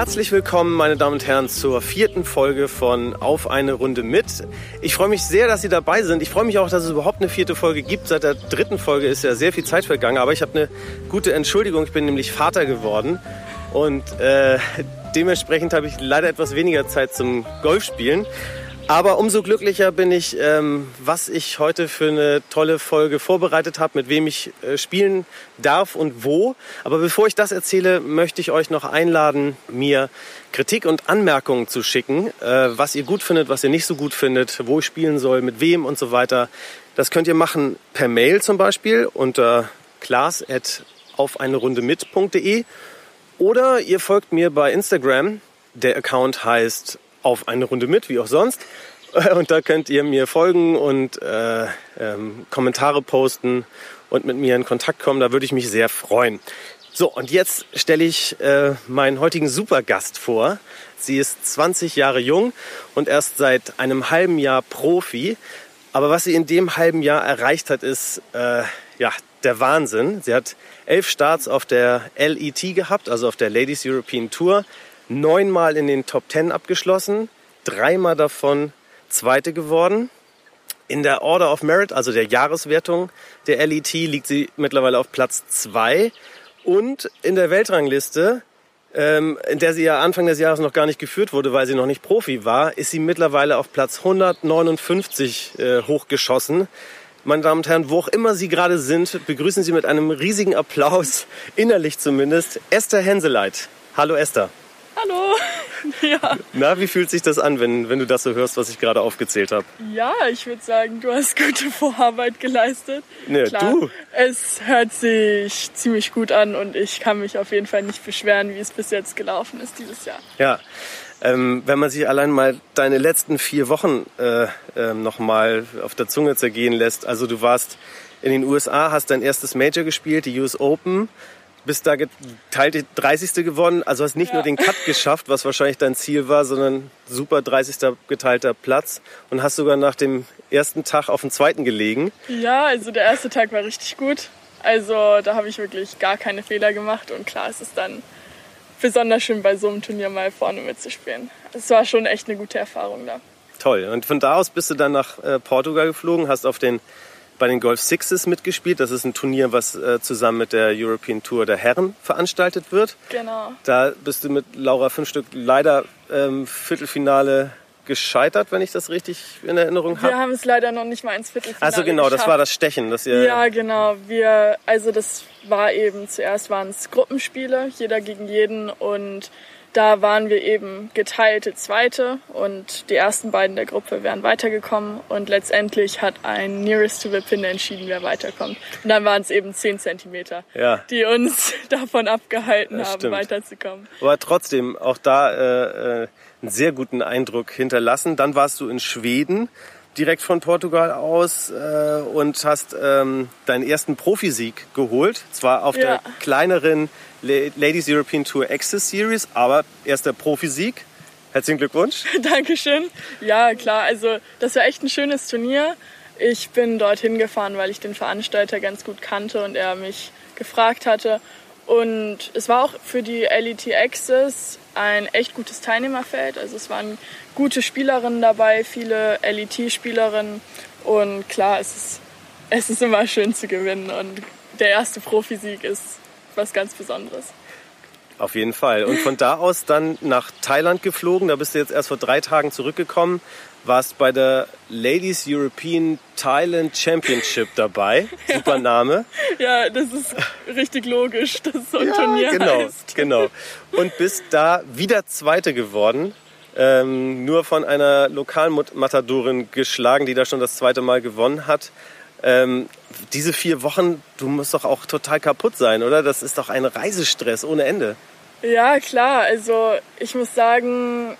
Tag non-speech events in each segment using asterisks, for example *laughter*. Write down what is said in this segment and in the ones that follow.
Herzlich willkommen, meine Damen und Herren, zur vierten Folge von Auf eine Runde mit. Ich freue mich sehr, dass Sie dabei sind. Ich freue mich auch, dass es überhaupt eine vierte Folge gibt. Seit der dritten Folge ist ja sehr viel Zeit vergangen, aber ich habe eine gute Entschuldigung. Ich bin nämlich Vater geworden und äh, dementsprechend habe ich leider etwas weniger Zeit zum Golfspielen. Aber umso glücklicher bin ich, ähm, was ich heute für eine tolle Folge vorbereitet habe, mit wem ich äh, spielen darf und wo. Aber bevor ich das erzähle, möchte ich euch noch einladen, mir Kritik und Anmerkungen zu schicken, äh, was ihr gut findet, was ihr nicht so gut findet, wo ich spielen soll, mit wem und so weiter. Das könnt ihr machen per Mail zum Beispiel unter klaas.aufeinerundemit.de oder ihr folgt mir bei Instagram. Der Account heißt auf eine Runde mit, wie auch sonst. *laughs* Und da könnt ihr mir folgen und äh, ähm, Kommentare posten und mit mir in Kontakt kommen. Da würde ich mich sehr freuen. So, und jetzt stelle ich äh, meinen heutigen Supergast vor. Sie ist 20 Jahre jung und erst seit einem halben Jahr Profi. Aber was sie in dem halben Jahr erreicht hat, ist äh, ja der Wahnsinn. Sie hat elf Starts auf der LET gehabt, also auf der Ladies European Tour, neunmal in den Top Ten abgeschlossen, dreimal davon Zweite geworden. In der Order of Merit, also der Jahreswertung der LET, liegt sie mittlerweile auf Platz zwei. Und in der Weltrangliste, ähm, in der sie ja Anfang des Jahres noch gar nicht geführt wurde, weil sie noch nicht Profi war, ist sie mittlerweile auf Platz 159 äh, hochgeschossen. Meine Damen und Herren, wo auch immer Sie gerade sind, begrüßen Sie mit einem riesigen Applaus, *laughs* innerlich zumindest, Esther Henseleit. Hallo Esther. Hallo. *laughs* Ja. Na, wie fühlt sich das an, wenn, wenn du das so hörst, was ich gerade aufgezählt habe? Ja, ich würde sagen, du hast gute Vorarbeit geleistet. Ne, Klar, du. Es hört sich ziemlich gut an und ich kann mich auf jeden Fall nicht beschweren, wie es bis jetzt gelaufen ist dieses Jahr. Ja. Ähm, wenn man sich allein mal deine letzten vier Wochen äh, äh, nochmal auf der Zunge zergehen lässt. Also du warst in den USA, hast dein erstes Major gespielt, die US Open, bist da geteilte 30. geworden. Also hast nicht Ja. nur den Cut geschafft, was wahrscheinlich dein Ziel war, sondern super 30. geteilter Platz und hast sogar nach dem ersten Tag auf den zweiten gelegen. Ja, also der erste Tag war richtig gut. Also da habe ich wirklich gar keine Fehler gemacht und klar, es ist dann besonders schön bei so einem Turnier mal vorne mitzuspielen. Es war schon echt eine gute Erfahrung da. Toll. Und von da aus bist du dann nach äh, Portugal geflogen, hast auf den bei den Golf Sixes mitgespielt. Das ist ein Turnier, was äh, zusammen mit der European Tour der Herren veranstaltet wird. Genau. Da bist du mit Laura Fünfstück leider ähm, Viertelfinale gescheitert, wenn ich das richtig in Erinnerung Wir habe. haben es leider noch nicht mal ins Viertelfinale Also genau, das geschafft. war das Stechen, das ihr Ja, genau. Wir, also das war eben, zuerst waren es Gruppenspiele, jeder gegen jeden und da waren wir eben geteilte Zweite und die ersten beiden der Gruppe wären weitergekommen und letztendlich hat ein Nearest to the Pin entschieden, wer weiterkommt. Und dann waren es eben 10 Zentimeter, Ja. die uns *laughs* davon abgehalten Das haben, stimmt. weiterzukommen. Aber trotzdem auch da äh, äh, einen sehr guten Eindruck hinterlassen. Dann warst du in Schweden direkt von Portugal aus äh, und hast ähm, deinen ersten Profisieg geholt. Zwar auf Ja. der kleineren La- Ladies European Tour Access Series, aber erster Profisieg. Herzlichen Glückwunsch. *laughs* Dankeschön. Ja, klar, also das war echt ein schönes Turnier. Ich bin dorthin gefahren, weil ich den Veranstalter ganz gut kannte und er mich gefragt hatte. Und es war auch für die LET Access ein echt gutes Teilnehmerfeld. Also es waren gute Spielerinnen dabei, viele LET-Spielerinnen. Und klar, es ist, es ist immer schön zu gewinnen. Und der erste Profisieg ist was ganz Besonderes. Auf jeden Fall. Und von da aus dann nach Thailand geflogen. Da bist du jetzt erst vor drei Tagen zurückgekommen. Warst bei der Ladies European Thailand Championship dabei. Super Name. *laughs* Ja, das ist richtig logisch, dass so ein Turnier genau, heißt. *laughs* genau. Und bist da wieder Zweite geworden. Ähm, nur von einer Lokalmatadorin geschlagen, die da schon das zweite Mal gewonnen hat. Ähm, diese vier Wochen, du musst doch auch total kaputt sein, oder? Das ist doch ein Reisestress ohne Ende. Ja, klar. Also ich muss sagen,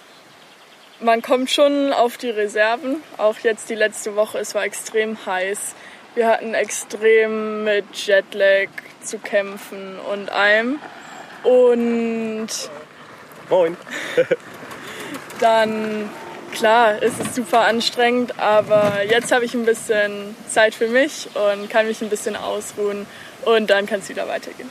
man kommt schon auf die Reserven. Auch jetzt die letzte Woche, es war extrem heiß. Wir hatten extrem mit Jetlag zu kämpfen und allem. Und Moin. *laughs* dann, klar, ist es super anstrengend, aber jetzt habe ich ein bisschen Zeit für mich und kann mich ein bisschen ausruhen und dann kann es wieder weitergehen.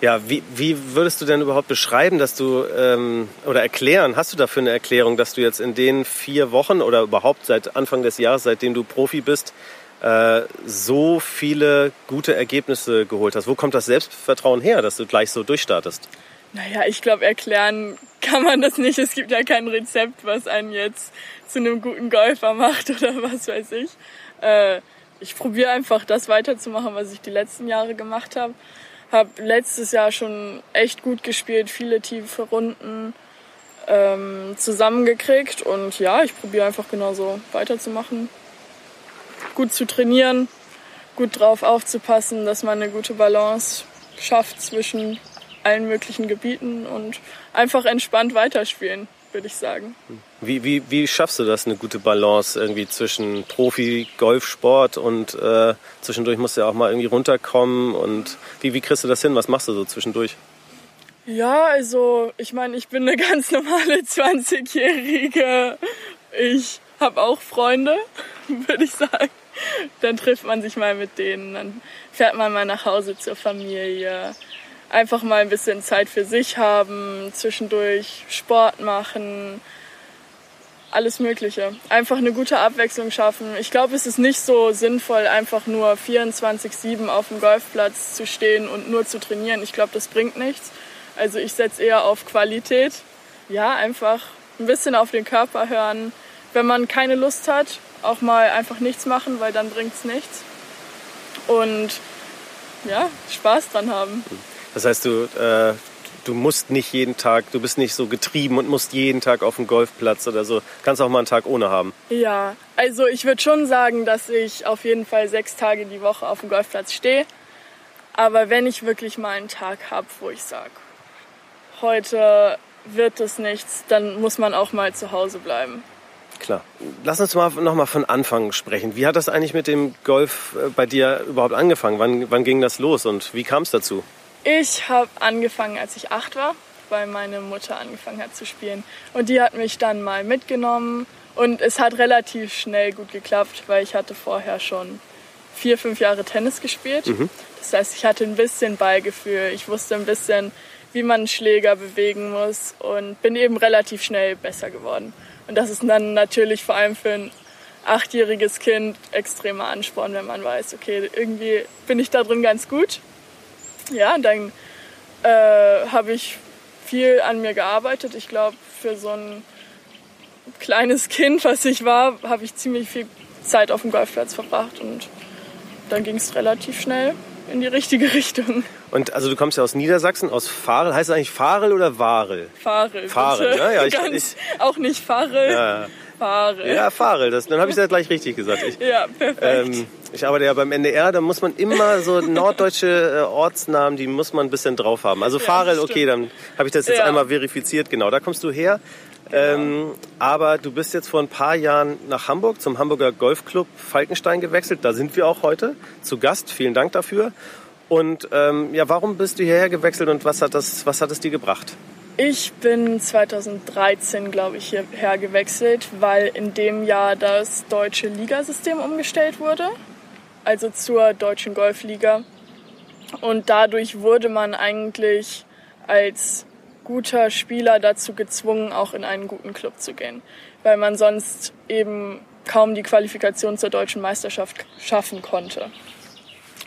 Ja, wie, wie würdest du denn überhaupt beschreiben, dass du ähm, oder erklären, hast du dafür eine Erklärung, dass du jetzt in den vier Wochen oder überhaupt seit Anfang des Jahres, seitdem du Profi bist, äh, so viele gute Ergebnisse geholt hast? Wo kommt das Selbstvertrauen her, dass du gleich so durchstartest? Naja, ich glaube, erklären kann man das nicht. Es gibt ja kein Rezept, was einen jetzt zu einem guten Golfer macht *laughs* oder was weiß ich. Äh, ich probiere einfach das weiterzumachen, was ich die letzten Jahre gemacht habe habe letztes Jahr schon echt gut gespielt, viele tiefe Runden ähm, zusammengekriegt und ja, ich probiere einfach genauso weiterzumachen. Gut zu trainieren, gut drauf aufzupassen, dass man eine gute Balance schafft zwischen allen möglichen Gebieten und einfach entspannt weiterspielen würde ich sagen. Wie, wie, wie schaffst du das, eine gute Balance irgendwie zwischen Profi, Golfsport und äh, zwischendurch musst du ja auch mal irgendwie runterkommen und wie, wie kriegst du das hin? Was machst du so zwischendurch? Ja, also ich meine, ich bin eine *laughs* ganz normale 20-Jährige. Ich habe auch Freunde, *laughs* würde ich sagen. Dann trifft man sich mal mit denen, dann fährt man mal nach Hause zur Familie einfach mal ein bisschen Zeit für sich haben, zwischendurch Sport machen, alles Mögliche. Einfach eine gute Abwechslung schaffen. Ich glaube, es ist nicht so sinnvoll, einfach nur 24-7 auf dem Golfplatz zu stehen und nur zu trainieren. Ich glaube, das bringt nichts. Also ich setze eher auf Qualität. Ja, einfach ein bisschen auf den Körper hören. Wenn man keine Lust hat, auch mal einfach nichts machen, weil dann bringt es nichts. Und ja, Spaß dran haben. Das heißt, du, äh, du musst nicht jeden Tag, du bist nicht so getrieben und musst jeden Tag auf dem Golfplatz oder so. Kannst auch mal einen Tag ohne haben. Ja, also ich würde schon sagen, dass ich auf jeden Fall sechs Tage die Woche auf dem Golfplatz stehe. Aber wenn ich wirklich mal einen Tag habe, wo ich sage, heute wird es nichts, dann muss man auch mal zu Hause bleiben. Klar. Lass uns mal noch mal von Anfang sprechen. Wie hat das eigentlich mit dem Golf äh, bei dir überhaupt angefangen? Wann, wann ging das los und wie kam es dazu? Ich habe angefangen, als ich acht war, weil meine Mutter angefangen hat zu spielen. Und die hat mich dann mal mitgenommen. Und es hat relativ schnell gut geklappt, weil ich hatte vorher schon vier, fünf Jahre Tennis gespielt. Mhm. Das heißt, ich hatte ein bisschen Beigefühl. Ich wusste ein bisschen, wie man einen Schläger bewegen muss und bin eben relativ schnell besser geworden. Und das ist dann natürlich vor allem für ein achtjähriges Kind extremer Ansporn, wenn man weiß, okay, irgendwie bin ich da drin ganz gut ja, dann äh, habe ich viel an mir gearbeitet. Ich glaube, für so ein kleines *laughs* Kind, was ich war, habe ich ziemlich viel Zeit auf dem Golfplatz verbracht und dann ging es relativ schnell in die richtige *laughs* Richtung. Und also du kommst ja aus Niedersachsen, aus Farel. Heißt es eigentlich Farel oder Warel? Farel. Farel, ja, ja. *laughs* Ich, Ganz, ich, auch nicht Farel. Ja. Farel. Ja, Farel. Das, dann habe ich es ja gleich richtig gesagt. Ich, ja, perfekt. Ähm, ich arbeite ja beim NDR, da muss man immer so norddeutsche äh, Ortsnamen, die muss man ein bisschen drauf haben. Also ja, Farel, okay, dann habe ich das jetzt ja. einmal verifiziert. Genau, da kommst du her. Genau. Ähm, aber du bist jetzt vor ein paar Jahren nach Hamburg zum Hamburger Golfclub Falkenstein gewechselt. Da sind wir auch heute zu Gast. Vielen Dank dafür. Und ähm, ja, warum bist du hierher gewechselt und was hat, das, was hat es dir gebracht? Ich bin 2013, glaube ich, hierher gewechselt, weil in dem Jahr das deutsche Ligasystem umgestellt wurde, also zur deutschen Golfliga. Und dadurch wurde man eigentlich als guter Spieler dazu gezwungen, auch in einen guten Club zu gehen, weil man sonst eben kaum die Qualifikation zur deutschen Meisterschaft schaffen konnte.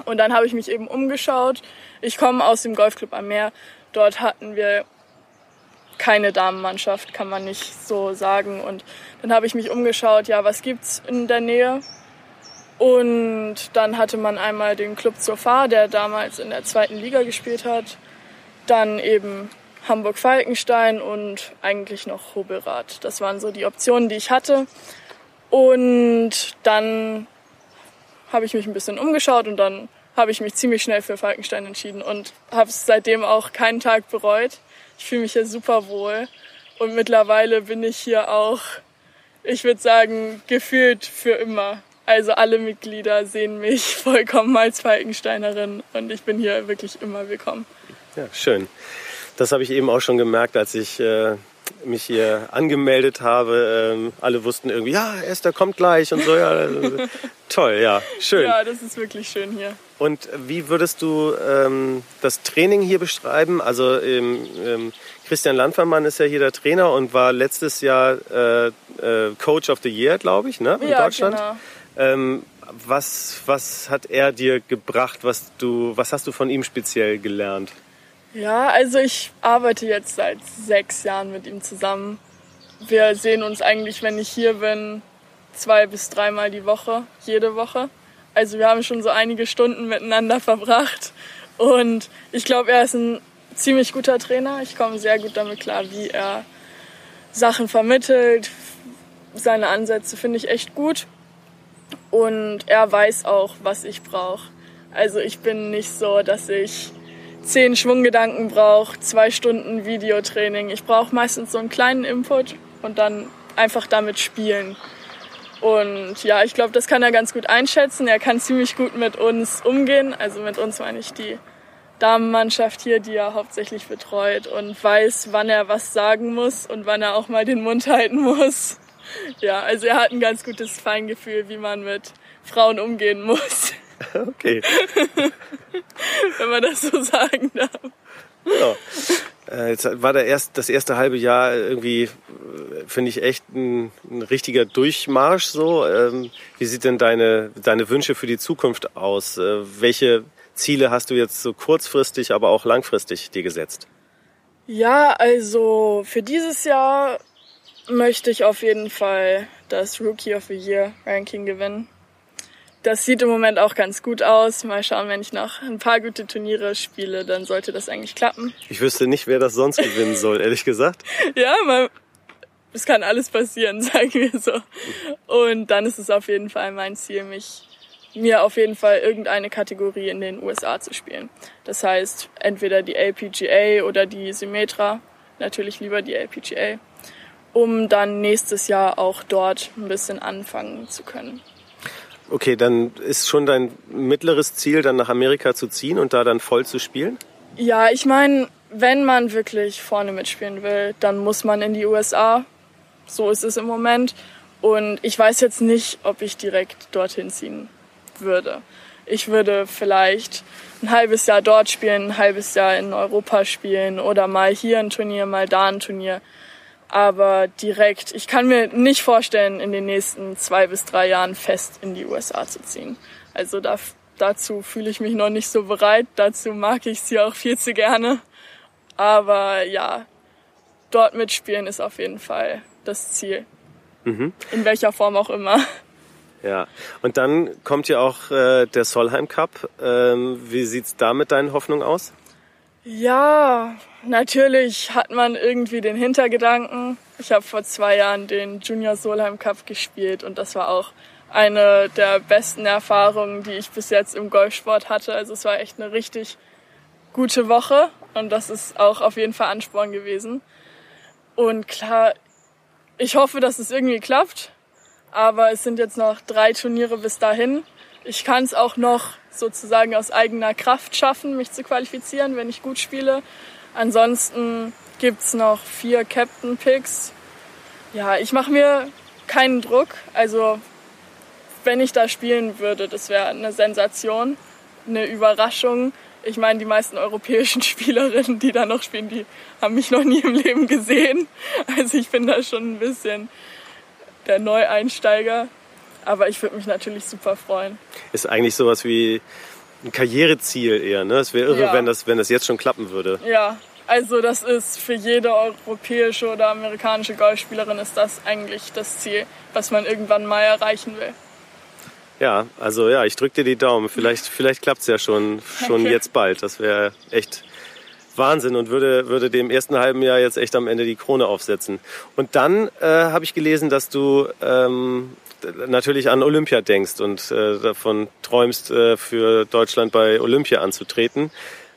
Und dann habe ich mich eben umgeschaut. Ich komme aus dem Golfclub am Meer. Dort hatten wir keine Damenmannschaft, kann man nicht so sagen. Und dann habe ich mich umgeschaut, ja, was gibt's in der Nähe? Und dann hatte man einmal den Club zur der damals in der zweiten Liga gespielt hat. Dann eben Hamburg-Falkenstein und eigentlich noch Hobelrath. Das waren so die Optionen, die ich hatte. Und dann habe ich mich ein bisschen umgeschaut und dann habe ich mich ziemlich schnell für Falkenstein entschieden und habe es seitdem auch keinen Tag bereut. Ich fühle mich hier super wohl und mittlerweile bin ich hier auch, ich würde sagen, gefühlt für immer. Also alle Mitglieder sehen mich *laughs* vollkommen als Falkensteinerin und ich bin hier wirklich immer willkommen. Ja, schön. Das habe ich eben auch schon gemerkt, als ich äh, mich hier angemeldet habe, ähm, alle wussten irgendwie, ja, Esther kommt gleich und so. Ja, *laughs* toll, ja, schön. Ja, das ist wirklich schön hier. Und wie würdest du ähm, das Training hier beschreiben? Also ähm, ähm, Christian Landvermann ist ja hier der Trainer und war letztes Jahr äh, äh, Coach of the Year, glaube ich, ne? in ja, Deutschland. Genau. Ähm, was, was hat er dir gebracht? Was, du, was hast du von ihm speziell gelernt? Ja, also ich arbeite jetzt seit sechs Jahren mit ihm zusammen. Wir sehen uns eigentlich, wenn ich hier bin, zwei bis dreimal die Woche, jede Woche. Also wir haben schon so einige Stunden miteinander verbracht. Und ich glaube, er ist ein ziemlich guter Trainer. Ich komme sehr gut damit klar, wie er Sachen vermittelt. Seine Ansätze finde ich echt gut. Und er weiß auch, was ich brauche. Also ich bin nicht so, dass ich zehn Schwunggedanken brauche, zwei Stunden Videotraining. Ich brauche meistens so einen kleinen Input und dann einfach damit spielen. Und ja, ich glaube, das kann er ganz gut einschätzen. Er kann ziemlich gut mit uns umgehen. Also mit uns meine ich die Damenmannschaft hier, die er hauptsächlich betreut und weiß, wann er was sagen muss und wann er auch mal den Mund halten muss. *laughs* Ja, also er hat ein ganz gutes Feingefühl, wie man mit Frauen umgehen muss. *laughs* Okay. *laughs* Wenn man das so sagen darf. Ja. Äh, Jetzt war der erst, das erste halbe Jahr irgendwie, äh, finde ich, echt ein, ein richtiger Durchmarsch. So, ähm, wie sieht denn deine, deine Wünsche für die Zukunft aus? Äh, welche Ziele hast du jetzt so kurzfristig, aber auch langfristig dir gesetzt? Ja, also für dieses Jahr möchte ich auf jeden Fall das Rookie of the Year Ranking gewinnen. Das sieht im Moment auch ganz gut aus. Mal schauen, wenn ich noch ein paar gute Turniere spiele, dann sollte das eigentlich klappen. Ich wüsste nicht, wer das sonst gewinnen soll, ehrlich gesagt. *laughs* Ja, mal, es kann alles passieren, *laughs* sagen wir so. Und dann ist es auf jeden Fall mein Ziel, mich mir auf jeden Fall irgendeine Kategorie in den USA zu spielen. Das heißt, entweder die LPGA oder die Symmetra, natürlich lieber die LPGA, um dann nächstes Jahr auch dort ein bisschen anfangen zu können. Okay, dann ist schon dein mittleres Ziel, dann nach Amerika zu ziehen und da dann voll zu spielen? Ja, ich meine, wenn man wirklich vorne mitspielen will, dann muss man in die USA. So ist es im Moment. Und ich weiß jetzt nicht, ob ich direkt dorthin ziehen würde. Ich würde vielleicht ein halbes Jahr dort spielen, ein halbes Jahr in Europa spielen oder mal hier ein Turnier, mal da ein Turnier. Aber direkt, ich kann mir nicht vorstellen, in den nächsten zwei bis drei Jahren fest in die USA zu ziehen. Also da, dazu fühle ich mich noch nicht so bereit. Dazu mag ich sie auch viel zu gerne. Aber ja, dort mitspielen ist auf jeden Fall das Ziel. Mhm. In welcher Form auch immer. Ja, und dann kommt ja auch äh, der Solheim Cup. Ähm, wie sieht's da mit deinen Hoffnungen aus? Ja, natürlich hat man irgendwie den Hintergedanken. Ich habe vor zwei Jahren den Junior Solheim Cup gespielt und das war auch eine der besten Erfahrungen, die ich bis jetzt im Golfsport hatte. Also es war echt eine richtig gute Woche und das ist auch auf jeden Fall Ansporn gewesen. Und klar, ich hoffe, dass es irgendwie klappt. Aber es sind jetzt noch drei Turniere bis dahin. Ich kann es auch noch sozusagen aus eigener Kraft schaffen, mich zu qualifizieren, wenn ich gut spiele. Ansonsten gibt's noch vier Captain Picks. Ja, ich mache mir keinen Druck. Also wenn ich da spielen würde, das wäre eine Sensation, eine Überraschung. Ich meine, die meisten europäischen *laughs* Spielerinnen, die da noch spielen, die haben mich noch nie im Leben gesehen. Also ich bin da schon ein bisschen der Neueinsteiger. Aber ich würde mich natürlich super freuen. Ist eigentlich sowas wie ein Karriereziel eher, ne? Es wäre irre, Ja. wenn, das, wenn das jetzt schon klappen würde. Ja, also das ist für jede europäische oder amerikanische Golfspielerin ist das eigentlich das Ziel, was man irgendwann mal erreichen will. Ja, also ja, ich drücke dir die Daumen. Vielleicht, vielleicht klappt's ja schon, schon Danke. jetzt bald. Das wäre echt Wahnsinn und würde, würde dem ersten halben Jahr jetzt echt am Ende die Krone aufsetzen. Und dann äh, habe ich gelesen, dass du ähm, natürlich an Olympia denkst und äh, davon träumst, äh, für Deutschland bei Olympia anzutreten.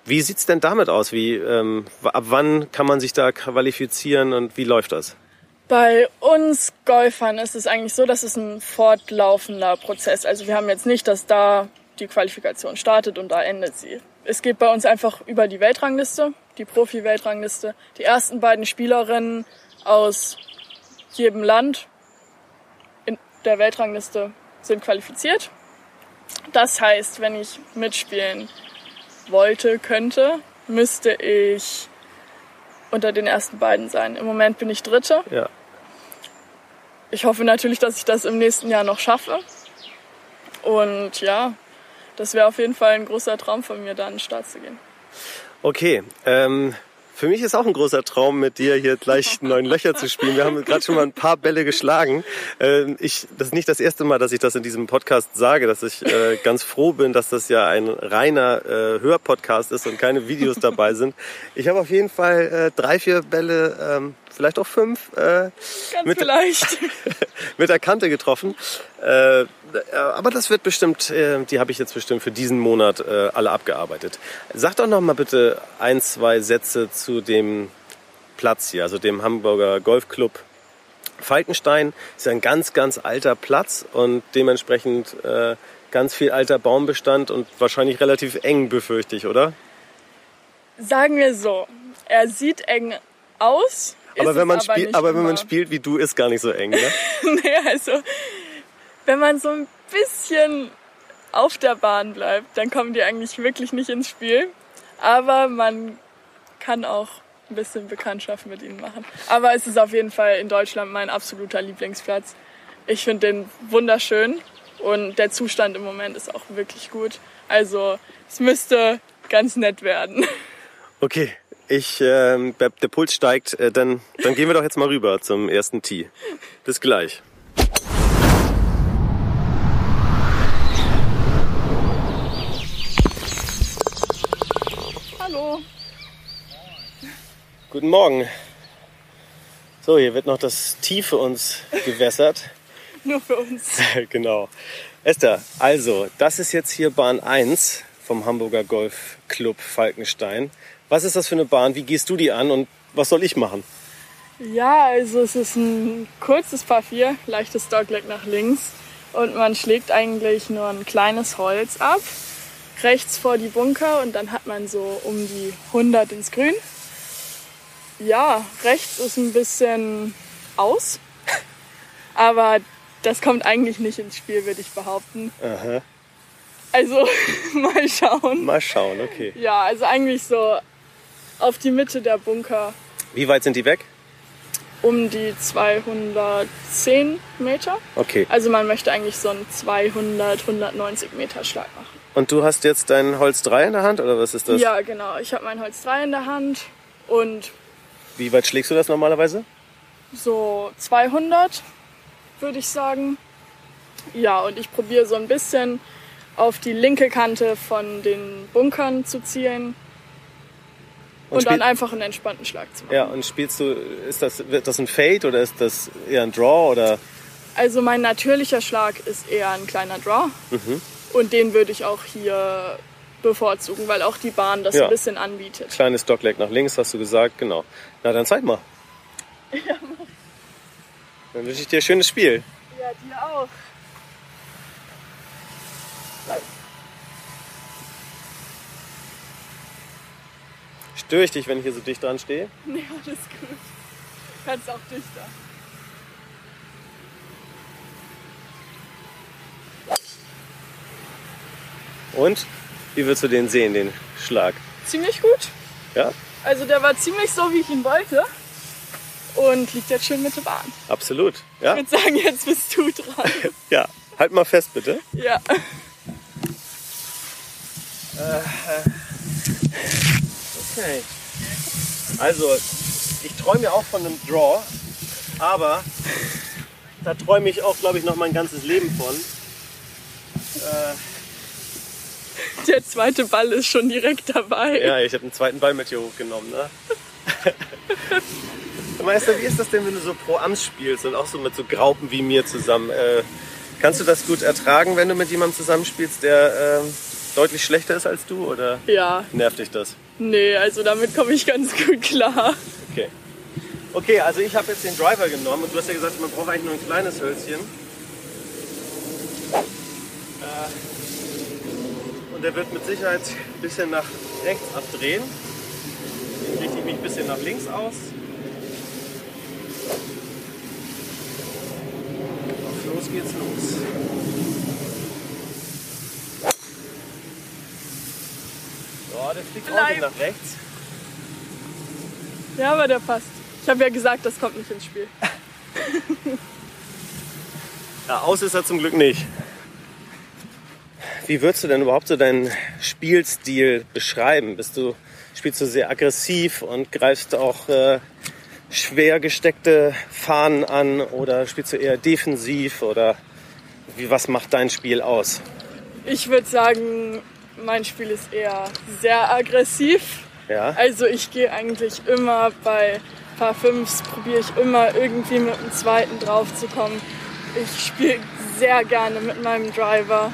Wie sieht's denn damit aus? Wie, ähm, ab wann kann man sich da qualifizieren und wie läuft das? Bei uns Golfern ist es eigentlich so, dass es ein fortlaufender Prozess. Also wir haben jetzt nicht, dass da die Qualifikation startet und da endet sie. Es geht bei uns einfach über die Weltrangliste, die Profi-Weltrangliste. Die ersten beiden Spielerinnen aus jedem Land der Weltrangliste sind qualifiziert. Das heißt, wenn ich mitspielen wollte, könnte, müsste ich unter den ersten beiden sein. Im Moment bin ich Dritte. Ja. Ich hoffe natürlich, dass ich das im nächsten Jahr noch schaffe. Und ja, das wäre auf jeden Fall ein großer Traum von mir, da an den Start zu gehen. Okay, ähm, für mich ist auch ein großer Traum, mit dir hier gleich neun Löcher zu spielen. Wir haben gerade schon mal ein paar Bälle geschlagen. Ähm, ich, das ist nicht das erste Mal, dass ich das in diesem Podcast sage, dass ich äh, ganz froh bin, dass das ja ein reiner äh, Hörpodcast ist und keine Videos dabei sind. Ich habe auf jeden Fall äh, drei, vier Bälle, ähm, vielleicht auch fünf, äh, mit, vielleicht. *laughs* mit der Kante getroffen. Äh, aber das wird bestimmt, äh, die habe ich jetzt bestimmt für diesen Monat äh, alle abgearbeitet. Sag doch noch mal bitte ein, zwei Sätze zu dem Platz hier, also dem Hamburger Golfclub Falkenstein. Ist ja ein ganz, ganz alter Platz und dementsprechend äh, ganz viel alter Baumbestand und wahrscheinlich relativ eng, befürchte ich, oder? Sagen wir so, er sieht eng aus. Aber wenn man spielt, aber wenn man spielt wie du, ist gar nicht so eng, ne? *laughs* nee, also wenn man so ein bisschen auf der Bahn bleibt, dann kommen die eigentlich wirklich nicht ins Spiel. Aber man kann auch ein bisschen Bekanntschaft mit ihnen machen. Aber es ist auf jeden Fall in Deutschland mein absoluter Lieblingsplatz. Ich finde den wunderschön und der Zustand im Moment ist auch wirklich gut. Also es müsste ganz nett werden. *laughs* Okay, ich, äh, der Puls steigt, äh, dann, dann gehen wir doch jetzt mal rüber zum ersten Tee. Bis gleich. Hallo. Guten Morgen. So, hier wird noch das Tee für uns gewässert. *laughs* Nur für uns. *laughs* genau. Esther, also, das ist jetzt hier Bahn 1 vom Hamburger Golfclub Falkenstein. Was ist das für eine Bahn? Wie gehst du die an und was soll ich machen? Ja, also es ist ein kurzes Paar 4, leichtes Dogleg nach links und man schlägt eigentlich nur ein kleines Holz ab rechts vor die Bunker und dann hat man so um die 100 ins Grün. Ja, rechts ist ein bisschen aus, *laughs* aber das kommt eigentlich nicht ins Spiel, würde ich behaupten. Aha. Also *laughs* mal schauen. Mal schauen, okay. Ja, also eigentlich so auf die Mitte der Bunker. Wie weit sind die weg? Um die 210 Meter. Okay. Also man möchte eigentlich so einen 200, 190 Meter Schlag machen. Und du hast jetzt dein Holz 3 in der Hand oder was ist das? Ja, genau. Ich habe mein Holz 3 in der Hand und. Wie weit schlägst du das normalerweise? So 200 würde ich sagen. Ja, und ich probiere so ein bisschen auf die linke Kante von den Bunkern zu zielen. Und, und dann einfach einen entspannten Schlag zu machen. Ja, und spielst du, ist das, wird das ein Fade oder ist das eher ein Draw oder? Also mein natürlicher Schlag ist eher ein kleiner Draw. Mhm. Und den würde ich auch hier bevorzugen, weil auch die Bahn das ja. ein bisschen anbietet. Kleines Dogleg nach links, hast du gesagt, genau. Na, dann zeig mal. *laughs* Ja, Dann wünsche ich dir ein schönes Spiel. Ja, dir auch. Störe ich dich, wenn ich hier so dicht dran stehe? *laughs* Nee, alles gut. Du kannst auch dichter. Und wie würdest du den sehen, den Schlag? Ziemlich gut. Ja? Also der war ziemlich so, wie ich ihn wollte. Und liegt jetzt schön Mitte Bahn. Absolut. Ja? Ich würde sagen, jetzt bist du dran. *laughs* ja, halt mal fest bitte. Ja. Äh, okay. Also, ich träume ja auch von einem Draw, aber da träume ich auch, glaube ich, noch mein ganzes Leben von. Äh, der zweite Ball ist schon direkt dabei. Ja, ich habe einen zweiten Ball mit hier hochgenommen. Ne? *laughs* Meister, wie ist das denn, wenn du so pro Amts spielst und auch so mit so Graupen wie mir zusammen? Äh, kannst du das gut ertragen, wenn du mit jemandem zusammenspielst, der äh, deutlich schlechter ist als du? Oder ja. nervt dich das? Nee, also damit komme ich ganz gut klar. Okay. Okay, also ich habe jetzt den Driver genommen und du hast ja gesagt, man braucht eigentlich nur ein kleines Hölzchen. Äh, und der wird mit Sicherheit ein bisschen nach rechts abdrehen. Jetzt richte ich mich ein bisschen nach links aus. Auf los geht's los. Oh, der fliegt Bleib. nach rechts. Ja, aber der passt. Ich habe ja gesagt, das kommt nicht ins Spiel. *laughs* Ja, aus ist er zum Glück nicht. Wie würdest du denn überhaupt so deinen Spielstil beschreiben? Bist du, spielst du sehr aggressiv und greifst auch äh, schwer gesteckte Fahnen an oder spielst du eher defensiv oder wie, was macht dein Spiel aus? Ich würde sagen, mein Spiel ist eher sehr aggressiv. Ja, Also ich gehe eigentlich immer bei Paar 5 probiere ich immer irgendwie mit dem zweiten drauf zu kommen. Ich spiele sehr gerne mit meinem Driver.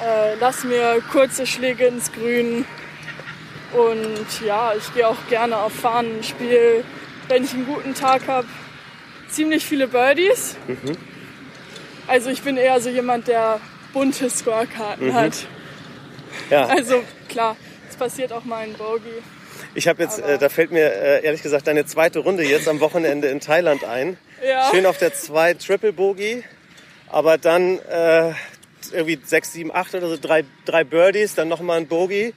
Äh, lass mir kurze Schläge ins Grün. Und ja, ich gehe auch gerne auf Fahnen, spiele, wenn ich einen guten Tag habe, ziemlich viele Birdies. Also ich bin eher so jemand, der bunte Scorekarten hat. Ja. *laughs* Also klar, es passiert auch mal ein Bogey. Ich habe jetzt, äh, da fällt mir äh, ehrlich gesagt deine zweite Runde jetzt am Wochenende in Thailand ein. Ja. Schön auf der 2 Triple Bogey, aber dann äh, irgendwie 6, 7, 8 oder so, drei, drei Birdies, dann nochmal ein Bogey.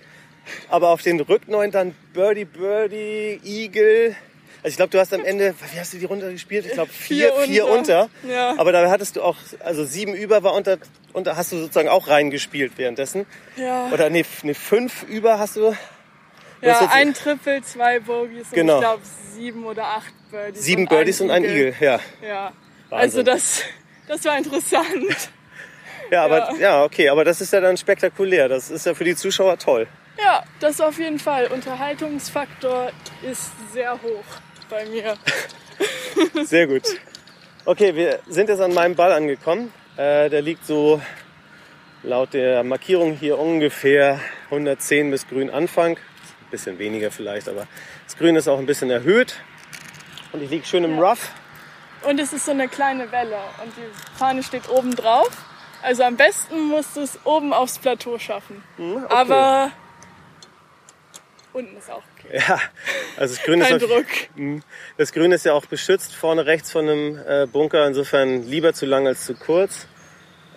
Aber auf den Rückneun dann Birdie, Birdie, Eagle. Also ich glaube, du hast am Ende, wie hast du die Runde gespielt? Ich glaube vier, Vier vier unter. unter. Ja. Aber da hattest du auch, also sieben über war unter, unter hast du sozusagen auch reingespielt währenddessen. Ja. Oder nee, nee, fünf über hast du. Ja, jetzt- ein Triple, zwei Bogies und Genau. ich glaube sieben oder acht Birdies. Sieben und Birdies und ein Eagle, ja. Ja, also das, das war interessant. Ja, aber ja. okay, aber das ist ja dann spektakulär. Das ist ja für die Zuschauer toll. Ja, das auf jeden Fall. Unterhaltungsfaktor ist sehr hoch bei mir. *laughs* Sehr gut. Okay, wir sind jetzt an meinem Ball angekommen. Äh, der liegt so laut der Markierung hier ungefähr 110 bis grün Anfang. Ein bisschen weniger vielleicht, aber das Grün ist auch ein bisschen erhöht. Und ich liege schön im Ja. Rough. Und es ist so eine kleine Welle und die Fahne steht oben drauf. Also am besten musst du es oben aufs Plateau schaffen. Hm, Aber unten ist auch okay. *laughs* Ja, also das Grün ist Druck. Mhm. Das Grün ist ja auch beschützt vorne rechts von einem äh, Bunker, insofern lieber zu lang als zu kurz.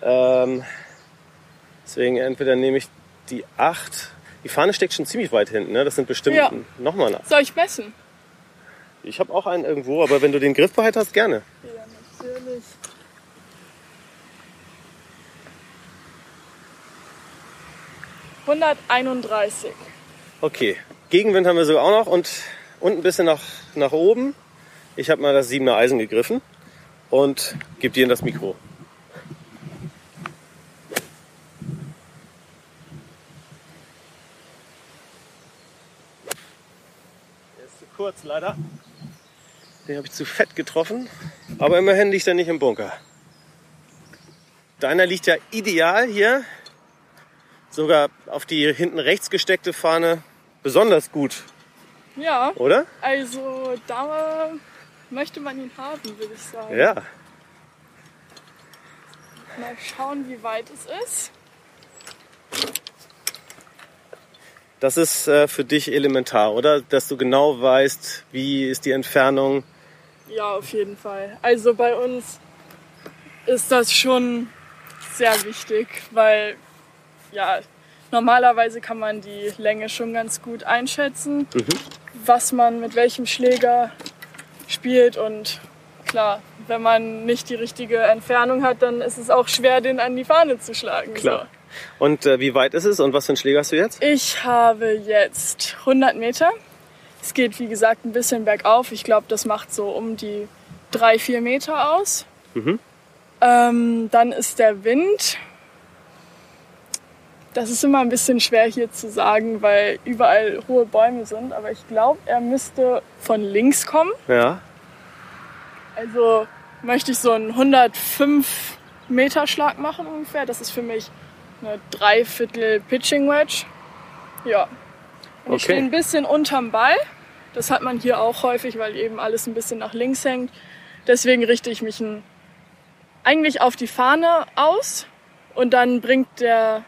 Ähm, deswegen entweder nehme ich die 8. Die Fahne steckt schon ziemlich weit hinten, ne? Das sind bestimmt Ja. nochmal nach. Soll ich messen? Ich habe auch einen irgendwo, aber wenn du den griffbereit hast, gerne. Ja, natürlich. Hunderteinunddreißig. Okay. Gegenwind haben wir sogar auch noch und unten ein bisschen nach, nach oben. Ich habe mal das 7er Eisen gegriffen und gebe dir in das Mikro. Der ist zu kurz leider. Den habe ich zu fett getroffen. Aber immerhin liegt er nicht im Bunker. Deiner liegt ja ideal hier. Sogar auf die hinten rechts gesteckte Fahne besonders gut, Ja, oder? also da möchte man ihn haben, würde ich sagen. Ja. Mal schauen, wie weit es ist. Das ist äh, für dich elementar, oder? Dass du genau weißt, wie ist die Entfernung. Ja, auf jeden Fall. Also bei uns ist das schon sehr wichtig, weil ja, normalerweise kann man die Länge schon ganz gut einschätzen, was man mit welchem Schläger spielt und klar, wenn man nicht die richtige Entfernung hat, dann ist es auch schwer, den an die Fahne zu schlagen. Klar. Und äh, wie weit ist es und was für einen Schläger hast du jetzt? So. Ich habe jetzt 100 Meter. Es geht, wie gesagt, ein bisschen bergauf. Ich glaube, das macht so um die drei, vier Meter aus. Ähm, dann ist der Wind. Das ist immer ein bisschen schwer hier zu sagen, weil überall hohe Bäume sind. Aber ich glaube, er müsste von links kommen. Ja. Also möchte ich so einen 105 Meter Schlag machen ungefähr. Das ist für mich eine Dreiviertel Pitching Wedge. Ja. Und ich Okay. stehe ein bisschen unterm Ball. Das hat man hier auch häufig, weil eben alles ein bisschen nach links hängt. Deswegen richte ich mich eigentlich auf die Fahne aus und dann bringt der,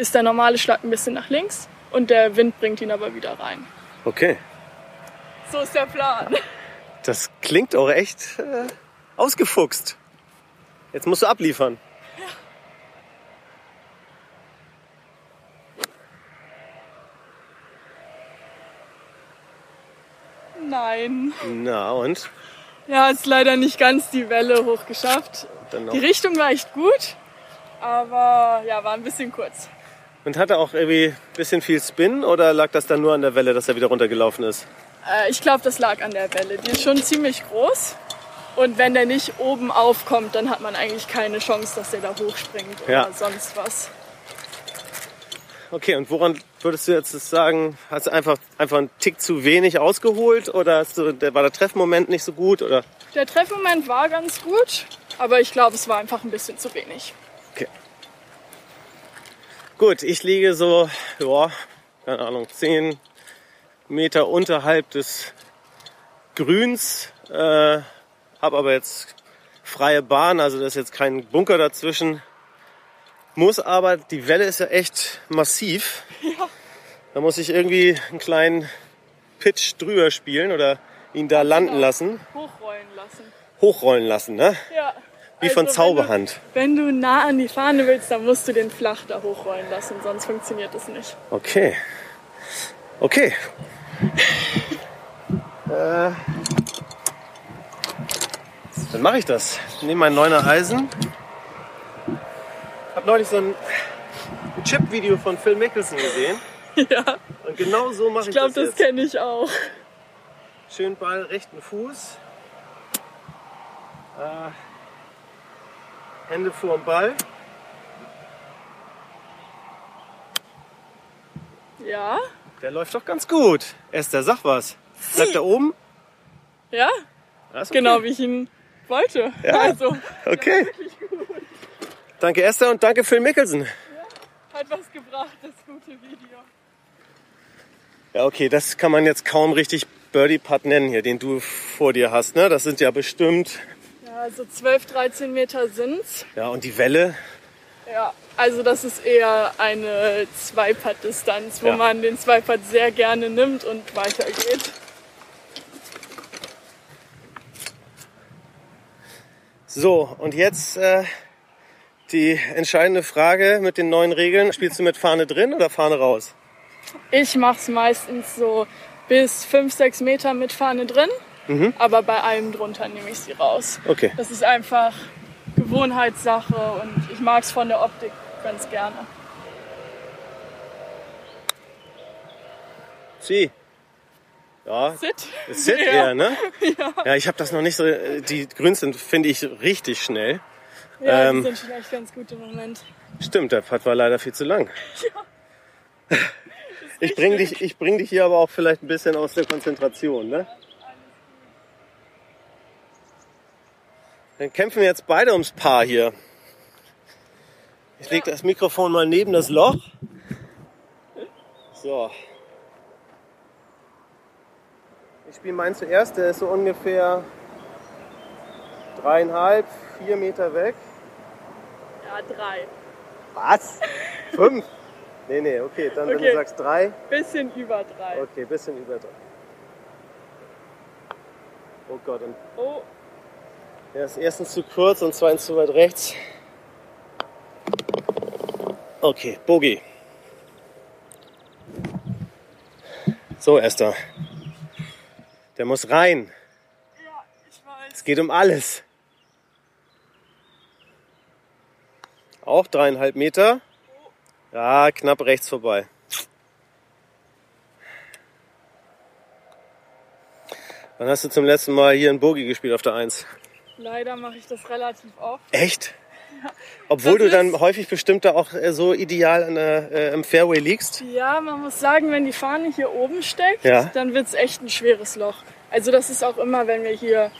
ist der normale Schlag ein bisschen nach links und der Wind bringt ihn aber wieder rein. Okay. So ist der Plan. Das klingt auch echt äh, ausgefuchst. Jetzt musst du abliefern. Nein. Na und? Ja, ist leider nicht ganz die Welle hochgeschafft. Die Richtung war echt gut, aber ja, war ein bisschen kurz. Und hatte auch irgendwie ein bisschen viel Spin oder lag das dann nur an der Welle, dass er wieder runtergelaufen ist? Äh, ich glaube, das lag an der Welle. Die ist schon ziemlich groß. Und wenn der nicht oben aufkommt, dann hat man eigentlich keine Chance, dass der da hochspringt oder Ja. sonst was. Okay, und woran würdest du jetzt sagen, hast du einfach, einfach einen Tick zu wenig ausgeholt oder du, der, war der Treffmoment nicht so gut? Oder? Der Treffmoment war ganz gut, aber ich glaube, es war einfach ein bisschen zu wenig. Gut, ich liege so, ja, keine Ahnung, 10 Meter unterhalb des Grüns, äh, habe aber jetzt freie Bahn, also da ist jetzt kein Bunker dazwischen. Muss aber, die Welle ist ja echt massiv. Da muss ich irgendwie einen kleinen Pitch drüber spielen oder ihn da landen lassen, Hochrollen lassen. hochrollen lassen, ne? Ja. Wie von Also, Zauberhand. Wenn du, wenn du nah an die Fahne willst, dann musst du den flach da hochrollen lassen, sonst funktioniert das nicht. Okay. Okay. *laughs* äh, dann mache ich das. Ich nehme mein neuner Eisen. Hab neulich so ein Chip-Video von Phil Mickelson gesehen. *laughs* Ja, Und genau so mache ich, ich glaube, das das jetzt. kenne ich auch. Schön Ball, rechten Fuß. Äh, Hände vorm Ball. Ja? Der läuft doch ganz gut. Esther, sag was. Bleibt er oben? Ja? Ja, okay. Genau wie ich ihn wollte. Ja. Also, *laughs* Okay. Danke Esther und danke Phil Mickelson. hat was gebracht, das gute Video. Ja, okay, das kann man jetzt kaum richtig Birdie Putt nennen hier, den du vor dir hast. Ne? Das sind ja bestimmt. Ja, so 12, 13 Meter sind's. Ja, und die Welle. Ja, also das ist eher eine Zweipad-Distanz, wo Ja. man den Zweipad sehr gerne nimmt und weitergeht. So, und jetzt äh, die entscheidende Frage mit den neuen Regeln. Spielst du mit Fahne drin oder Fahne raus? Ich mach's meistens so bis 5, 6 Meter mit Fahne drin, aber bei allem drunter nehme ich sie raus. Okay. Das ist einfach Gewohnheitssache und ich mag's von der Optik ganz gerne. Sie. Ja, Sit? Sit Ja. eher, ne? Ja, ich habe das noch nicht so. Die Grüns sind, finde ich, richtig schnell. Ja, Ähm. die sind schon echt ganz gut im Moment. Stimmt, der Putt war leider viel zu lang. *laughs* Ich bring dich, ich bring dich hier aber auch vielleicht ein bisschen aus der Konzentration, ne? Dann kämpfen wir jetzt beide ums Paar hier. Ich leg das Mikrofon mal neben das Loch. So. Ich spiele meinen zuerst, der ist so ungefähr dreieinhalb, vier Meter weg. Ja, drei. Was? *laughs* Fünf? Nee, nee, okay, dann wenn du Okay. sagst drei, Bisschen über drei. okay, bisschen über drei. Oh Gott, und Oh, der ist erstens zu kurz und zweitens zu weit rechts. Okay, Bogi. So, Esther. Der muss rein. ja, ich weiß. Es geht um alles. Auch dreieinhalb Meter. Ja, knapp rechts vorbei. Wann hast du zum letzten Mal hier ein Bogie gespielt auf der Eins? Leider mache ich das relativ oft. Echt? Obwohl Das du dann häufig bestimmt da auch äh, so ideal an der, äh, im Fairway liegst. Ja, man muss sagen, wenn die Fahne hier oben steckt, Ja. dann wird's echt ein schweres Loch. Also das ist auch immer, wenn wir hier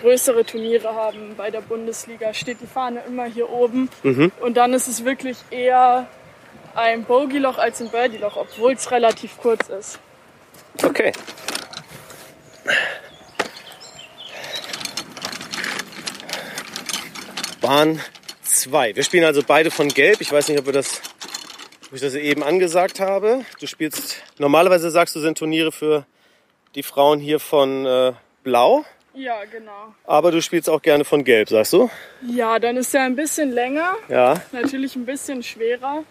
größere Turniere haben bei der Bundesliga, steht die Fahne immer hier oben. Mhm. Und dann ist es wirklich eher ein Bogey-Loch als ein Birdie-Loch, obwohl es relativ kurz ist. Okay. Bahn 2. Wir spielen also beide von Gelb. Ich weiß nicht, ob, wir das, ob ich das eben angesagt habe. Du spielst, normalerweise sagst du, sind Turniere für die Frauen hier von äh, Blau. Ja, genau. Aber du spielst auch gerne von Gelb, sagst du? Ja, dann ist er ein bisschen länger, Ja. natürlich ein bisschen schwerer.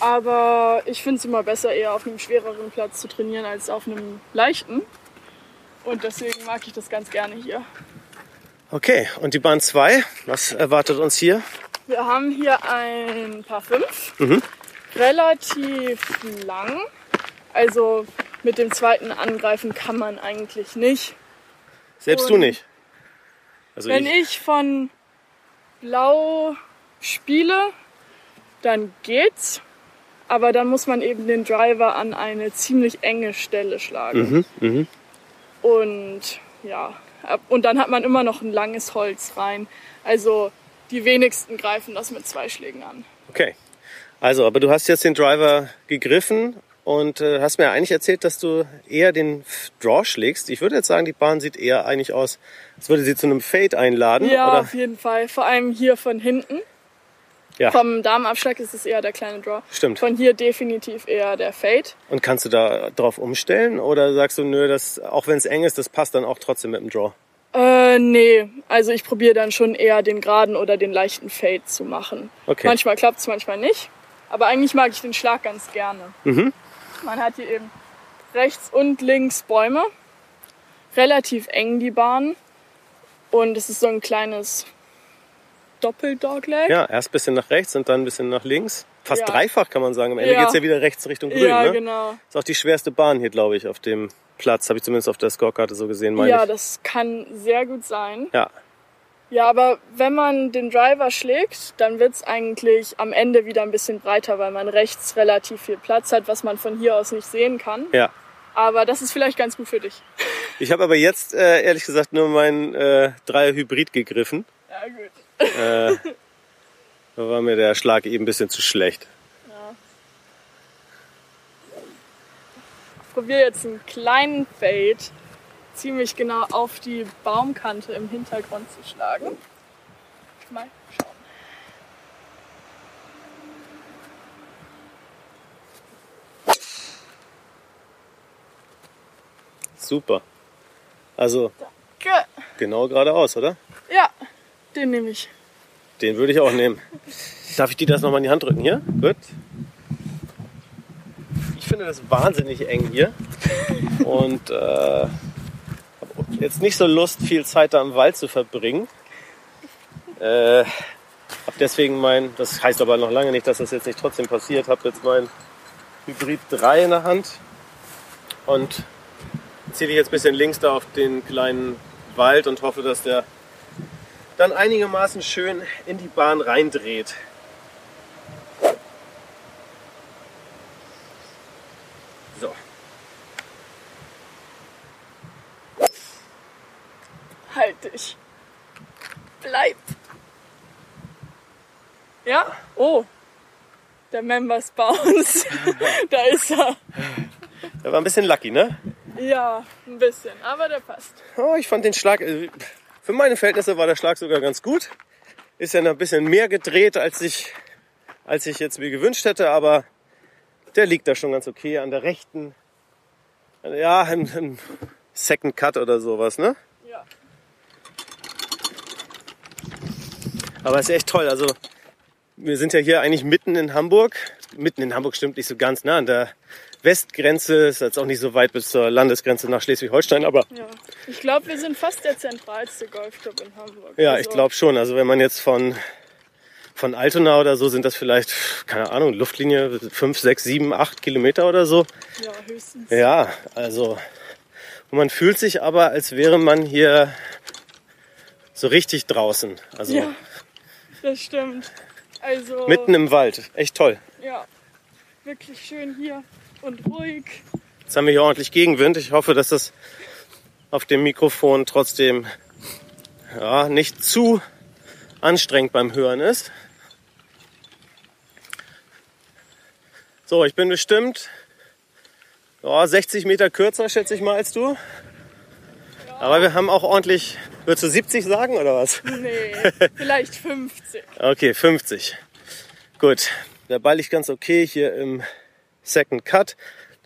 Aber ich finde es immer besser, eher auf einem schwereren Platz zu trainieren als auf einem leichten. Und deswegen mag ich das ganz gerne hier. Okay, und die Bahn 2, was erwartet uns hier? Wir haben hier ein Paar 5. Mhm. Relativ lang. Also mit dem zweiten angreifen kann man eigentlich nicht. Selbst du Und nicht. Also Wenn ich, ich von Blau spiele, dann geht's. Aber dann muss man eben den Driver an eine ziemlich enge Stelle schlagen. Mhm, mhm. Und ja, und dann hat man immer noch ein langes Holz rein. Also die wenigsten greifen das mit zwei Schlägen an. Okay. Also, aber du hast jetzt den Driver gegriffen und äh, hast mir eigentlich erzählt, dass du eher den Draw schlägst. Ich würde jetzt sagen, die Bahn sieht eher eigentlich aus, als würde sie zu einem Fade einladen. Ja, Oder? auf jeden Fall. Vor allem hier von hinten. Ja. Vom Damenabschlag ist es eher der kleine Draw. Stimmt. Von hier definitiv eher der Fade. Und kannst du da drauf umstellen? Oder sagst du, nö, das, auch wenn es eng ist, das passt dann auch trotzdem mit dem Draw? Äh, nee. Also ich probiere dann schon eher den geraden oder den leichten Fade zu machen. Okay. Manchmal klappt's, manchmal nicht. Aber eigentlich mag ich den Schlag ganz gerne. Mhm. Man hat hier eben rechts und links Bäume. Relativ eng die Bahn. Und es ist so ein kleines Doppeldogleg. Ja, erst ein bisschen nach rechts und dann ein bisschen nach links. Fast Ja. dreifach kann man sagen. Am Ende Ja. geht's ja wieder rechts Richtung Grün. Ja, ne? genau. Ist auch die schwerste Bahn hier, glaube ich, auf dem Platz. Habe ich zumindest auf der Scorekarte so gesehen, meine Ja, ich. das kann sehr gut sein. Ja. Ja, aber wenn man den Driver schlägt, dann wird's eigentlich am Ende wieder ein bisschen breiter, weil man rechts relativ viel Platz hat, was man von hier aus nicht sehen kann. Ja. Aber das ist vielleicht ganz gut für dich. Ich habe aber jetzt, äh, ehrlich gesagt, nur meinen äh, Dreier Hybrid gegriffen. Ja, gut. Äh, da war mir der Schlag eben ein bisschen zu schlecht. Ich probiere jetzt einen kleinen Fade ziemlich genau auf die Baumkante im Hintergrund zu schlagen. Mal schauen. Super. Also Ge- genau geradeaus, oder? Ja, den nehme ich. Den würde ich auch nehmen. Darf ich dir das nochmal in die Hand drücken hier? Gut. Ich finde das wahnsinnig eng hier. Und äh, jetzt nicht so Lust, viel Zeit da im Wald zu verbringen. Äh, hab deswegen mein, das heißt aber noch lange nicht, dass das jetzt nicht trotzdem passiert, habe jetzt mein Hybrid 3 in der Hand und ziehe dich jetzt ein bisschen links da auf den kleinen Wald und hoffe, dass der dann einigermaßen schön in die Bahn reindreht. So. Halt dich. Bleib. Ja? Oh. Der Members Bounce. *laughs* da ist er. Der war ein bisschen lucky, ne? Ja, ein bisschen, aber der passt. Oh, ich fand den Schlag, äh, für meine Verhältnisse war der Schlag sogar ganz gut. Ist ja noch ein bisschen mehr gedreht, als ich, als ich jetzt mir gewünscht hätte, aber der liegt da schon ganz okay an der rechten. Ja, ein, ein Second Cut oder sowas, ne? Ja. Aber es ist echt toll. Also wir sind ja hier eigentlich mitten in Hamburg. Mitten in Hamburg stimmt nicht so ganz nah an der Westgrenze. Ist jetzt auch nicht so weit bis zur Landesgrenze nach Schleswig-Holstein. Aber ja. Ich glaube, wir sind fast der zentralste Golfclub in Hamburg. ja, Also, ich glaube schon. Also wenn man jetzt von von Altona oder so sind das vielleicht, keine Ahnung, Luftlinie 5, 6, 7, 8 Kilometer oder so. Ja, höchstens. Ja, also und man fühlt sich aber, als wäre man hier so richtig draußen. Also Ja, das stimmt. Also, mitten im Wald. Echt toll. ja, wirklich schön hier und ruhig. Jetzt haben wir hier ordentlich Gegenwind. Ich hoffe, dass das auf dem Mikrofon trotzdem ja, nicht zu anstrengend beim Hören ist. So, ich bin bestimmt ja, 60 Meter kürzer, schätze ich mal, als du. Aber wir haben auch ordentlich, würdest du 70 sagen oder was? Nee, *laughs* vielleicht 50. Okay, 50. Gut, der Ball liegt ganz okay hier im Second Cut.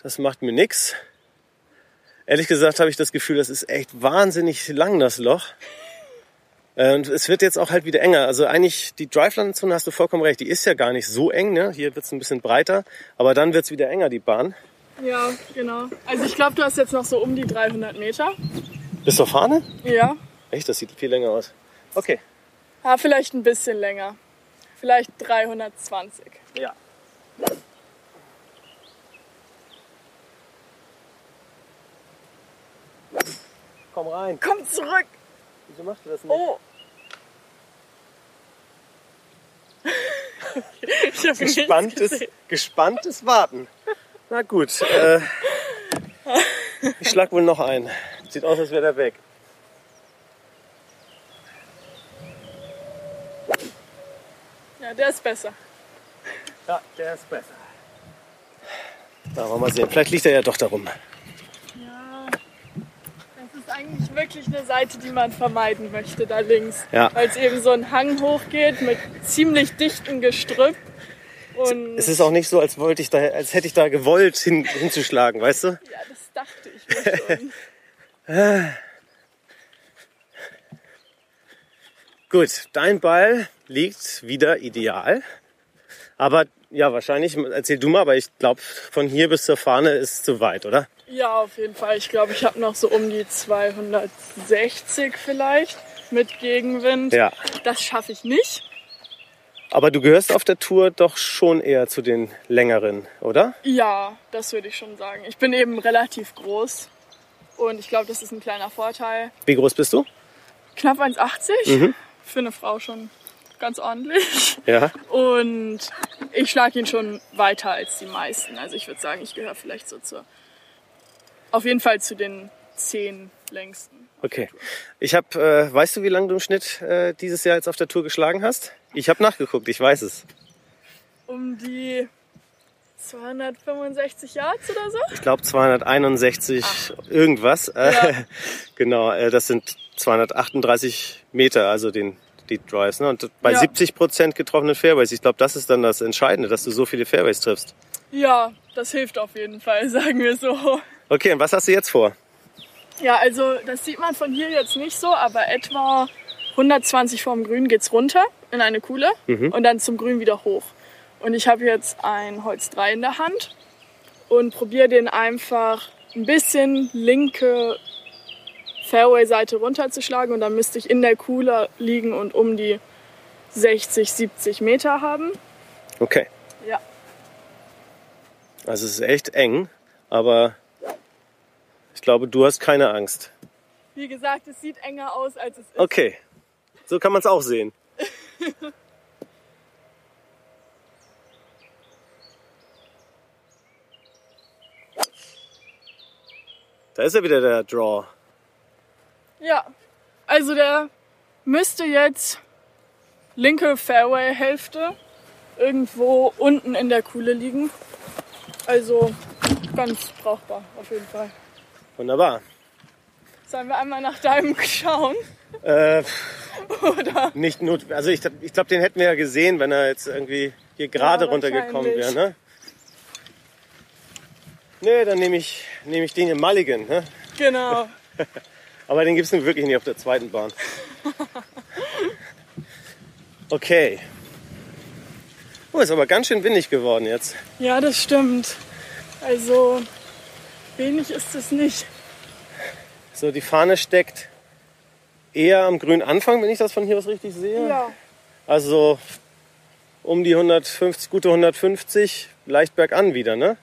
Das macht mir nix. Ehrlich gesagt habe ich das Gefühl, das ist echt wahnsinnig lang, das Loch. Und es wird jetzt auch halt wieder enger. Also eigentlich, die Drive-Landezone hast du vollkommen recht, die ist ja gar nicht so eng. Ne? Hier wird es ein bisschen breiter, aber dann wird es wieder enger, die Bahn. Ja, genau. Also ich glaube, du hast jetzt noch so um die 300 Meter. Bis zur Fahne? Ja. Echt, das sieht viel länger aus. Okay. Ja, vielleicht ein bisschen länger. Vielleicht 320. Ja. Komm rein. Komm zurück! Wieso machst du das nicht? Oh! ich habe Gespanntes, gespanntes Warten. Na gut, äh, ich schlag wohl noch ein. Sieht aus, als wäre der weg. Ja, der ist besser. Ja, der ist besser. Na, wollen wir mal sehen. Vielleicht liegt er ja doch darum. Ist eigentlich wirklich eine Seite, die man vermeiden möchte, da links. Ja. Weil es eben so einen Hang hochgeht mit ziemlich dichtem Gestrüpp. Und Es ist auch nicht so, als wollte ich da, als hätte ich da gewollt hin, hinzuschlagen, weißt du? ja, das dachte ich mir schon. *laughs* Gut, dein Ball liegt wieder ideal. Aber ja, wahrscheinlich, erzähl du mal, aber ich glaube, von hier bis zur Fahne ist zu weit, oder? Ja, auf jeden Fall. Ich glaube, ich habe noch so um die 260 vielleicht mit Gegenwind. Ja. Das schaffe ich nicht. Aber du gehörst auf der Tour doch schon eher zu den längeren, oder? Ja, das würde ich schon sagen. Ich bin eben relativ groß und ich glaube, das ist ein kleiner Vorteil. Wie groß bist du? Knapp 1,80 für eine Frau schon ganz ordentlich. Ja. Und ich schlage ihn schon weiter als die meisten. Also ich würde sagen, ich gehöre vielleicht so zur, auf jeden Fall zu den zehn längsten. Okay. Ich habe, äh, weißt du, wie lange du im Schnitt äh, dieses Jahr jetzt auf der Tour geschlagen hast? Ich habe nachgeguckt, ich weiß es. Um die 265 Yards oder so? Ich glaube 261 irgendwas. Äh, Ja. *laughs* genau, äh, das sind 238 Meter, also den, die Drives. Ne? Und bei Ja. 70 Prozent getroffenen Fairways, ich glaube, das ist dann das Entscheidende, dass du so viele Fairways triffst. Ja, das hilft auf jeden Fall, *laughs* sagen wir so. Okay, und was hast du jetzt vor? Ja, also das sieht man von hier jetzt nicht so, aber etwa 120 vorm Grün geht's runter in eine Kuhle und dann zum Grün wieder hoch. Und ich habe jetzt ein Holz 3 in der Hand und probiere den einfach ein bisschen linke Fairway-Seite runterzuschlagen und dann müsste ich in der Kuhle liegen und um die 60, 70 Meter haben. Okay, Ja, also es ist echt eng, aber ich glaube, du hast keine Angst. wie gesagt, es sieht enger aus, als es ist. Okay, so kann man es auch sehen. *laughs* Da ist ja wieder der Draw. Ja, also der müsste jetzt linke Fairway-Hälfte irgendwo unten in der Kuhle liegen. Also ganz brauchbar auf jeden Fall. Wunderbar. Sollen wir einmal nach deinem schauen? Äh, Oder? nicht not also ich, ich glaube, den hätten wir ja gesehen, wenn er jetzt irgendwie hier gerade Ja, runtergekommen wäre. Ne? Nee, dann nehme ich, nehme ich den im Mulligan. Ne? Genau. *laughs* Aber den gibt es nun wirklich nicht auf der zweiten Bahn. *laughs* Okay. Oh, ist aber ganz schön windig geworden jetzt. Ja, das stimmt. Also wenig ist es nicht. So, die Fahne steckt eher am grünen Anfang, wenn ich das von hier aus richtig sehe. Ja. Also um die 150, gute 150, leicht bergan wieder, ne?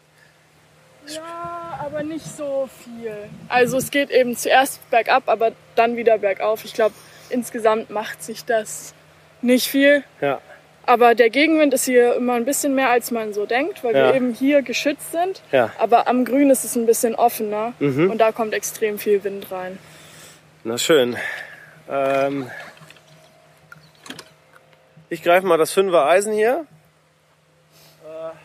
Ja, aber nicht so viel. Also es geht eben zuerst bergab, aber dann wieder bergauf. Ich glaube, insgesamt macht sich das nicht viel. Ja. Aber der Gegenwind ist hier immer ein bisschen mehr, als man so denkt, weil Ja. wir eben hier geschützt sind. Ja. Aber am Grün ist es ein bisschen offener Mhm. und da kommt extrem viel Wind rein. Na schön. Ähm, ich greife mal das Fünfer Eisen hier. Äh,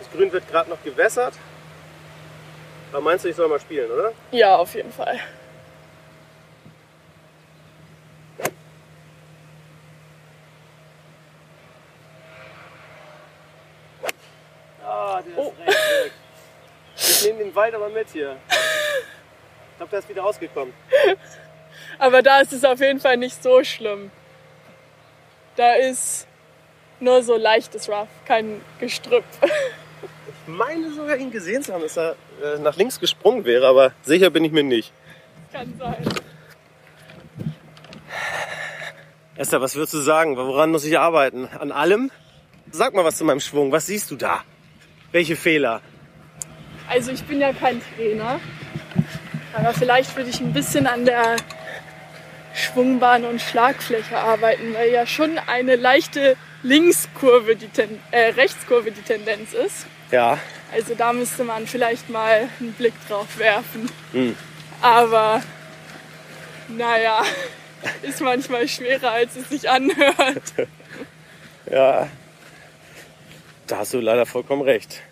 Das Grün wird gerade noch gewässert. Aber meinst du, ich soll mal spielen, oder? Ja, auf jeden Fall. Ah, der Oh. ist recht weg. Ich nehme den Wald aber mit hier. Ich glaube, der ist wieder rausgekommen. Aber da ist es auf jeden Fall nicht so schlimm. Da ist nur so leichtes Rough, kein Gestrüpp. Ich meine sogar ihn gesehen zu haben, dass er äh, nach links gesprungen wäre, aber sicher bin ich mir nicht. Kann sein. Esther, was würdest du sagen? Woran muss ich arbeiten? An allem? Sag mal was zu meinem Schwung. Was siehst du da? Welche Fehler? Also ich bin ja kein Trainer, aber vielleicht würde ich ein bisschen an der Schwungbahn und Schlagfläche arbeiten, weil ja schon eine leichte Linkskurve, die Ten äh, Rechtskurve die Tendenz ist. Ja. Also da müsste man vielleicht mal einen Blick drauf werfen. Hm. Aber naja, *laughs* ist manchmal schwerer, als es sich anhört. Ja. Da hast du leider vollkommen recht.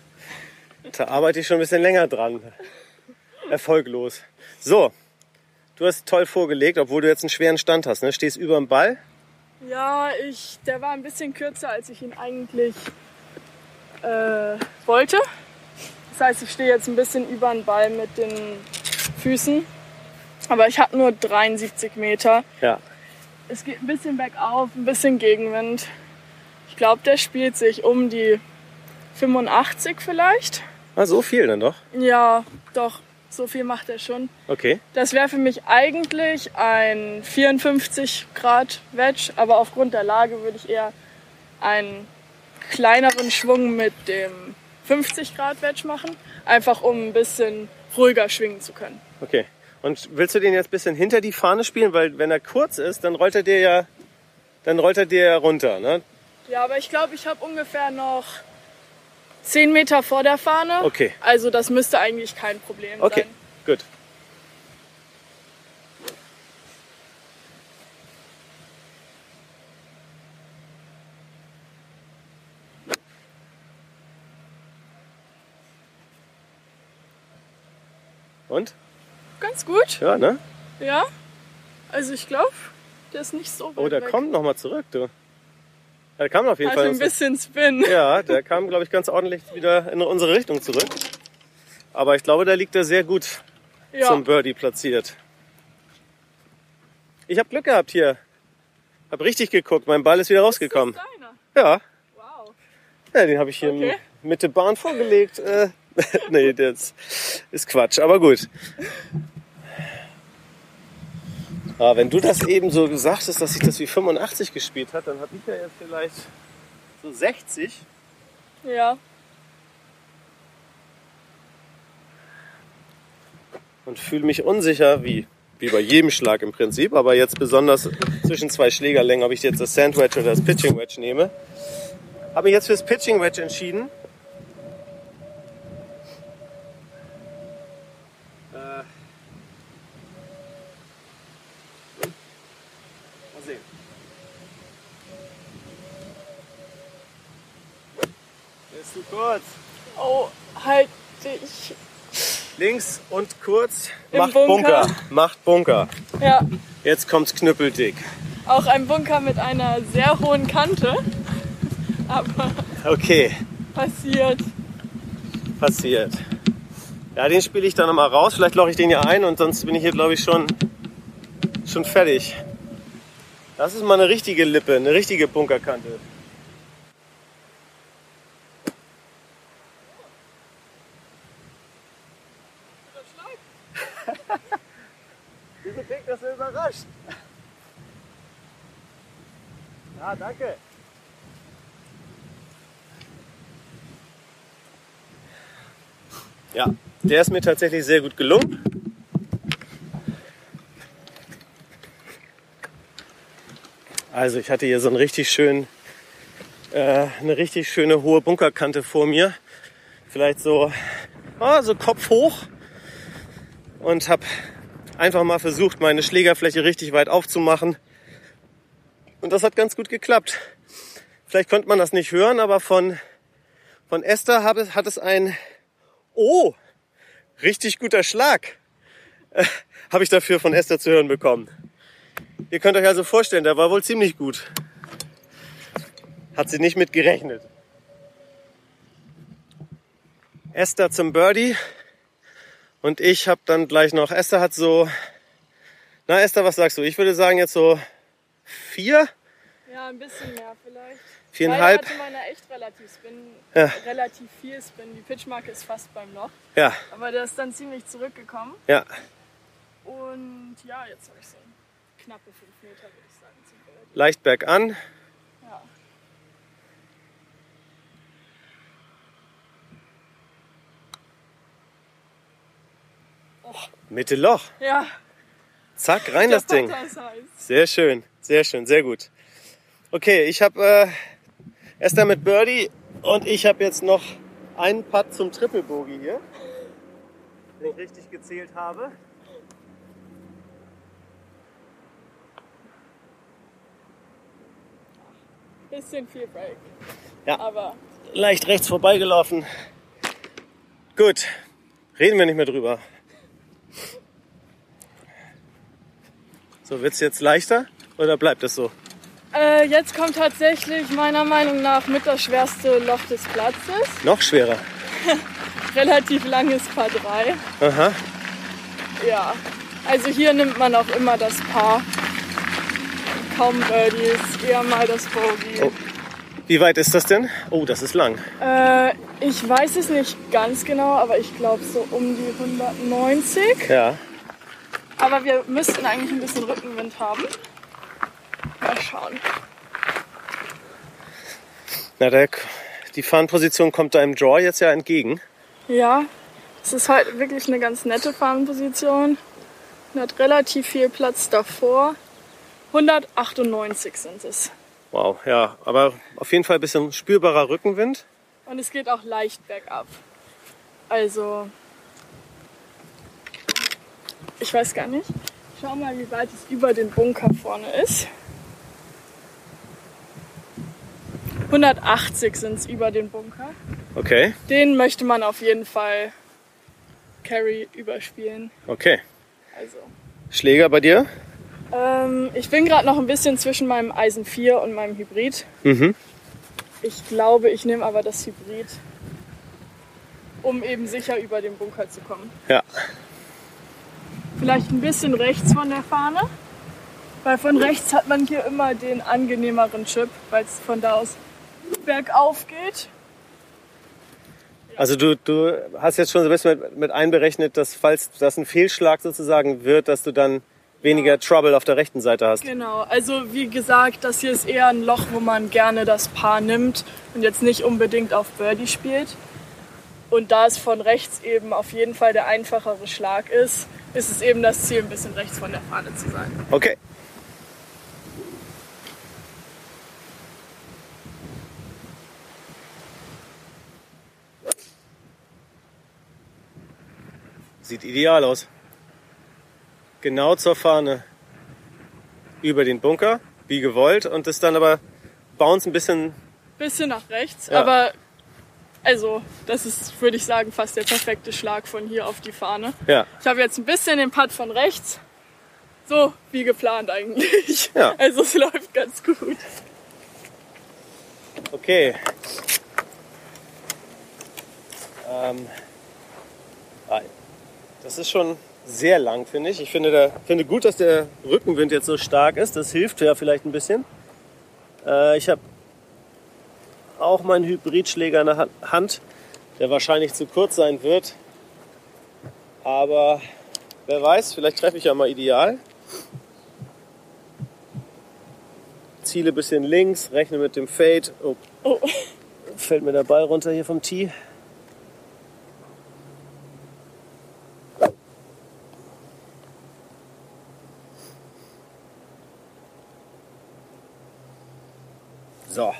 Da arbeite ich schon ein bisschen länger dran. Erfolglos. So, du hast toll vorgelegt, obwohl du jetzt einen schweren Stand hast. Ne? Stehst über dem Ball. Ja, ich, der war ein bisschen kürzer, als ich ihn eigentlich äh, wollte. Das heißt, ich stehe jetzt ein bisschen über den Ball mit den Füßen. Aber ich habe nur 73 Meter. Ja. Es geht ein bisschen bergauf, ein bisschen Gegenwind. Ich glaube, der spielt sich um die 85 vielleicht. Ah, so viel dann doch. Ja, doch, so viel macht er schon. Okay. Das wäre für mich eigentlich ein 54 Grad Wedge, aber aufgrund der Lage würde ich eher einen kleineren Schwung mit dem 50 Grad Wedge machen, einfach um ein bisschen ruhiger schwingen zu können. Okay. Und willst du den jetzt ein bisschen hinter die Fahne spielen? Weil wenn er kurz ist, dann rollt er dir ja, dann rollt er dir ja runter. Ne? Ja, aber ich glaube, ich habe ungefähr noch 10 Meter vor der Fahne. Okay. Also das müsste eigentlich kein Problem Okay, sein. gut. Und? Ganz gut, Ja, ne? ja. Also ich glaube, der ist nicht so weit Oh, der weg. kommt nochmal zurück, du. Der kam auf jeden Also Fall. ein bisschen Spin. Ja, der kam, glaube ich, ganz ordentlich wieder in unsere Richtung zurück. Aber ich glaube, da liegt er sehr gut Ja. zum Birdie platziert. Ich habe Glück gehabt hier. Hab richtig geguckt, mein Ball ist wieder rausgekommen. Das ist deiner. Ja, Wow. ja den habe ich hier Okay. Mitte Bahn vorgelegt. Äh, *laughs* nee, das ist Quatsch, aber gut. Ah, wenn du das eben so gesagt hast, dass ich das wie 85 gespielt hat, dann habe ich ja jetzt vielleicht so 60. Ja. und fühle mich unsicher, wie, wie bei jedem Schlag im Prinzip, aber jetzt besonders zwischen zwei Schlägerlängen, ob ich jetzt das Sand Wedge oder das Pitching Wedge nehme. Habe mich jetzt fürs Pitching Wedge entschieden. Äh, mal sehen. Ist zu kurz. Oh, halt dich. Links und kurz. Im Macht Bunker. Bunker. Macht Bunker. Ja. Jetzt kommt's knüppeldick. Auch ein Bunker mit einer sehr hohen Kante. Aber Okay, passiert. passiert. Ja, den spiele ich dann nochmal raus. Vielleicht loche ich den ja ein und sonst bin ich hier, glaube ich, schon, schon fertig. Das ist mal eine richtige Lippe, eine richtige Bunkerkante. Wieso klingt das so überrascht? Ja, danke. Ja, der ist mir tatsächlich sehr gut gelungen. Also ich hatte hier so einen richtig schönen, äh, eine richtig schöne hohe Bunkerkante vor mir. Vielleicht so, ah, so Kopf hoch. Und habe einfach mal versucht, meine Schlägerfläche richtig weit aufzumachen. Und das hat ganz gut geklappt. Vielleicht konnte man das nicht hören, aber von, von Esther hat es, hat es ein Oh, richtig guter Schlag. Äh, Habe ich dafür von Esther zu hören bekommen. Ihr könnt euch also vorstellen, der war wohl ziemlich gut. Hat sie nicht mit gerechnet. Esther zum Birdie. Und ich habe dann gleich noch, Esther hat so, na Esther, was sagst du? Ich würde sagen jetzt so vier, Ja, ein bisschen mehr vielleicht. viereinhalb. Leider hatte meiner echt relativ Spin, Ja. relativ viel Spin. Die Pitchmarke ist fast beim Loch. Ja, Aber der ist dann ziemlich zurückgekommen. ja. Und ja, jetzt habe ich so knappe 5 Meter, würde ich sagen. Leicht bergan. Mitte Loch. Ja, Zack, rein das Ding. Sehr schön, sehr schön, sehr gut. Okay, ich habe äh, Esther mit Birdie und ich habe jetzt noch einen Putt zum Triple Bogey hier. Wenn ich richtig gezählt habe. Bisschen viel Break. Ja. Aber Leicht rechts vorbeigelaufen. Gut, reden wir nicht mehr drüber. So, wird's jetzt leichter oder bleibt es so? äh, jetzt kommt tatsächlich meiner Meinung nach mit das schwerste Loch des Platzes. Noch schwerer. *laughs* Relativ langes Paar 3. Aha. Ja, also hier nimmt man auch immer das Paar. Kaum Birdies, eher mal das Bogey. Oh. Wie weit ist das denn? Oh, das ist lang. Äh, ich weiß es nicht ganz genau, aber ich glaube so um die 190. Ja. Aber wir müssten eigentlich ein bisschen Rückenwind haben. Mal schauen. Na, der, die Fahnenposition kommt deinem Draw jetzt ja entgegen. Ja, es ist halt wirklich eine ganz nette Fahnenposition. Man hat relativ viel Platz davor. 198 sind es. Wow, ja, aber auf jeden Fall ein bisschen spürbarer Rückenwind. Und es geht auch leicht bergab. Also, ich weiß gar nicht. Schau mal, wie weit es über den Bunker vorne ist. 180 sind es über den Bunker. Okay, Den möchte man auf jeden Fall Carry überspielen. okay. Also, Schläger bei dir? ähm, ich bin gerade noch ein bisschen zwischen meinem Eisen 4 und meinem Hybrid. Mhm. Ich glaube, ich nehme aber das Hybrid, um eben sicher über den Bunker zu kommen. Ja. Vielleicht ein bisschen rechts von der Fahne, weil von rechts hat man hier immer den angenehmeren Chip, weil es von da aus bergauf geht. Also du, du hast jetzt schon so ein bisschen mit, mit einberechnet, dass falls das ein Fehlschlag sozusagen wird, dass du dann weniger Trouble auf der rechten Seite hast. Genau, also wie gesagt, das hier ist eher ein Loch, wo man gerne das Paar nimmt und jetzt nicht unbedingt auf Birdie spielt. Und da es von rechts eben auf jeden Fall der einfachere Schlag ist, ist es eben das Ziel, ein bisschen rechts von der Fahne zu sein. Okay. Sieht ideal aus. Genau zur Fahne. Über den Bunker, wie gewollt. Und ist dann aber bounce ein bisschen. Bisschen nach rechts, Ja. aber also das ist, würde ich sagen, fast der perfekte Schlag von hier auf die Fahne. Ja. Ich habe jetzt ein bisschen den Putt von rechts. So wie geplant eigentlich. Ja. *laughs* Also es läuft ganz gut. Okay. Ähm, ah, das ist schon sehr lang, finde ich. Ich finde, der, finde gut, dass der Rückenwind jetzt so stark ist. Das hilft ja vielleicht ein bisschen. Äh, ich habe auch meinen Hybridschläger in der Ha- Hand, der wahrscheinlich zu kurz sein wird. Aber wer weiß, vielleicht treffe ich ja mal ideal. Ziele ein bisschen links, rechne mit dem Fade. Oh, Oh, fällt mir der Ball runter hier vom Tee. So.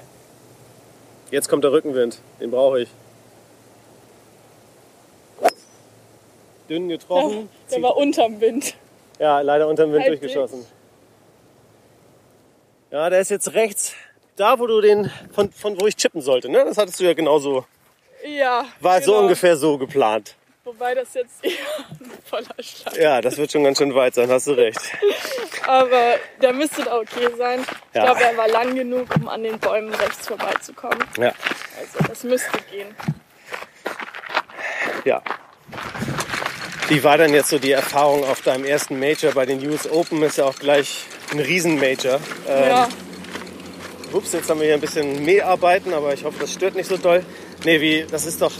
Jetzt kommt der Rückenwind. Den brauche ich. Dünn getroffen. der zieht- war unterm Wind. ja, leider unterm Wind Halbwegs. durchgeschossen. Ja, der ist jetzt rechts, da wo du den, von, von wo ich chippen sollte, ne? Das hattest du ja genauso, Ja. war so genau. ungefähr so geplant. Wobei das jetzt eher ein voller Schlag. Ja, das wird schon ganz schön weit sein, hast du recht. *laughs* Aber der müsste da okay sein. Ich Ja. glaube, er war lang genug, um an den Bäumen rechts vorbeizukommen. Ja, Also das müsste gehen. ja. Wie war denn jetzt so die Erfahrung auf deinem ersten Major bei den US Open? Ist ja auch gleich ein Riesen-Major. Ähm, Ja, Ups, jetzt haben wir hier ein bisschen Mäharbeiten, aber ich hoffe, das stört nicht so doll. Nee, wie, das ist doch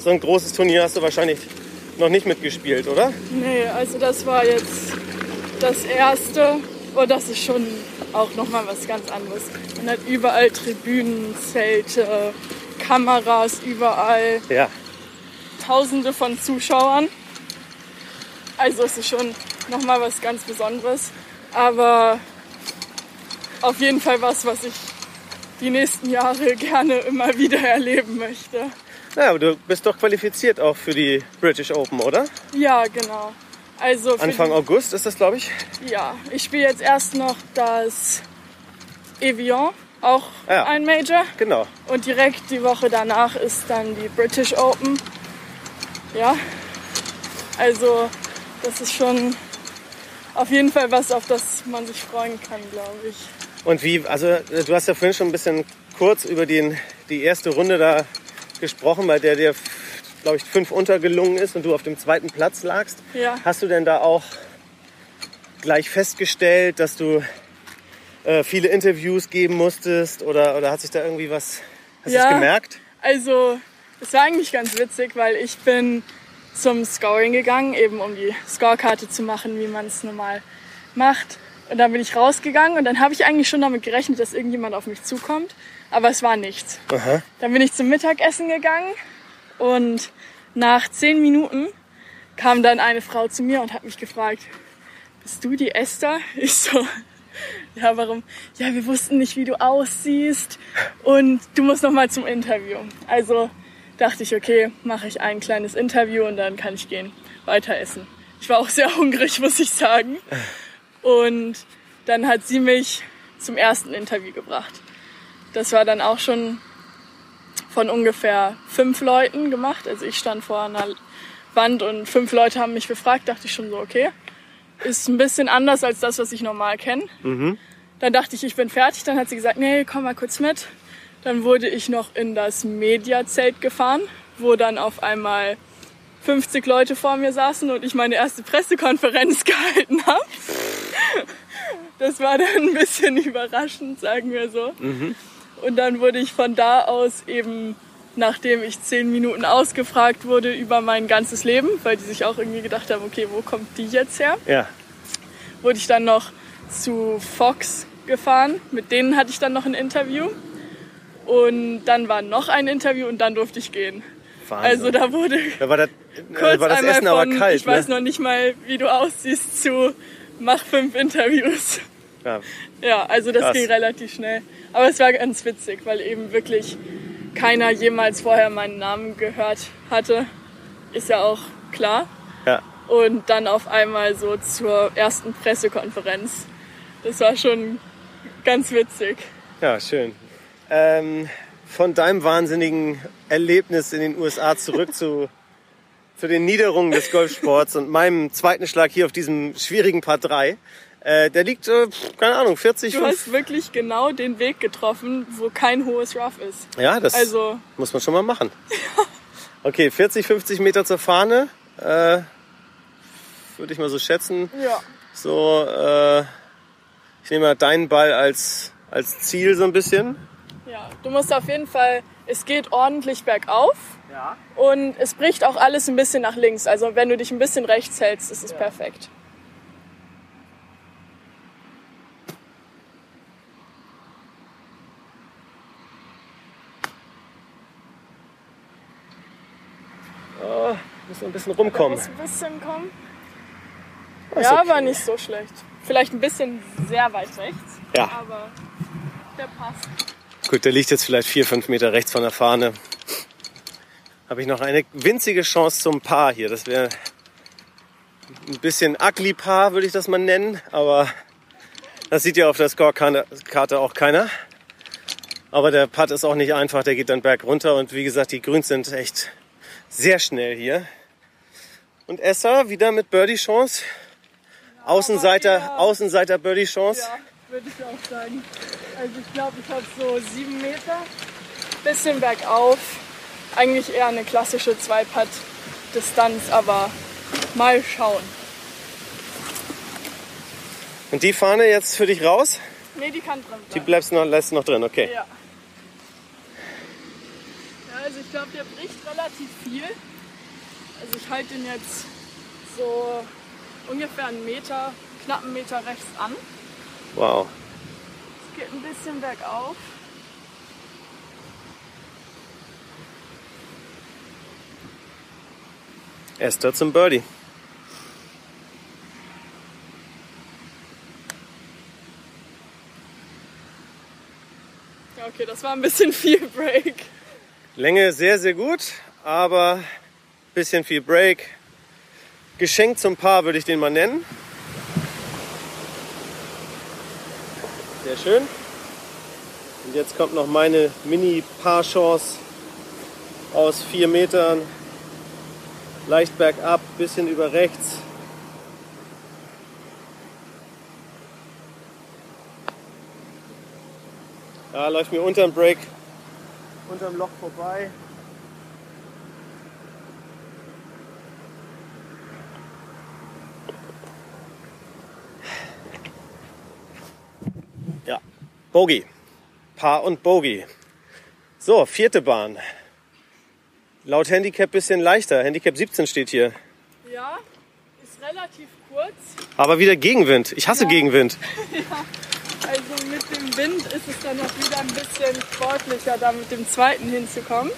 so ein großes Turnier, hast du wahrscheinlich noch nicht mitgespielt, oder? nee, also das war jetzt das erste. Und das ist schon auch nochmal was ganz anderes. Man hat überall Tribünen, Zelte, Kameras, überall Ja. Tausende von Zuschauern. Also es ist schon nochmal was ganz Besonderes. Aber auf jeden Fall was, was ich die nächsten Jahre *laughs* gerne immer wieder erleben möchte. Ja, aber du bist doch qualifiziert auch für die British Open, oder? Ja, genau. Also Anfang August ist das, glaube ich. ja, ich spiele jetzt erst noch das Evian, auch Ja. ein Major. Genau. Und direkt die Woche danach ist dann die British Open. Ja, also das ist schon auf jeden Fall was, auf das man sich freuen kann, glaube ich. Und wie, also du hast ja vorhin schon ein bisschen kurz über den, die erste Runde da gesprochen, bei der dir, glaube ich, fünf untergelungen ist und du auf dem zweiten Platz lagst. Ja. Hast du denn da auch gleich festgestellt, dass du äh, viele Interviews geben musstest oder, oder hat sich da irgendwie was, hast Ja. gemerkt? Also es war eigentlich ganz witzig, weil ich bin zum Scoring gegangen, eben um die Scorekarte zu machen, wie man es normal macht. Und dann bin ich rausgegangen und dann habe ich eigentlich schon damit gerechnet, dass irgendjemand auf mich zukommt. Aber es war nichts. Aha. Dann bin ich zum Mittagessen gegangen und nach zehn Minuten kam dann eine Frau zu mir und hat mich gefragt, bist du die Esther? *laughs* Ich so, ja, warum? Ja, wir wussten nicht, wie du aussiehst und du musst noch mal zum Interview. Also dachte ich, okay, mache ich ein kleines Interview und dann kann ich gehen, weiter essen. Ich war auch sehr *laughs* hungrig, muss ich sagen. Und dann hat sie mich zum ersten Interview gebracht. Das war dann auch schon von ungefähr fünf Leuten gemacht. Also ich stand vor einer Wand und fünf Leute haben mich befragt. Dachte ich schon so, okay, ist ein bisschen anders als das, was ich normal kenne. Dann dachte ich, ich bin fertig. Dann hat sie gesagt, nee, komm mal kurz mit. Dann wurde ich noch in das Mediazelt gefahren, wo dann auf einmal 50 Leute vor mir saßen und ich meine erste Pressekonferenz *laughs* gehalten habe. Das war dann ein bisschen überraschend, sagen wir so. Und dann wurde ich von da aus eben, nachdem ich zehn Minuten ausgefragt wurde über mein ganzes Leben, weil die sich auch irgendwie gedacht haben, okay, wo kommt die jetzt her? Ja. wurde ich dann noch zu Fox gefahren. Mit denen hatte ich dann noch ein Interview. Und dann war noch ein Interview und dann durfte ich gehen. Wahnsinn. Also da wurde da war das, *laughs* kurz äh, war das Essen von, aber kalt, ich weiß ne? noch nicht mal, wie du aussiehst, zu mach fünf Interviews. Ja. Ja, also das Krass. ging relativ schnell. Aber es war ganz witzig, weil eben wirklich keiner jemals vorher meinen Namen gehört hatte. Ist ja auch klar. ja. Und dann auf einmal so zur ersten Pressekonferenz. Das war schon ganz witzig. Ja, schön. Ähm, von deinem wahnsinnigen Erlebnis in den USA zurück zu, *laughs* zu den Niederungen des Golfsports und meinem zweiten Schlag hier auf diesem schwierigen Part 3. Äh, der liegt, äh, keine Ahnung, 40, Du 5. hast wirklich genau den Weg getroffen, wo kein hohes Rough ist. Ja, das Also, muss man schon mal machen. *laughs* Okay, 40, 50 Meter zur Fahne. Äh, Würde ich mal so schätzen. ja. So, äh, ich nehme mal deinen Ball als, als Ziel so ein bisschen. ja. Du musst auf jeden Fall, es geht ordentlich bergauf. Ja. Und es bricht auch alles ein bisschen nach links. Also wenn du dich ein bisschen rechts hältst, ist es perfekt. Muss noch ein bisschen rumkommen. muss ein bisschen kommen. Ist Ja, okay. war nicht so schlecht. Vielleicht ein bisschen sehr weit rechts. Ja. Aber der passt. Gut, der liegt jetzt vielleicht vier, fünf Meter rechts von der Fahne. Habe ich noch eine winzige Chance zum Paar hier. Das wäre ein bisschen ugly Paar, würde ich das mal nennen. Aber das sieht ja auf der Scorekarte auch keiner. Aber der Putt ist auch nicht einfach. Der geht dann berg runter. Und wie gesagt, die Grüns sind echt sehr schnell hier. Und Esser wieder mit Birdie-Chance. Außenseiter, eher- Außenseiter Birdie-Chance. Ja, würde ich auch sagen. Also ich glaube, ich habe so sieben Meter. Bisschen bergauf. Eigentlich eher eine klassische Zwei-Putt-Distanz, aber Mal schauen. Und die Fahne jetzt für dich raus? Nee, die kann drin Die bleiben. bleibst noch, lässt noch drin, okay. Ja. Ja, also ich glaube, der relativ viel. Also ich halte den jetzt so ungefähr einen Meter, knapp einen Meter rechts an. Wow. Es geht ein bisschen bergauf. Esther zum Birdie. Ja, okay, das war ein bisschen *laughs* viel Break. Länge sehr, sehr gut, aber bisschen viel Break. Geschenk zum Paar würde ich den mal nennen. Sehr schön. Und jetzt kommt noch meine Mini-Paar-Chance aus vier Metern. Leicht bergab, bisschen über rechts. Ja, läuft mir unterm Break, unterm Loch vorbei. Ja, Bogey. Paar und Bogey. So, vierte Bahn. Laut Handicap bisschen leichter. Handicap 17 steht hier. Ja, ist relativ kurz. Aber wieder Gegenwind. Ich hasse Ja. Gegenwind. *laughs* Also mit dem Wind ist es dann noch wieder ein bisschen sportlicher, da mit dem zweiten hinzukommen.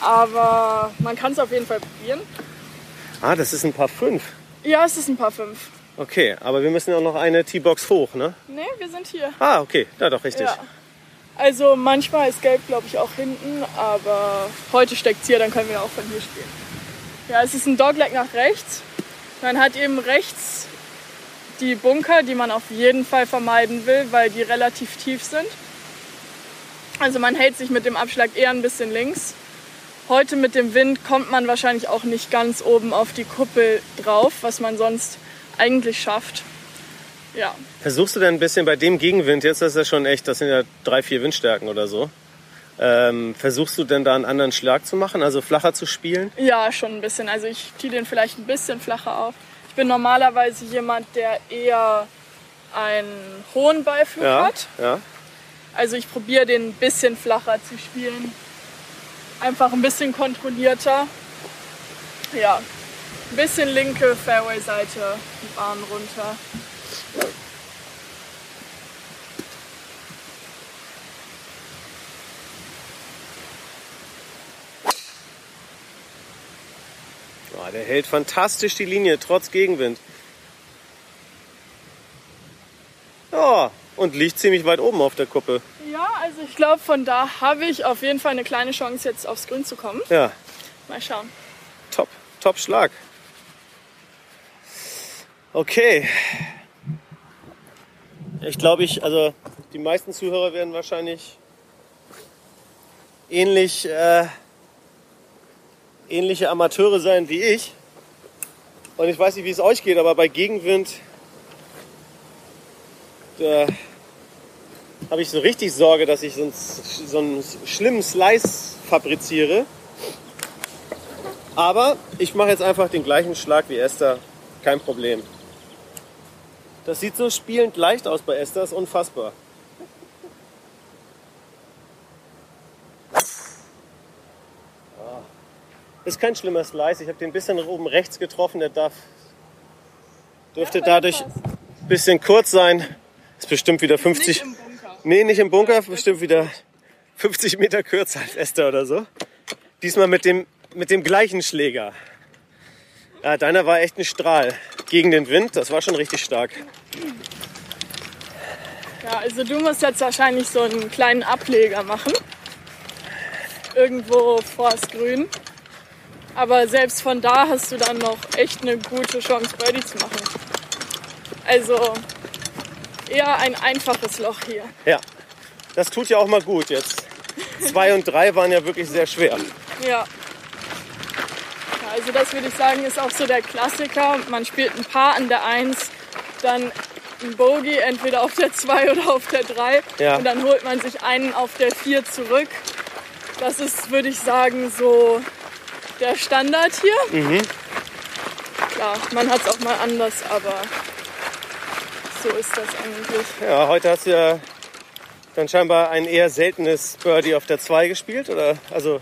Aber man kann es auf jeden Fall probieren. Ah, das ist ein Paar 5. Ja, es ist ein paar fünf. Okay, aber wir müssen auch noch eine T-Box hoch, ne? Ne, wir sind hier. Ah, okay. Ja, doch, richtig. Ja. Also manchmal ist Gelb, glaube ich, auch hinten, aber heute steckt hier, dann können wir auch von hier spielen. Ja, es ist ein Dogleg nach rechts. Man hat eben rechts die Bunker, die man auf jeden Fall vermeiden will, weil die relativ tief sind. Also man hält sich mit dem Abschlag eher ein bisschen links. Heute mit dem Wind kommt man wahrscheinlich auch nicht ganz oben auf die Kuppel drauf, was man sonst eigentlich schafft. Ja, Versuchst du denn ein bisschen bei dem Gegenwind, jetzt ist ja schon echt, das sind ja drei, vier Windstärken oder so. Ähm, versuchst du denn da einen anderen Schlag zu machen, also flacher zu spielen? Ja, schon ein bisschen. Also ich ziehe den vielleicht ein bisschen flacher auf. Ich bin normalerweise jemand, der eher einen hohen Beiflug Ja, hat. ja. Also ich probiere den ein bisschen flacher zu spielen. Einfach ein bisschen kontrollierter. Ja, ein bisschen linke Fairway-Seite, die Bahn runter. Ja, der hält fantastisch die Linie, trotz Gegenwind. Ja, und liegt ziemlich weit oben auf der Kuppe. Ja, also ich glaube, von da habe ich auf jeden Fall eine kleine Chance, jetzt aufs Grün zu kommen. Ja, Mal schauen. top, top Schlag. Okay. Ich glaube, ich, also die meisten Zuhörer werden wahrscheinlich ähnlich, äh, ähnliche Amateure sein wie ich. Und ich weiß nicht, wie es euch geht, aber bei Gegenwind habe ich so richtig Sorge, dass ich so einen, so einen schlimmen Slice fabriziere. Aber ich mache jetzt einfach den gleichen Schlag wie Esther. Kein Problem. Das sieht so spielend leicht aus bei Esther, ist unfassbar. Ah. Ist kein schlimmer Slice. Ich habe den ein bisschen nach oben rechts getroffen. Der darf, dürfte Ja, dadurch ein bisschen kurz sein. Ist bestimmt wieder 50. Nicht im Bunker. Nee, nicht im Bunker, bestimmt wieder 50 Meter kürzer als Esther oder so. Diesmal mit dem, mit dem gleichen Schläger. Ja, deiner war echt ein Strahl. Gegen den Wind, das war schon richtig stark. Ja, also du musst jetzt wahrscheinlich so einen kleinen Ableger machen. Irgendwo vors Grün. Aber selbst von da hast du dann noch echt eine gute Chance, Birdie zu machen. Also eher ein einfaches Loch hier. Ja, das tut ja auch mal gut jetzt. Zwei und drei waren ja wirklich sehr schwer. Ja. Also das würde ich sagen, ist auch so der Klassiker. Man spielt ein Paar an der 1, dann ein Bogey, entweder auf der 2 oder auf der 3. Ja. Und dann holt man sich einen auf der 4 zurück. Das ist, würde ich sagen, so der Standard hier. klar, man hat es auch mal anders, aber so ist das eigentlich. Ja, heute hast du ja dann scheinbar ein eher seltenes Birdie auf der 2 gespielt, oder? Also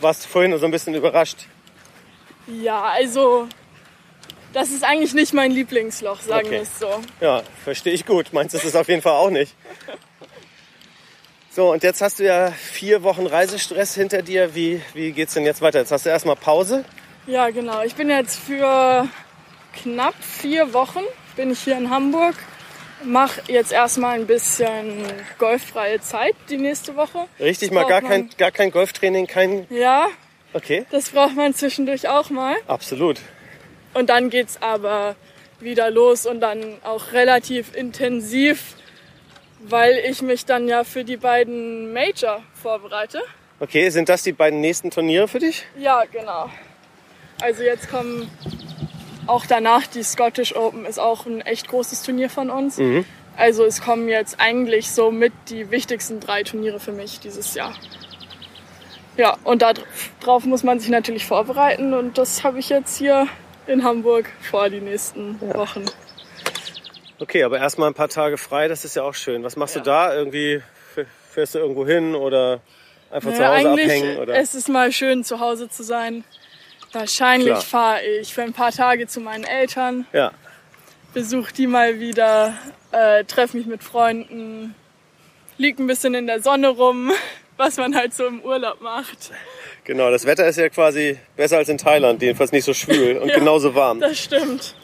warst du vorhin so ein bisschen überrascht? Ja, also das ist eigentlich nicht mein Lieblingsloch, sagen Okay. wir es so. Ja, verstehe ich gut. Meinst du es auf jeden Fall auch nicht? So, und jetzt hast du ja vier Wochen Reisestress hinter dir. Wie, wie geht's denn jetzt weiter? Jetzt hast du erstmal Pause. Ja, genau. Ich bin jetzt für knapp vier Wochen bin ich hier in Hamburg. Mache jetzt erstmal ein bisschen golffreie Zeit die nächste Woche. Richtig, mal gar kein, gar kein Golftraining, kein. Ja, Okay, das braucht man zwischendurch auch mal. absolut. Und dann geht's aber wieder los und dann auch relativ intensiv, weil ich mich dann ja für die beiden Major vorbereite. Okay, sind das die beiden nächsten Turniere für dich? Ja, genau. Also jetzt kommen auch danach die Scottish Open, ist auch ein echt großes Turnier von uns. Also es kommen jetzt eigentlich so mit die wichtigsten drei Turniere für mich dieses Jahr. Ja, und darauf muss man sich natürlich vorbereiten und das habe ich jetzt hier in Hamburg vor die nächsten Wochen. Okay, aber erstmal ein paar Tage frei, das ist ja auch schön. Was machst Ja. du da? Irgendwie fährst du irgendwo hin oder einfach zu Naja, Hause eigentlich abhängen? Oder? es ist mal schön zu Hause zu sein. Wahrscheinlich fahre ich für ein paar Tage zu meinen Eltern. Ja, besuche die mal wieder, äh, treffe mich mit Freunden, lieg ein bisschen in der Sonne rum, was man halt so im Urlaub macht. genau. Das Wetter ist ja quasi besser als in Thailand, jedenfalls nicht so schwül und *laughs* Ja. genauso warm. Das stimmt.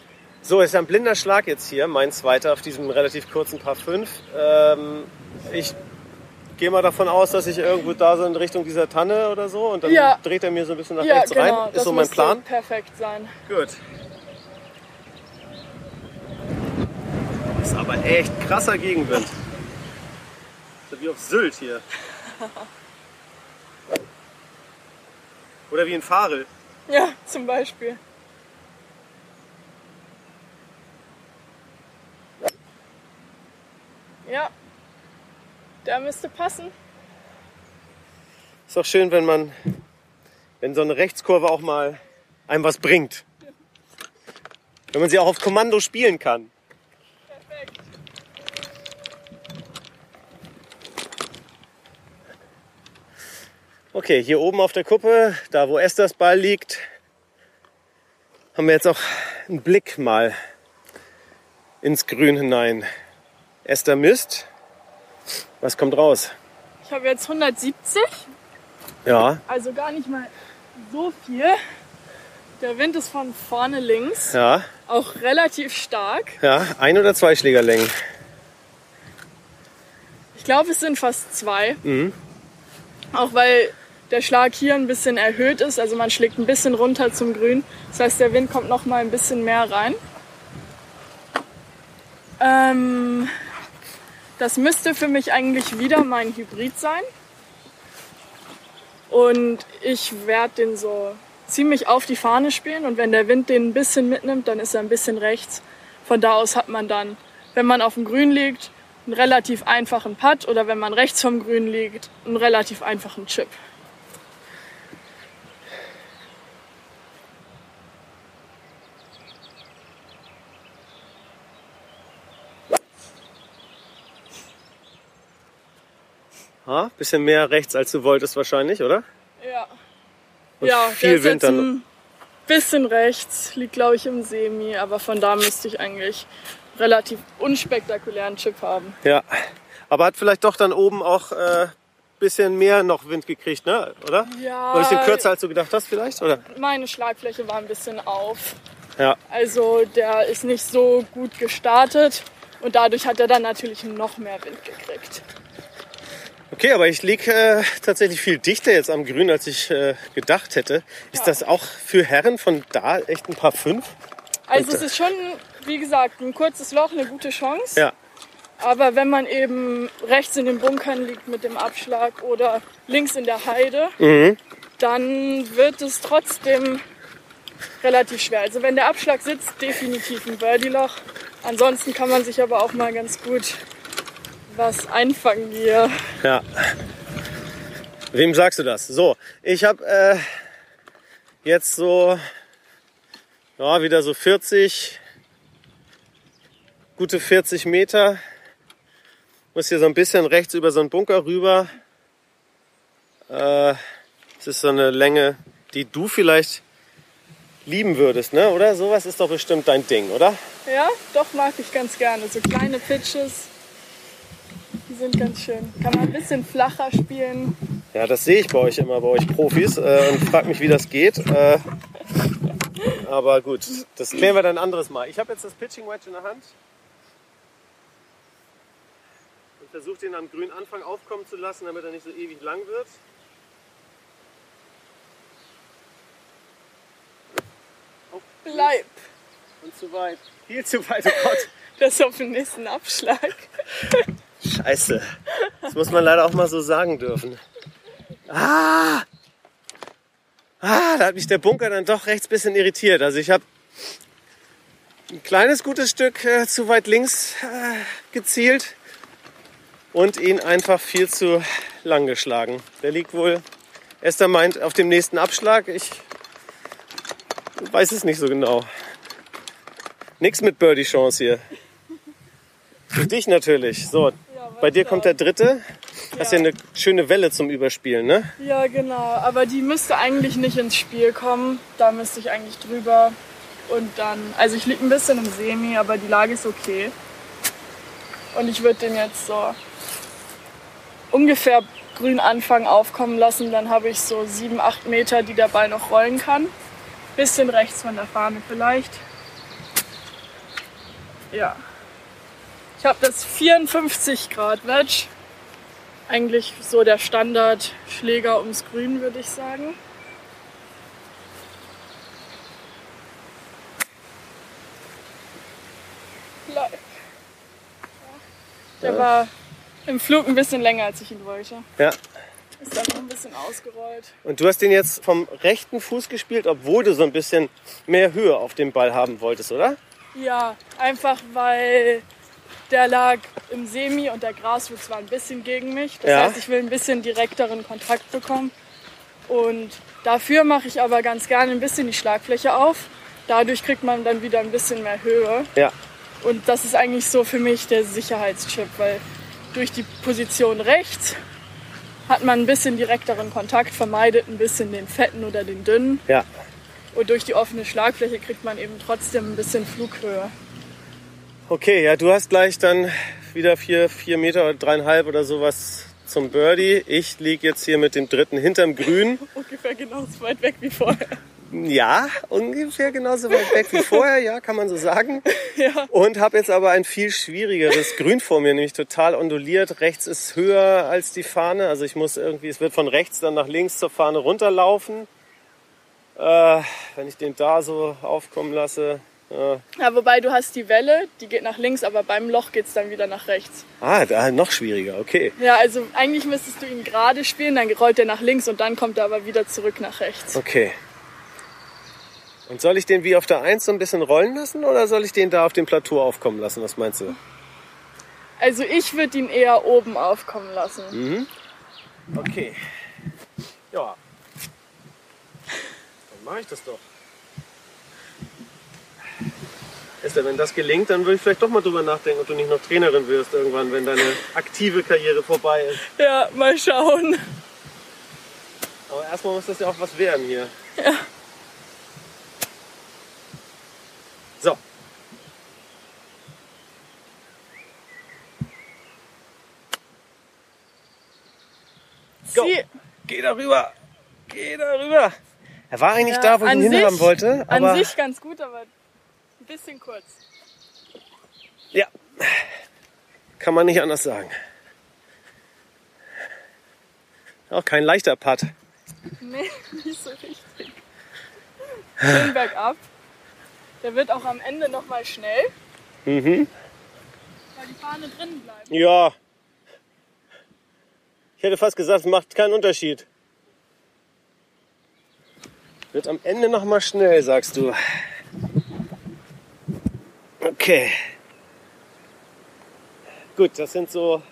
So, ist ein blinder Schlag jetzt hier, mein zweiter auf diesem relativ kurzen Paar 5. Ähm, ich gehe mal davon aus, dass ich irgendwo da so in Richtung dieser Tanne oder so und dann Ja. dreht er mir so ein bisschen nach Ja, rechts genau. rein. Ist das so mein Plan. perfekt sein. Gut. Ist aber echt krasser Gegenwind. So wie auf Sylt hier. *laughs* Oder wie in Farel. Ja, zum Beispiel. Ja, der müsste passen. Ist doch schön, wenn man, wenn so eine Rechtskurve auch mal einem was bringt. Wenn man sie auch auf Kommando spielen kann. Okay, hier oben auf der Kuppe, da wo Esthers Ball liegt, haben wir jetzt auch einen Blick mal ins Grün hinein. Esther misst. Was kommt raus? Ich habe jetzt 170, Ja, also gar nicht mal so viel. Der Wind ist von vorne links, ja, auch relativ stark. ja. Ein- oder zwei Schlägerlängen. Ich glaube, es sind fast zwei. Auch weil der Schlag hier ein bisschen erhöht ist. Also man schlägt ein bisschen runter zum Grün. Das heißt, der Wind kommt noch mal ein bisschen mehr rein. Ähm, das müsste für mich eigentlich wieder mein Hybrid sein. Und ich werde den so ziemlich auf die Fahne spielen. Und wenn der Wind den ein bisschen mitnimmt, dann ist er ein bisschen rechts. Von da aus hat man dann, wenn man auf dem Grün liegt, einen relativ einfachen Putt oder wenn man rechts vom Grün liegt, einen relativ einfachen Chip. Ha? Bisschen mehr rechts, als du wolltest wahrscheinlich, oder? Ja. Und ja, viel Wind jetzt dann. ein bisschen rechts, liegt glaube ich im Semi, aber von da müsste ich eigentlich relativ unspektakulären Chip haben. Ja. Aber hat vielleicht doch dann oben auch äh, bisschen mehr noch Wind gekriegt, ne? Oder? Ja. Oder ein bisschen kürzer, als du gedacht hast, vielleicht? Oder? Meine Schlagfläche war ein bisschen auf. Ja. Also der ist nicht so gut gestartet und dadurch hat er dann natürlich noch mehr Wind gekriegt. Okay, aber ich lieg äh, tatsächlich viel dichter jetzt am Grün, als ich äh, gedacht hätte. Ist Ja. das auch für Herren von da echt ein paar fünf? Also Und, es ist schon, wie gesagt, ein kurzes Loch, eine gute Chance. Ja. Aber wenn man eben rechts in den Bunkern liegt mit dem Abschlag oder links in der Heide, Mhm. dann wird es trotzdem relativ schwer. Also wenn der Abschlag sitzt, definitiv ein Birdie-Loch. Ansonsten kann man sich aber auch mal ganz gut was einfangen hier. Ja. Wem sagst du das? So, ich habe äh, jetzt so Ja, wieder so 40, gute 40 Meter. Muss hier so ein bisschen rechts über so einen Bunker rüber. Äh, das ist so eine Länge, die du vielleicht lieben würdest, ne? Oder? Sowas ist doch bestimmt dein Ding, oder? Ja, doch mag ich ganz gerne. So kleine Pitches, die sind ganz schön. Kann man ein bisschen flacher spielen. Ja, das sehe ich bei euch immer, bei euch Profis äh, und frag mich, wie das geht. Äh, aber gut, das klären wir dann ein anderes Mal. Ich habe jetzt das Pitching Wedge in der Hand und versuche den am grünen Anfang aufkommen zu lassen, damit er nicht so ewig lang wird. Bleib. Und zu weit. Viel zu weit, oh Gott. Das ist auf den nächsten Abschlag. *laughs* Scheiße. Das muss man leider auch mal so sagen dürfen. Ah! Ah, da hat mich der Bunker dann doch rechts bisschen irritiert. Also ich habe ein kleines gutes Stück äh, zu weit links äh, gezielt und ihn einfach viel zu lang geschlagen. Der liegt wohl, Esther meint, auf dem nächsten Abschlag. Ich weiß es nicht so genau. Nix mit Birdie-Chance hier. Für dich natürlich. So, bei dir kommt der dritte. Hast ja eine schöne Welle zum Überspielen, ne? Ja, genau. Aber die müsste eigentlich nicht ins Spiel kommen. Da müsste ich eigentlich drüber. Und dann, also ich liege ein bisschen im Semi, aber die Lage ist okay. Und ich würde den jetzt so ungefähr grün anfangen aufkommen lassen. Dann habe ich so sieben, acht Meter, die der Ball noch rollen kann. Bisschen rechts von der Fahne vielleicht. Ja. Ich habe das 54 Grad Wedge. Eigentlich so der Standardschläger ums Grün, würde ich sagen. Der war im Flug ein bisschen länger, als ich ihn wollte. Ja. Ist dann noch ein bisschen ausgerollt. Und du hast den jetzt vom rechten Fuß gespielt, obwohl du so ein bisschen mehr Höhe auf dem Ball haben wolltest, oder? Ja, einfach weil der lag im Semi und der Graswuchs war ein bisschen gegen mich. Das Ja. heißt, ich will ein bisschen direkteren Kontakt bekommen. Und dafür mache ich aber ganz gerne ein bisschen die Schlagfläche auf. Dadurch kriegt man dann wieder ein bisschen mehr Höhe. Ja. Und das ist eigentlich so für mich der Sicherheitschip, weil durch die Position rechts hat man ein bisschen direkteren Kontakt, vermeidet ein bisschen den fetten oder den dünnen. Ja. Und durch die offene Schlagfläche kriegt man eben trotzdem ein bisschen Flughöhe. Okay, ja, du hast gleich dann wieder vier, vier Meter oder dreieinhalb oder sowas zum Birdie. Ich liege jetzt hier mit dem dritten hinterm Grün. *laughs* Ungefähr genauso weit weg wie vorher. Ja, ungefähr genauso weit weg wie vorher, ja, kann man so sagen. *laughs* Ja. Und habe jetzt aber ein viel schwierigeres Grün vor mir, nämlich total onduliert. Rechts ist höher als die Fahne. Also ich muss irgendwie, es wird von rechts dann nach links zur Fahne runterlaufen. Äh, wenn ich den da so aufkommen lasse. Äh, Ja, wobei du hast die Welle, die geht nach links, aber beim Loch geht es dann wieder nach rechts. ah, da noch schwieriger, okay. Ja, also eigentlich müsstest du ihn gerade spielen, dann rollt er nach links und dann kommt er aber wieder zurück nach rechts. Okay. Und soll ich den wie auf der 1 so ein bisschen rollen lassen oder soll ich den da auf dem Plateau aufkommen lassen? Was meinst du? Also ich würde ihn eher oben aufkommen lassen. Mhm. Okay. Ja. Dann mache ich das doch. Esther, wenn das gelingt, dann würde ich vielleicht doch mal drüber nachdenken, ob du nicht noch Trainerin wirst irgendwann, wenn deine aktive Karriere vorbei ist. Ja, mal schauen. Aber erstmal muss das ja auch was werden hier. Ja. So. Go. Sie, Geh darüber. Geh darüber. Er war eigentlich Ja, da, wo ich ihn sich- hinhaben wollte. an sich ganz gut, aber ein bisschen kurz. ja, kann man nicht anders sagen. Auch kein leichter Putt. Nee, *laughs* nicht so richtig. Schön bergab. Der wird auch am Ende nochmal schnell, Mhm. weil die Fahne drin bleibt. Ja. Ich hätte fast gesagt, es macht keinen Unterschied. Wird am Ende noch mal schnell, sagst du. Okay. Gut, das sind so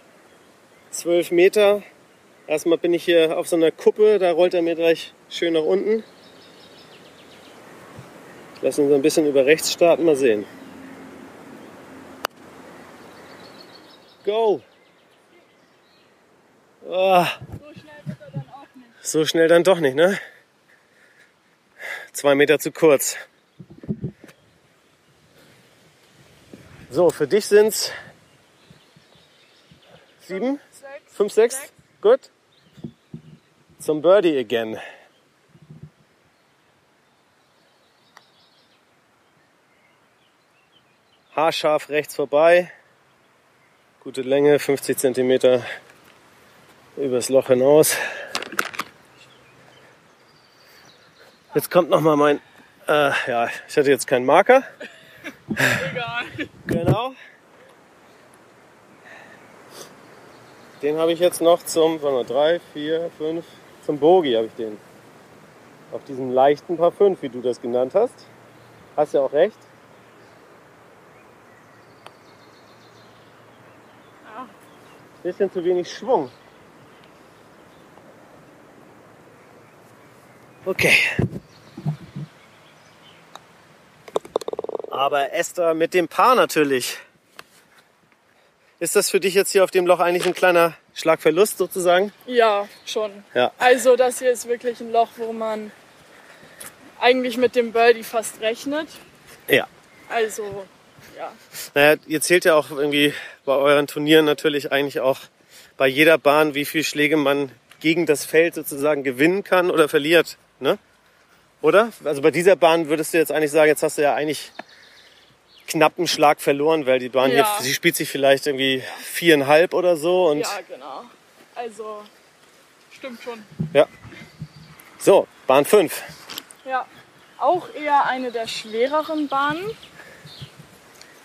zwölf Meter. Erstmal bin ich hier auf so einer Kuppe, da rollt er mir gleich schön nach unten. Lass uns ein bisschen über rechts starten, mal sehen. Go! Nicht. so schnell dann doch nicht, ne? Zwei Meter zu kurz. So, für dich sind's sieben, Sechs. fünf, sechs. Sechs. Gut. Zum Birdie again. Haarscharf rechts vorbei. Gute Länge, 50 Zentimeter übers Loch hinaus. Jetzt kommt noch mal mein, äh, ja, ich hatte jetzt keinen Marker. Egal. Genau. Den habe ich jetzt noch zum, warte mal, drei, vier, fünf, zum Bogi habe ich den. Auf diesem leichten Paar 5, wie du das genannt hast. Hast ja auch recht. Ja. Bisschen zu wenig Schwung. Okay. Aber Esther mit dem Paar natürlich. Ist das für dich jetzt hier auf dem Loch eigentlich ein kleiner Schlagverlust sozusagen? Ja, schon. Ja. Also das hier ist wirklich ein Loch, wo man eigentlich mit dem Birdie fast rechnet. Ja. Also, ja. Naja, ihr zählt ja auch irgendwie bei euren Turnieren natürlich eigentlich auch bei jeder Bahn, wie viele Schläge man gegen das Feld sozusagen gewinnen kann oder verliert. Ne? Oder? Also bei dieser Bahn würdest du jetzt eigentlich sagen, jetzt hast du ja eigentlich knapp einen Schlag verloren, weil die Bahn Ja. hier, sie spielt sich vielleicht irgendwie viereinhalb oder so und Ja, genau. Also, stimmt schon. ja. So, Bahn 5. Ja, auch eher eine der schwereren Bahnen.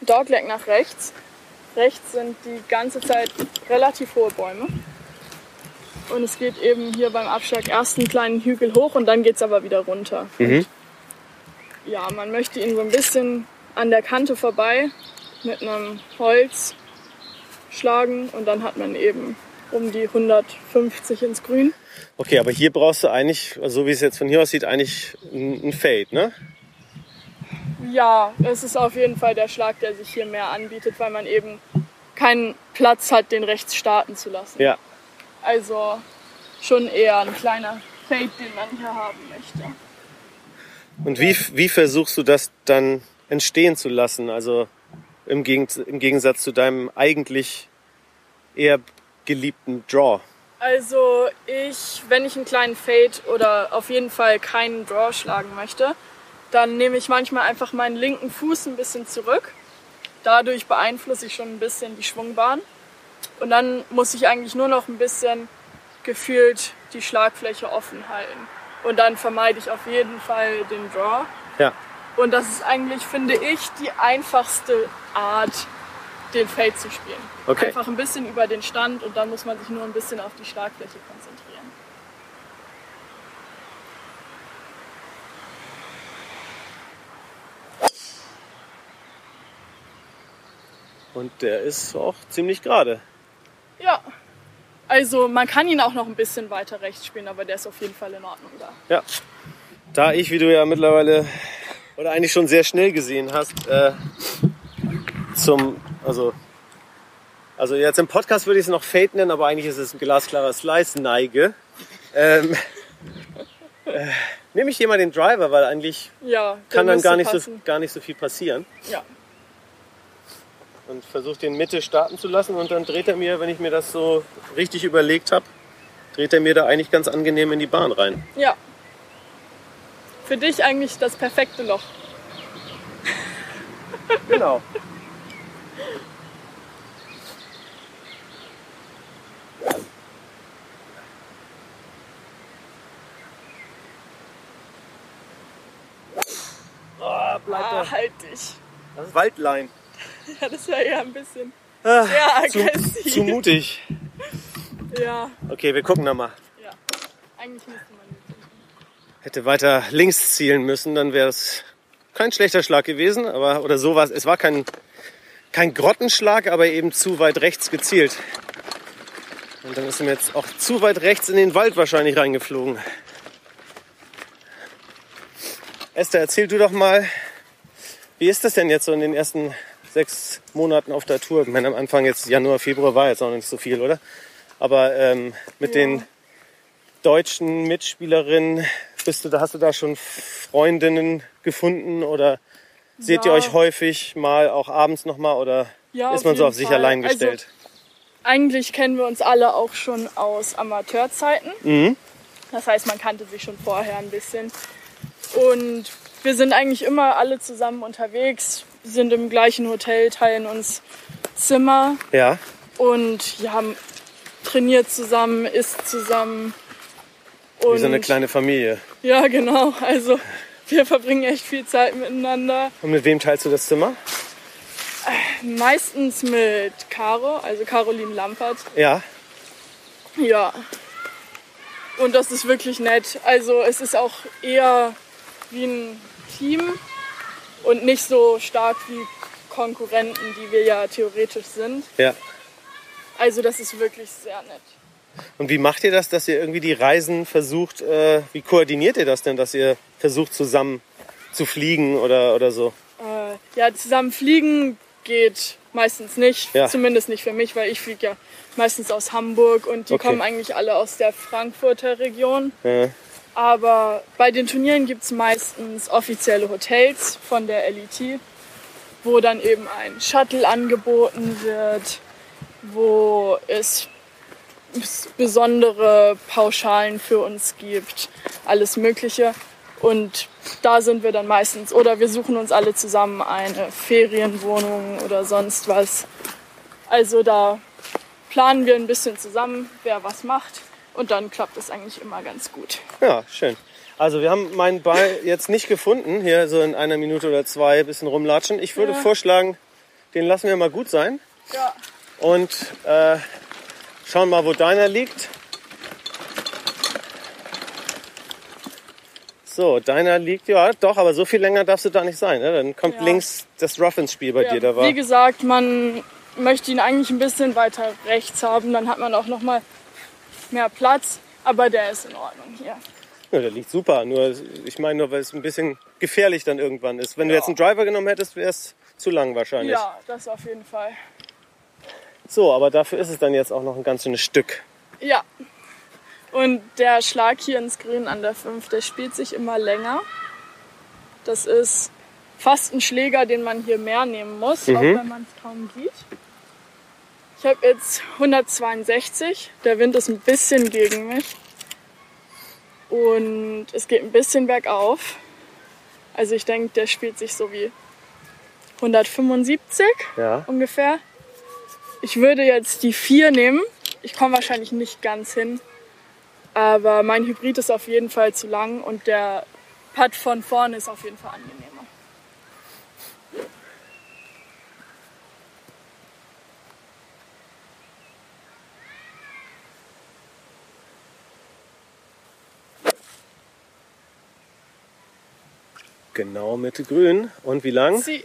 Dogleg nach rechts. Rechts sind die ganze Zeit relativ hohe Bäume. Und es geht eben hier beim Abschlag erst einen kleinen Hügel hoch und dann geht es aber wieder runter. Mhm. Ja, man möchte ihn so ein bisschen an der Kante vorbei mit einem Holz schlagen und dann hat man eben um die 150 ins Grün. Okay, aber hier brauchst du eigentlich, also so wie es jetzt von hier aussieht, eigentlich ein ein Fade, ne? Ja, es ist auf jeden Fall der Schlag, der sich hier mehr anbietet, weil man eben keinen Platz hat, den rechts starten zu lassen. Ja. Also schon eher ein kleiner Fade, den man hier haben möchte. Und wie, wie versuchst du das dann entstehen zu lassen? Also im, Gegen, im Gegensatz zu deinem eigentlich eher geliebten Draw. Also ich, wenn ich einen kleinen Fade oder auf jeden Fall keinen Draw schlagen möchte, dann nehme ich manchmal einfach meinen linken Fuß ein bisschen zurück. Dadurch beeinflusse ich schon ein bisschen die Schwungbahn. Und dann muss ich eigentlich nur noch ein bisschen gefühlt die Schlagfläche offen halten. Und dann vermeide ich auf jeden Fall den Draw. Ja. Und das ist eigentlich, finde ich, die einfachste Art, den Fade zu spielen. Okay. Einfach ein bisschen über den Stand und dann muss man sich nur ein bisschen auf die Schlagfläche konzentrieren. Und der ist auch ziemlich gerade. Ja. Also man kann ihn auch noch ein bisschen weiter rechts spielen, aber der ist auf jeden Fall in Ordnung da. Ja. Da ich, wie du ja mittlerweile oder eigentlich schon sehr schnell gesehen hast, äh, zum, also, also jetzt im Podcast würde ich es noch Fade nennen, aber eigentlich ist es ein glasklarer Slice neige. Ähm, äh, nehme ich hier mal den Driver, weil eigentlich Ja, kann dann gar nicht, so, gar nicht so viel passieren. Ja. Und versuche den Mitte starten zu lassen und dann dreht er mir, wenn ich mir das so richtig überlegt habe, dreht er mir da eigentlich ganz angenehm in die Bahn rein. ja. Für dich eigentlich das perfekte Loch. Genau. Oh, Ah, da. halt dich. Das ist Waldlein. *laughs* Ja, das wäre eher ein bisschen Ah, sehr zu, aggressiv. zu mutig. Ja, Okay, wir gucken nochmal. ja. Eigentlich müsste man. Hätte weiter links zielen müssen, dann wäre es kein schlechter Schlag gewesen. Aber, oder so war es. Es war kein, kein Grottenschlag, aber eben zu weit rechts gezielt. Und dann ist er mir jetzt auch zu weit rechts in den Wald wahrscheinlich reingeflogen. Esther, erzähl du doch mal, Wie ist das denn jetzt so in den ersten sechs Monaten auf der Tour? Ich meine, am Anfang jetzt Januar, Februar war jetzt noch nicht so viel, oder? Aber ähm, mit Ja. den deutschen Mitspielerinnen, bist du, hast du da schon Freundinnen gefunden oder seht ihr Ja. euch häufig mal auch abends noch mal oder Ja, ist man so auf sich Fall. allein gestellt? Also, eigentlich kennen wir uns alle auch schon aus Amateurzeiten. Mhm. Das heißt, man kannte sich schon vorher ein bisschen. Und wir sind eigentlich immer alle zusammen unterwegs, sind im gleichen Hotel, teilen uns Zimmer ja, und ja, haben trainiert zusammen, isst zusammen. Und wie so eine kleine Familie. Ja, genau. Also wir verbringen echt viel Zeit miteinander. Und mit wem teilst du das Zimmer? Meistens mit Caro, also Caroline Lampert. Ja, Ja. Und das ist wirklich nett. Also es ist auch eher wie ein Team und nicht so stark wie Konkurrenten, die wir ja theoretisch sind. ja. Also das ist wirklich sehr nett. Und wie macht ihr das, dass ihr irgendwie die Reisen versucht, äh, wie koordiniert ihr das denn, dass ihr versucht zusammen zu fliegen oder, oder so? Äh, ja, zusammen fliegen geht meistens nicht. Ja. Zumindest nicht für mich, weil ich fliege ja meistens aus Hamburg und die Okay. kommen eigentlich alle aus der Frankfurter Region. Äh, Aber bei den Turnieren gibt es meistens offizielle Hotels von der LET, wo dann eben ein Shuttle angeboten wird, wo es besondere Pauschalen für uns gibt, alles Mögliche. Und da sind wir dann meistens, oder wir suchen uns alle zusammen eine Ferienwohnung oder sonst was. Also da planen wir ein bisschen zusammen, wer was macht. Und dann klappt es eigentlich immer ganz gut. ja, schön. Also wir haben meinen Ball jetzt nicht gefunden, hier so in einer Minute oder zwei ein bisschen rumlatschen. Ich würde Ja. vorschlagen, den lassen wir mal gut sein Ja. und äh, schauen mal, wo deiner liegt. So, deiner liegt, ja doch, aber so viel länger darfst du da nicht sein. Ne? Dann kommt Ja. links das Rough ins Spiel bei Ja, dir. Da war Wie gesagt, man möchte ihn eigentlich ein bisschen weiter rechts haben, dann hat man auch noch mal mehr Platz, aber der ist in Ordnung hier. Ja, der liegt super. Nur, ich meine nur, weil es ein bisschen gefährlich dann irgendwann ist. Wenn du Ja. jetzt einen Driver genommen hättest, wäre es zu lang wahrscheinlich. Ja, das auf jeden Fall. So, aber dafür ist es dann jetzt auch noch ein ganz schönes Stück. Ja. Und der Schlag hier ins Grün an der 5, der spielt sich immer länger. Das ist fast ein Schläger, den man hier mehr nehmen muss, auch wenn man es kaum sieht. Ich habe jetzt 162. Der Wind ist ein bisschen gegen mich. Und es geht ein bisschen bergauf. Also ich denke, der spielt sich so wie 175 Ja. ungefähr. Ich würde jetzt die 4 nehmen. Ich komme wahrscheinlich nicht ganz hin. Aber mein Hybrid ist auf jeden Fall zu lang und der Putt von vorne ist auf jeden Fall angenehmer. Genau Mitte grün. Und wie lang? Sie,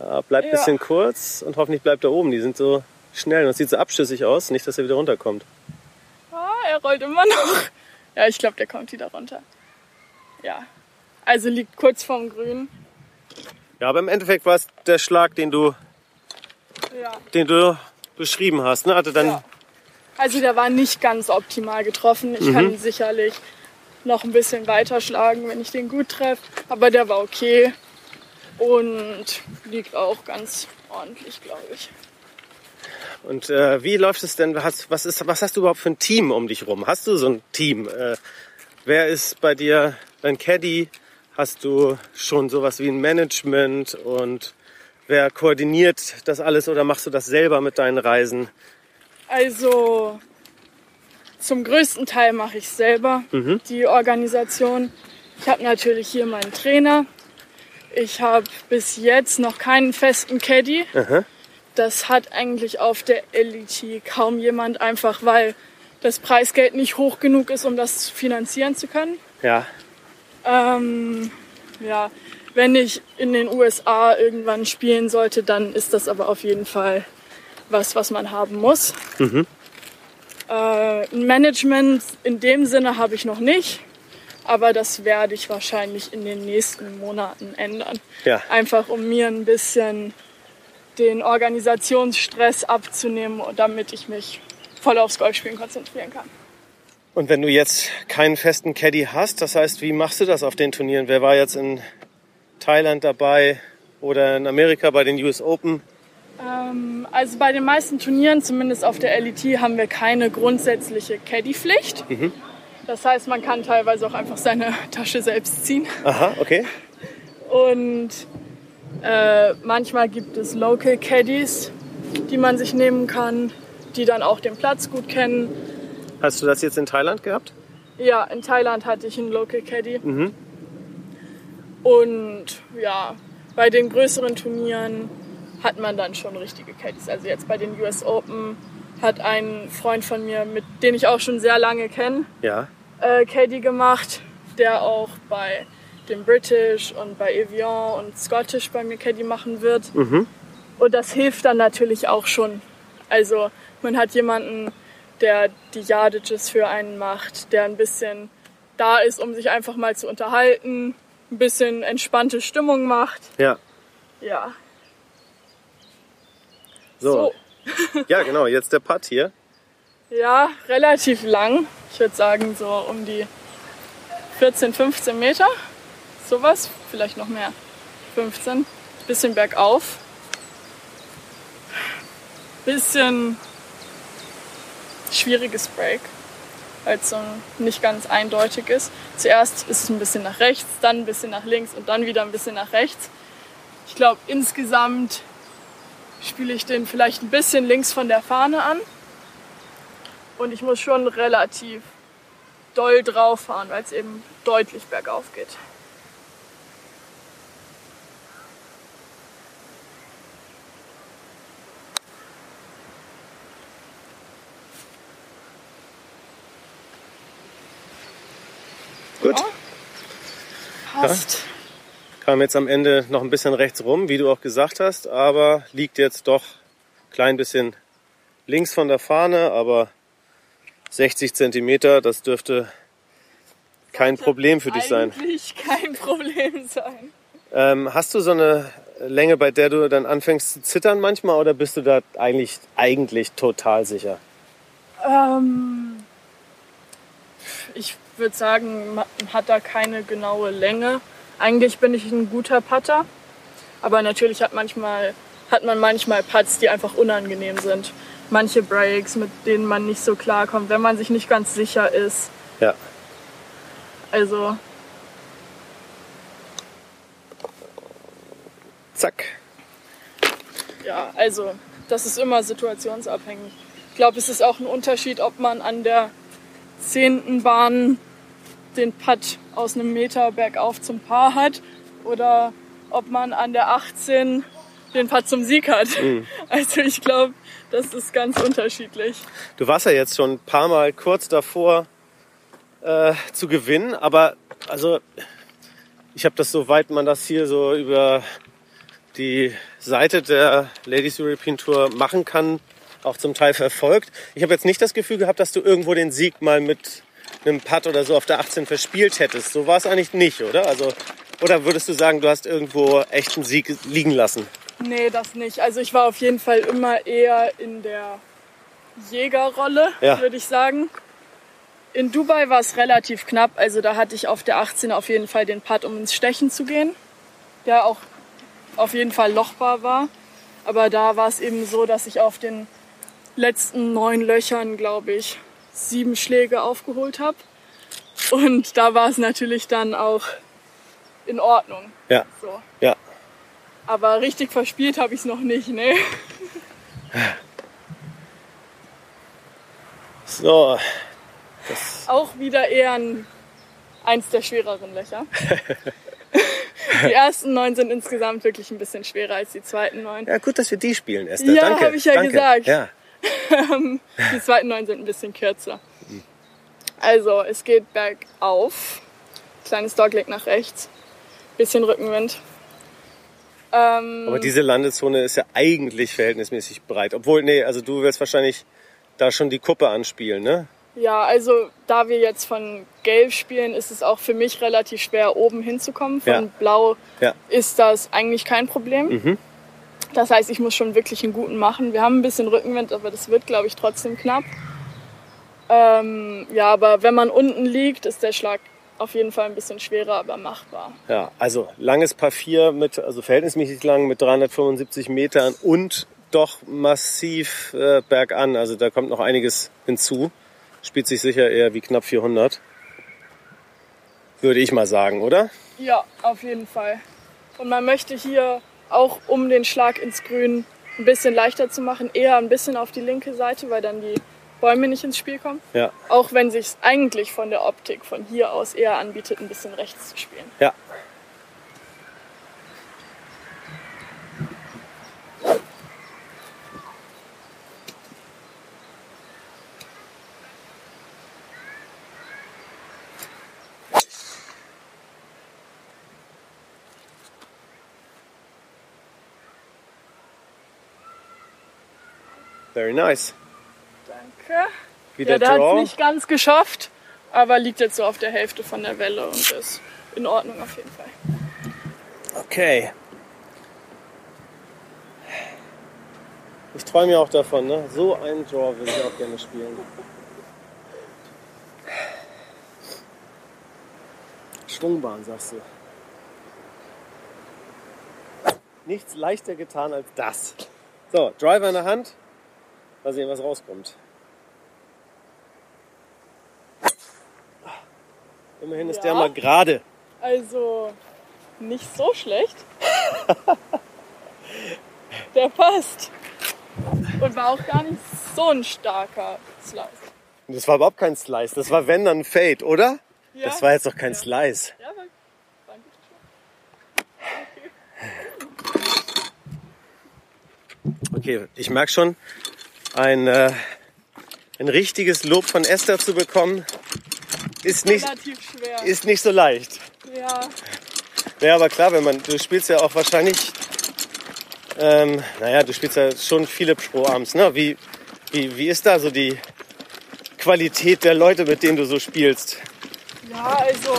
Ja, bleibt ein Ja. bisschen kurz und hoffentlich bleibt er oben. Die sind so schnell und es sieht so abschüssig aus. Nicht, dass er wieder runterkommt. ah, er rollt immer noch. *laughs* Ja, ich glaube, der kommt wieder runter. Ja. Also liegt kurz vorm Grün. Ja, aber im Endeffekt war es der Schlag, den du, Ja. den du beschrieben hast. Ne? Hatte dann Ja. Also der war nicht ganz optimal getroffen. Ich kann sicherlich noch ein bisschen weiter schlagen, wenn ich den gut treffe. Aber der war okay und liegt auch ganz ordentlich, glaube ich. Und äh, wie läuft es denn? Hast, was, ist, was hast du überhaupt für ein Team um dich rum? Hast du so ein Team? Äh, wer ist bei dir dein Caddy? Hast du schon sowas wie ein Management? Und wer koordiniert das alles oder machst du das selber mit deinen Reisen? Also zum größten Teil mache ich selber die Organisation. Ich habe natürlich hier meinen Trainer. Ich habe bis jetzt noch keinen festen Caddy. Aha. Das hat eigentlich auf der LET kaum jemand, einfach weil das Preisgeld nicht hoch genug ist, um das finanzieren zu können. Ja, Ähm, ja, wenn ich in den USA irgendwann spielen sollte, dann ist das aber auf jeden Fall was, was man haben muss. Äh, ein Management in dem Sinne habe ich noch nicht. Aber das werde ich wahrscheinlich in den nächsten Monaten ändern. Ja. Einfach um mir ein bisschen den Organisationsstress abzunehmen, damit ich mich voll aufs Golfspielen konzentrieren kann. Und wenn du jetzt keinen festen Caddy hast, das heißt, wie machst du das auf den Turnieren? Wer war jetzt in Thailand dabei oder in Amerika bei den US Open? Ähm, also bei den meisten Turnieren, zumindest auf der LET, haben wir keine grundsätzliche Caddy-Pflicht. Das heißt, man kann teilweise auch einfach seine Tasche selbst ziehen. Aha, okay. Und äh, manchmal gibt es Local Caddies, die man sich nehmen kann, die dann auch den Platz gut kennen. Hast du das jetzt in Thailand gehabt? Ja, in Thailand hatte ich einen Local Caddy. Und ja, bei den größeren Turnieren hat man dann schon richtige Caddies. Also jetzt bei den US Open hat ein Freund von mir, mit den ich auch schon sehr lange kenne, Ja. Äh, Caddy gemacht, der auch bei dem British und bei Evian und Scottish bei mir Caddy machen wird. Und das hilft dann natürlich auch schon. Also man hat jemanden, der die Yardages für einen macht, der ein bisschen da ist, um sich einfach mal zu unterhalten, ein bisschen entspannte Stimmung macht. Ja. Ja. So. Ja, genau. Jetzt der Putt hier. Ja, relativ lang. Ich würde sagen so um die 14, 15 Meter. Sowas, vielleicht noch mehr. 15. Bisschen bergauf. Bisschen schwieriges Break, weil es so nicht ganz eindeutig ist. Zuerst ist es ein bisschen nach rechts, dann ein bisschen nach links und dann wieder ein bisschen nach rechts. Ich glaube, insgesamt spiele ich den vielleicht ein bisschen links von der Fahne an. Und ich muss schon relativ doll drauf fahren, weil es eben deutlich bergauf geht. Gut. Ja. Passt. Kam jetzt am Ende noch ein bisschen rechts rum, wie du auch gesagt hast, aber liegt jetzt doch klein bisschen links von der Fahne, aber 60 Zentimeter, das dürfte kein Problem für dich sein. Eigentlich kein Problem sein. Ähm, hast du so eine Länge, bei der du dann anfängst zu zittern manchmal oder bist du da eigentlich, eigentlich total sicher? Ähm, ich würde sagen, man hat da keine genaue Länge. Eigentlich bin ich ein guter Putter, aber natürlich hat, manchmal, hat man manchmal Putts, die einfach unangenehm sind. Manche Breaks, mit denen man nicht so klarkommt, wenn man sich nicht ganz sicher ist. Ja. Also, Zack. ja, also das ist immer situationsabhängig. Ich glaube, es ist auch ein Unterschied, ob man an der zehnten Bahn den Putt aus einem Meter bergauf zum Paar hat oder ob man an der 18 den Putt zum Sieg hat. *laughs* Also ich glaube, das ist ganz unterschiedlich. Du warst ja jetzt schon ein paar Mal kurz davor äh, zu gewinnen, aber also ich habe das soweit man das hier so über die Seite der Ladies European Tour machen kann, auch zum Teil verfolgt. Ich habe jetzt nicht das Gefühl gehabt, dass du irgendwo den Sieg mal mit einem Putt oder so auf der 18 verspielt hättest. So war es eigentlich nicht, oder? Also oder würdest du sagen, du hast irgendwo echten Sieg liegen lassen? Nee, das nicht. Also ich war auf jeden Fall immer eher in der Jägerrolle, Ja. würde ich sagen. In Dubai war es relativ knapp. Also da hatte ich auf der 18 auf jeden Fall den Putt, um ins Stechen zu gehen. Der auch auf jeden Fall lochbar war. Aber da war es eben so, dass ich auf den letzten neun Löchern, glaube ich, sieben Schläge aufgeholt habe. Und da war es natürlich dann auch in Ordnung. Ja, So. ja. Aber richtig verspielt habe ich es noch nicht, ne? So, Auch wieder eher ein, eins der schwereren Löcher. *laughs* die ersten neun sind insgesamt wirklich ein bisschen schwerer als die zweiten neun. ja gut, dass wir die spielen, Esther. Ja, Danke. hab ich ja danke. gesagt. Ja. *laughs* Die zweiten neun sind ein bisschen kürzer. Also, es geht bergauf. Kleines Dogleg nach rechts. Bisschen Rückenwind. Ähm, Aber diese Landezone ist ja eigentlich verhältnismäßig breit. Obwohl, nee, also du wirst wahrscheinlich da schon die Kuppe anspielen, ne? Ja, also da wir jetzt von Gelb spielen, ist es auch für mich relativ schwer, oben hinzukommen. Von Ja. Blau Ja. ist das eigentlich kein Problem. Mhm. Das heißt, ich muss schon wirklich einen guten machen. Wir haben ein bisschen Rückenwind, aber das wird, glaube ich, trotzdem knapp. Ähm, ja, aber wenn man unten liegt, ist der Schlag auf jeden Fall ein bisschen schwerer, aber machbar. Ja, also langes 4 mit, also verhältnismäßig lang mit 375 Metern und doch massiv äh, bergan. Also da kommt noch einiges hinzu. Spielt sich sicher eher wie knapp 400. Würde ich mal sagen, oder? Ja, auf jeden Fall. Und man möchte hier auch, um den Schlag ins Grün ein bisschen leichter zu machen, eher ein bisschen auf die linke Seite, weil dann die Bäume nicht ins Spiel kommen. Ja. Auch wenn sich eigentlich von der Optik von hier aus eher anbietet, ein bisschen rechts zu spielen. Ja. Very nice. Danke. Wieder Ja, der hat es nicht ganz geschafft, aber liegt jetzt so auf der Hälfte von der Welle und ist in Ordnung auf jeden Fall. Okay. Ich träume ja auch davon, ne? So einen Draw würde ich auch gerne spielen. Schwungbahn, sagst du. Nichts leichter getan als das. So, Driver in der Hand. Mal sehen, was rauskommt. Immerhin ist Ja. der mal gerade. Also nicht so schlecht. *laughs* der passt. Und war auch gar nicht so ein starker Slice. Das war überhaupt kein Slice. Das war wenn dann ein Fade, oder? Ja? Das war jetzt doch kein Ja. Slice. Ja, war, war ein guter Schlag. Okay, ich merke schon, ein, äh, ein richtiges Lob von Esther zu bekommen, ist nicht, schwer. ist nicht so leicht. ja, Ja, aber klar, wenn man, du spielst ja auch wahrscheinlich, ähm, naja, du spielst ja schon viele Pro-Arms, ne? Wie, wie, wie ist da so die Qualität der Leute, mit denen du so spielst? ja, also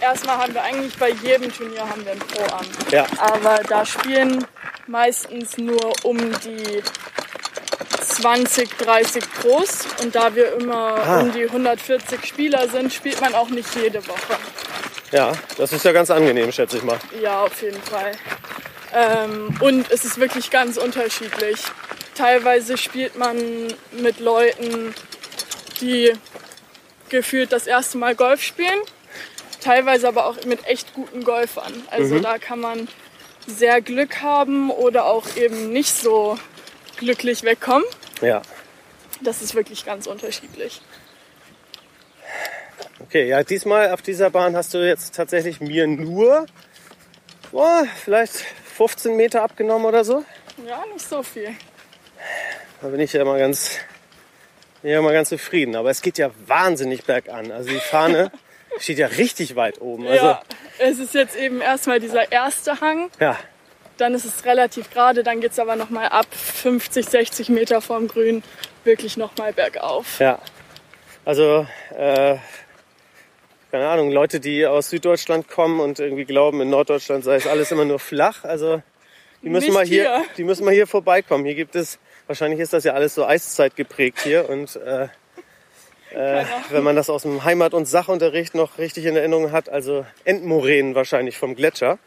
erstmal haben wir eigentlich bei jedem Turnier haben wir einen Pro-Arm. Ja, Aber da spielen meistens nur um die 20, 30 Pros. Und da wir immer Ah. um die 140 Spieler sind, spielt man auch nicht jede Woche. ja, das ist ja ganz angenehm, schätze ich mal. Ja, auf jeden Fall. Ähm, und es ist wirklich ganz unterschiedlich. Teilweise spielt man mit Leuten, die gefühlt das erste Mal Golf spielen. Teilweise aber auch mit echt guten Golfern. Also da kann man sehr Glück haben oder auch eben nicht so glücklich wegkommen. Ja. Das ist wirklich ganz unterschiedlich. Okay, ja, diesmal auf dieser Bahn hast du jetzt tatsächlich mir nur oh, vielleicht 15 Meter abgenommen oder so. Ja, nicht so viel. Da bin ich ja mal ganz, ja mal ganz zufrieden. Aber es geht ja wahnsinnig bergan. Also die Fahne *laughs* steht ja richtig weit oben. Also, ja, es ist jetzt eben erstmal dieser erste Hang. ja, Dann ist es relativ gerade, dann geht es aber nochmal ab 50, 60 Meter vom Grün wirklich nochmal bergauf. ja. Also, äh, keine Ahnung, Leute, die aus Süddeutschland kommen und irgendwie glauben, in Norddeutschland sei es alles immer nur flach. Also, die müssen Nicht mal hier, hier. die müssen mal hier vorbeikommen. Hier gibt es, wahrscheinlich ist das ja alles so Eiszeit geprägt hier und äh, äh, wenn man das aus dem Heimat- und Sachunterricht noch richtig in Erinnerung hat, also Endmoränen wahrscheinlich vom Gletscher,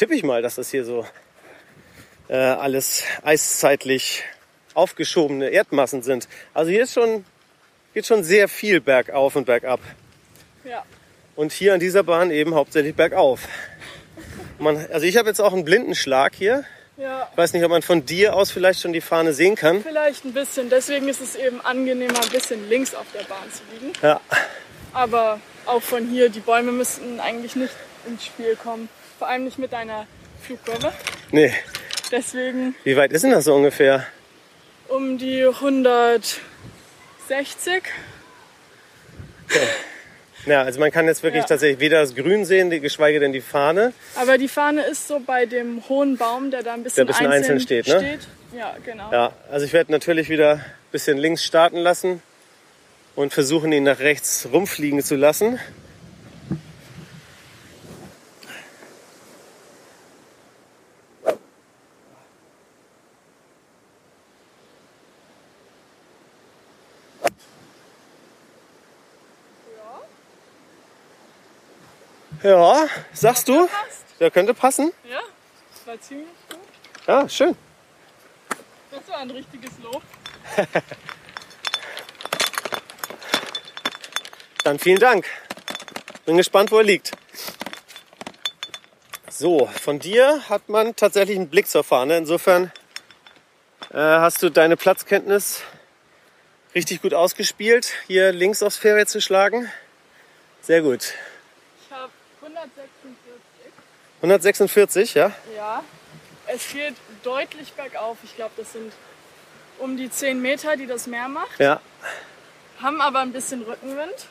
tippe ich mal, dass das hier so äh, alles eiszeitlich aufgeschobene Erdmassen sind. Also hier ist schon, geht schon sehr viel bergauf und bergab. Ja. Und hier an dieser Bahn eben hauptsächlich bergauf. Man, also ich habe jetzt auch einen Blindenschlag hier. ja, Ich weiß nicht, ob man von dir aus vielleicht schon die Fahne sehen kann. vielleicht ein bisschen. Deswegen ist es eben angenehmer, ein bisschen links auf der Bahn zu liegen. Ja, Aber auch von hier, die Bäume müssten eigentlich nicht ins Spiel kommen. Vor allem nicht mit deiner Flugkurve. nee. Deswegen Wie weit ist denn das so ungefähr? um die 160. Ja, also man kann jetzt wirklich Ja. tatsächlich weder das Grün sehen, geschweige denn die Fahne. Aber die Fahne ist so bei dem hohen Baum, der da ein bisschen, Der ein bisschen einzeln steht, ne? Ja, genau. Ja, also ich werde natürlich wieder ein bisschen links starten lassen. und versuchen ihn nach rechts rumfliegen zu lassen. Ja, sagst du? Der könnte passen. Ja, das war ziemlich gut. Ja, schön. Das war ein richtiges Lob. *laughs* Dann vielen Dank. Bin gespannt, wo er liegt. So, von dir hat man tatsächlich einen Blick zur Fahne. Insofern äh, hast du deine Platzkenntnis richtig gut ausgespielt, hier links aufs Fairway zu schlagen. Sehr gut. Ich habe 146. 146, ja? Ja, es geht deutlich bergauf. Ich glaube, das sind um die 10 Meter, die das Meer macht. Ja. Haben aber ein bisschen Rückenwind.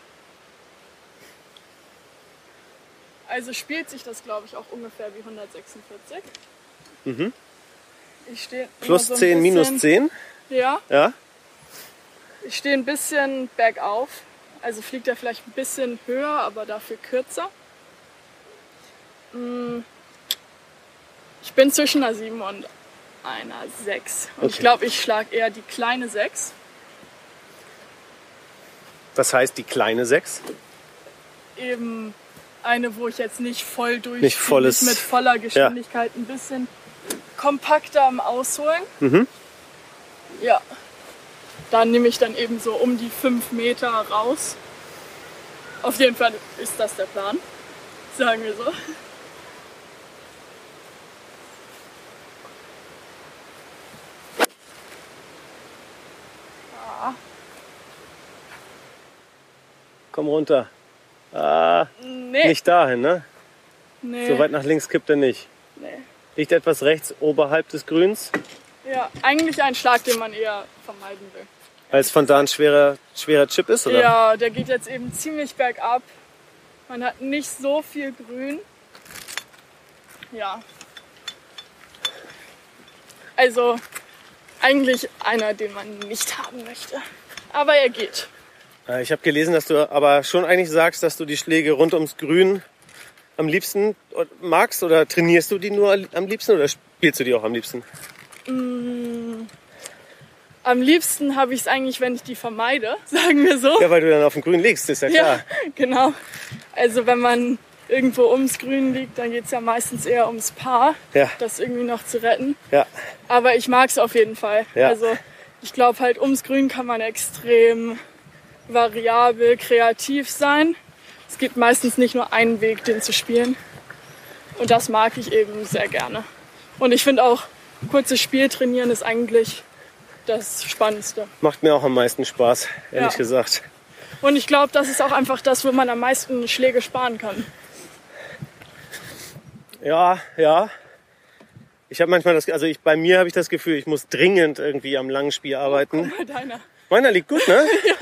Also spielt sich das, glaube ich, auch ungefähr wie 146. Mhm. Ich stehe Plus so ein 10, minus bisschen- 10. Ja, Ja. ich stehe ein bisschen bergauf. Also fliegt er vielleicht ein bisschen höher, aber dafür kürzer. Mm. Ich bin zwischen einer 7 und einer 6. Und ich Okay. glaube, ich schlage eher die kleine 6. Das heißt die kleine 6. Eben eine, wo ich jetzt nicht voll durch Nicht volles- mit voller Geschwindigkeit ein bisschen kompakter am Ausholen. Mhm. Ja. Dann nehme ich dann eben so um die 5 Meter raus. Auf jeden Fall ist das der Plan. Sagen wir so. Ah, Komm runter. Ah, nee. nicht dahin, ne? nee. So weit nach links kippt er nicht. nee. Liegt etwas rechts oberhalb des Grüns, Ja, eigentlich ein Schlag, den man eher vermeiden will. weil es von da ein schwerer, schwerer Chip ist, oder? Ja, der geht jetzt eben ziemlich bergab. Man hat nicht so viel Grün. Ja. Also eigentlich einer, den man nicht haben möchte. Aber er geht. Äh, Ich habe gelesen, dass du aber schon eigentlich sagst, dass du die Schläge rund ums Grün am liebsten magst oder trainierst du die nur am liebsten oder spielst du die auch am liebsten? Am liebsten habe ich es eigentlich, wenn ich die vermeide, *laughs* sagen wir so. Ja, weil du dann auf dem Grün liegst, ist ja klar. Ja, *laughs* genau. Also wenn man irgendwo ums Grün liegt, dann geht es ja meistens eher ums Paar, Ja. das irgendwie noch zu retten. Ja, Aber ich mag es auf jeden Fall. Ja. Also ich glaube halt ums Grün kann man extrem variabel, kreativ sein. Es gibt meistens nicht nur einen Weg, den zu spielen. Und das mag ich eben sehr gerne. Und ich finde auch, kurzes Spiel trainieren ist eigentlich das Spannendste. macht mir auch am meisten Spaß, ehrlich Ja. gesagt. Und ich glaube, das ist auch einfach das, wo man am meisten Schläge sparen kann. Ja, ja. Ich habe manchmal das, also ich, bei mir habe ich das Gefühl, ich muss dringend irgendwie am langen Spiel arbeiten. Bei deiner. Meiner liegt gut, ne? *laughs* Ja.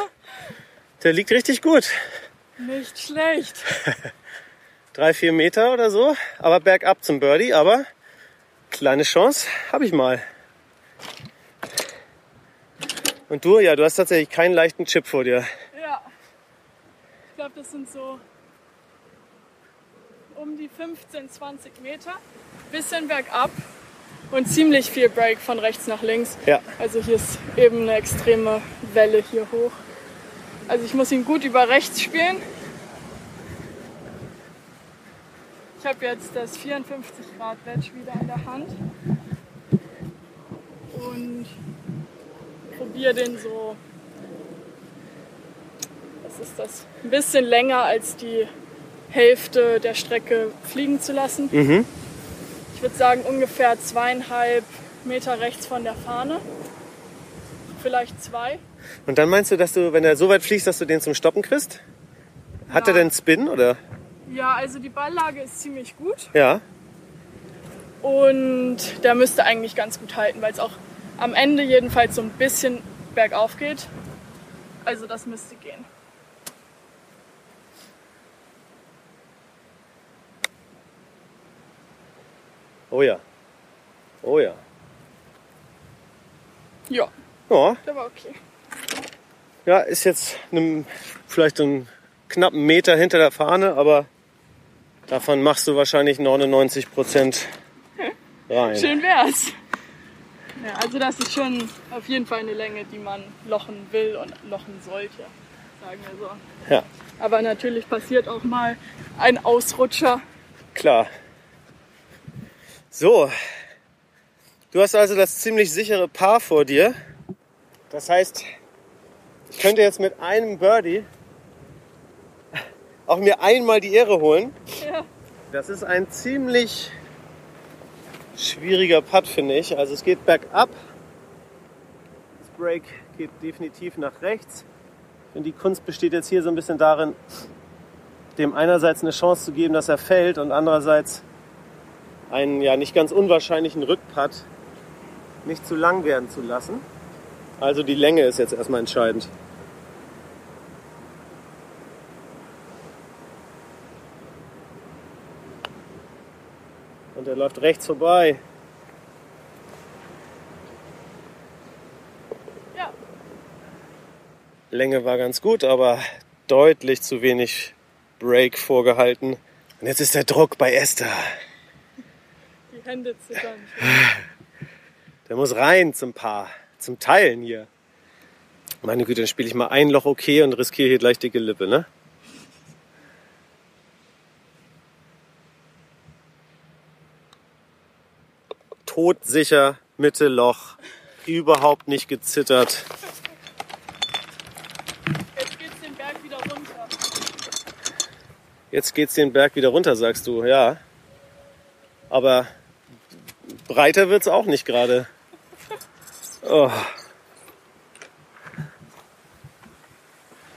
Der liegt richtig gut. Nicht schlecht. *laughs* Drei, vier Meter oder so, aber bergab zum Birdie, aber kleine Chance habe ich mal. Und du, ja, du hast tatsächlich keinen leichten Chip vor dir. Ja. Ich glaube, das sind so um die 15, 20 Meter. Bisschen bergab und ziemlich viel Break von rechts nach links. Ja. Also hier ist eben eine extreme Welle hier hoch. Also ich muss ihn gut über rechts spielen. Ich habe jetzt das 54 Grad Wedge wieder in der Hand und probiere den so, was ist das, ein bisschen länger als die Hälfte der Strecke fliegen zu lassen. Mhm. Ich würde sagen ungefähr zweieinhalb Meter rechts von der Fahne. Vielleicht zwei. Und dann meinst du, dass du, wenn er so weit fliegst, dass du den zum Stoppen kriegst? Hat Ja. er denn Spin oder? Ja, also die Balllage ist ziemlich gut Ja. und der müsste eigentlich ganz gut halten, weil es auch am Ende jedenfalls so ein bisschen bergauf geht. Also das müsste gehen. Oh ja. Oh ja. Ja, Ja, der war okay. Ja, ist jetzt einem, vielleicht einen knappen Meter hinter der Fahne, aber davon machst du wahrscheinlich 99 Prozent rein. Schön wär's. Ja, also das ist schon auf jeden Fall eine Länge, die man lochen will und lochen sollte, sagen wir so. Ja, Aber natürlich passiert auch mal ein Ausrutscher. klar. So, du hast also das ziemlich sichere Paar vor dir. Das heißt, ich könnte jetzt mit einem Birdie auch mir einmal die Ehre holen. Ja. Das ist ein ziemlich schwieriger Putt, finde ich. Also es geht bergab. Das Break geht definitiv nach rechts. Und die Kunst besteht jetzt hier so ein bisschen darin, dem einerseits eine Chance zu geben, dass er fällt und andererseits einen ja nicht ganz unwahrscheinlichen Rückputt nicht zu lang werden zu lassen. Also die Länge ist jetzt erstmal entscheidend. Und er läuft rechts vorbei. Ja. Länge war ganz gut, aber deutlich zu wenig Break vorgehalten. Und jetzt ist der Druck bei Esther. Hände zittern. Der muss rein zum Paar, zum Teilen hier. Meine Güte, dann spiele ich mal ein Loch okay und riskiere hier gleich dicke Lippe, ne? Todsicher, Mitte Loch, überhaupt nicht gezittert. Jetzt geht's den Berg wieder runter. Jetzt geht's den Berg wieder runter, sagst du, ja. Aber breiter wird's auch nicht gerade. Oh.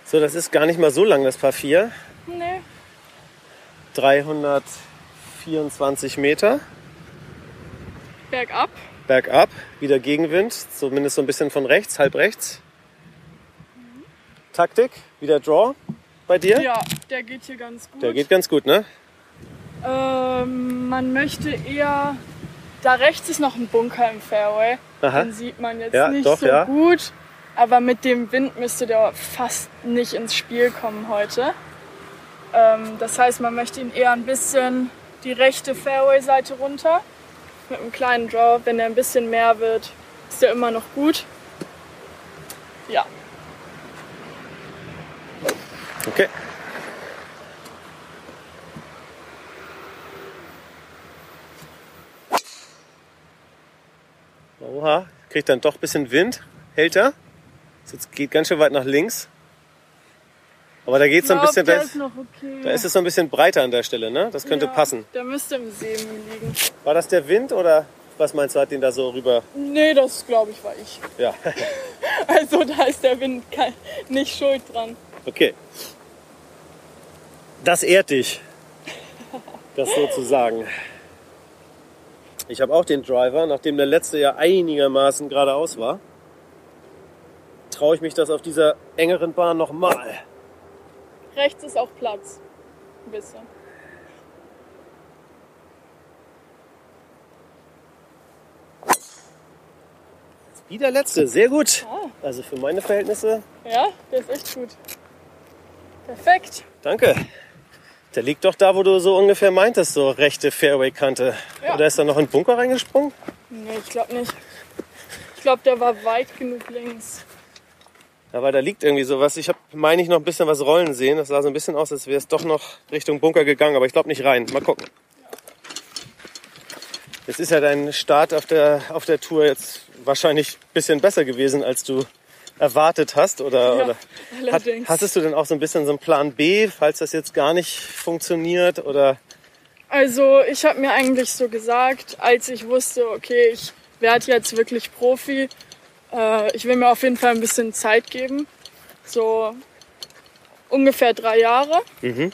So, das ist gar nicht mal so lang, das Paar 4. Nee. 324 Meter. Bergab. Bergab, wieder Gegenwind, zumindest so ein bisschen von rechts, halb rechts. Taktik, wieder Draw bei dir? Ja, der geht hier ganz gut. Der geht ganz gut, ne? Ähm, man möchte eher. Da rechts ist noch ein Bunker im Fairway. Aha. Den sieht man jetzt Ja, nicht doch, so ja. gut. Aber mit dem Wind müsste der fast nicht ins Spiel kommen heute. Ähm, das heißt, man möchte ihn eher ein bisschen die rechte Fairway-Seite runter. Mit einem kleinen Draw. Wenn er ein bisschen mehr wird, ist er immer noch gut. Ja. Okay. Oha, kriegt dann doch ein bisschen Wind. Hält er. Jetzt geht ganz schön weit nach links. Aber da geht's so ein bisschen, da ist okay. da ist es so ein bisschen breiter an der Stelle, ne? Das könnte Ja, passen. Der müsste im See liegen. War das der Wind oder was meinst du, hat den da so rüber? Nee, das glaube ich war ich. Ja, *laughs* Also da ist der Wind nicht schuld dran. okay. Das ehrt dich, das sozusagen. Ich habe auch den Driver, nachdem der letzte ja einigermaßen geradeaus war, traue ich mich das auf dieser engeren Bahn nochmal. Rechts ist auch Platz. Ein bisschen. Wie der letzte, sehr gut. Ah. Also für meine Verhältnisse, Ja, der ist echt gut. Perfekt. danke. Der liegt doch da, wo du so ungefähr meintest, so rechte Fairway-Kante. Ja. Oder ist da noch ein Bunker reingesprungen? Nee, ich glaube nicht. Ich glaube, der war weit genug links. Ja, weil da liegt irgendwie sowas. Ich habe, meine ich, noch ein bisschen was rollen sehen. Das sah so ein bisschen aus, als wäre es doch noch Richtung Bunker gegangen, aber ich glaube nicht rein. Mal gucken. Jetzt ist ja dein Start auf der, auf der Tour jetzt wahrscheinlich ein bisschen besser gewesen, als du erwartet hast. Oder, Ja, oder hat, hattest du denn auch so ein bisschen so einen Plan B, falls das jetzt gar nicht funktioniert? Oder Also ich habe mir eigentlich so gesagt, als ich wusste, okay, ich werde jetzt wirklich Profi, äh, ich will mir auf jeden Fall ein bisschen Zeit geben. So ungefähr drei Jahre, Mhm.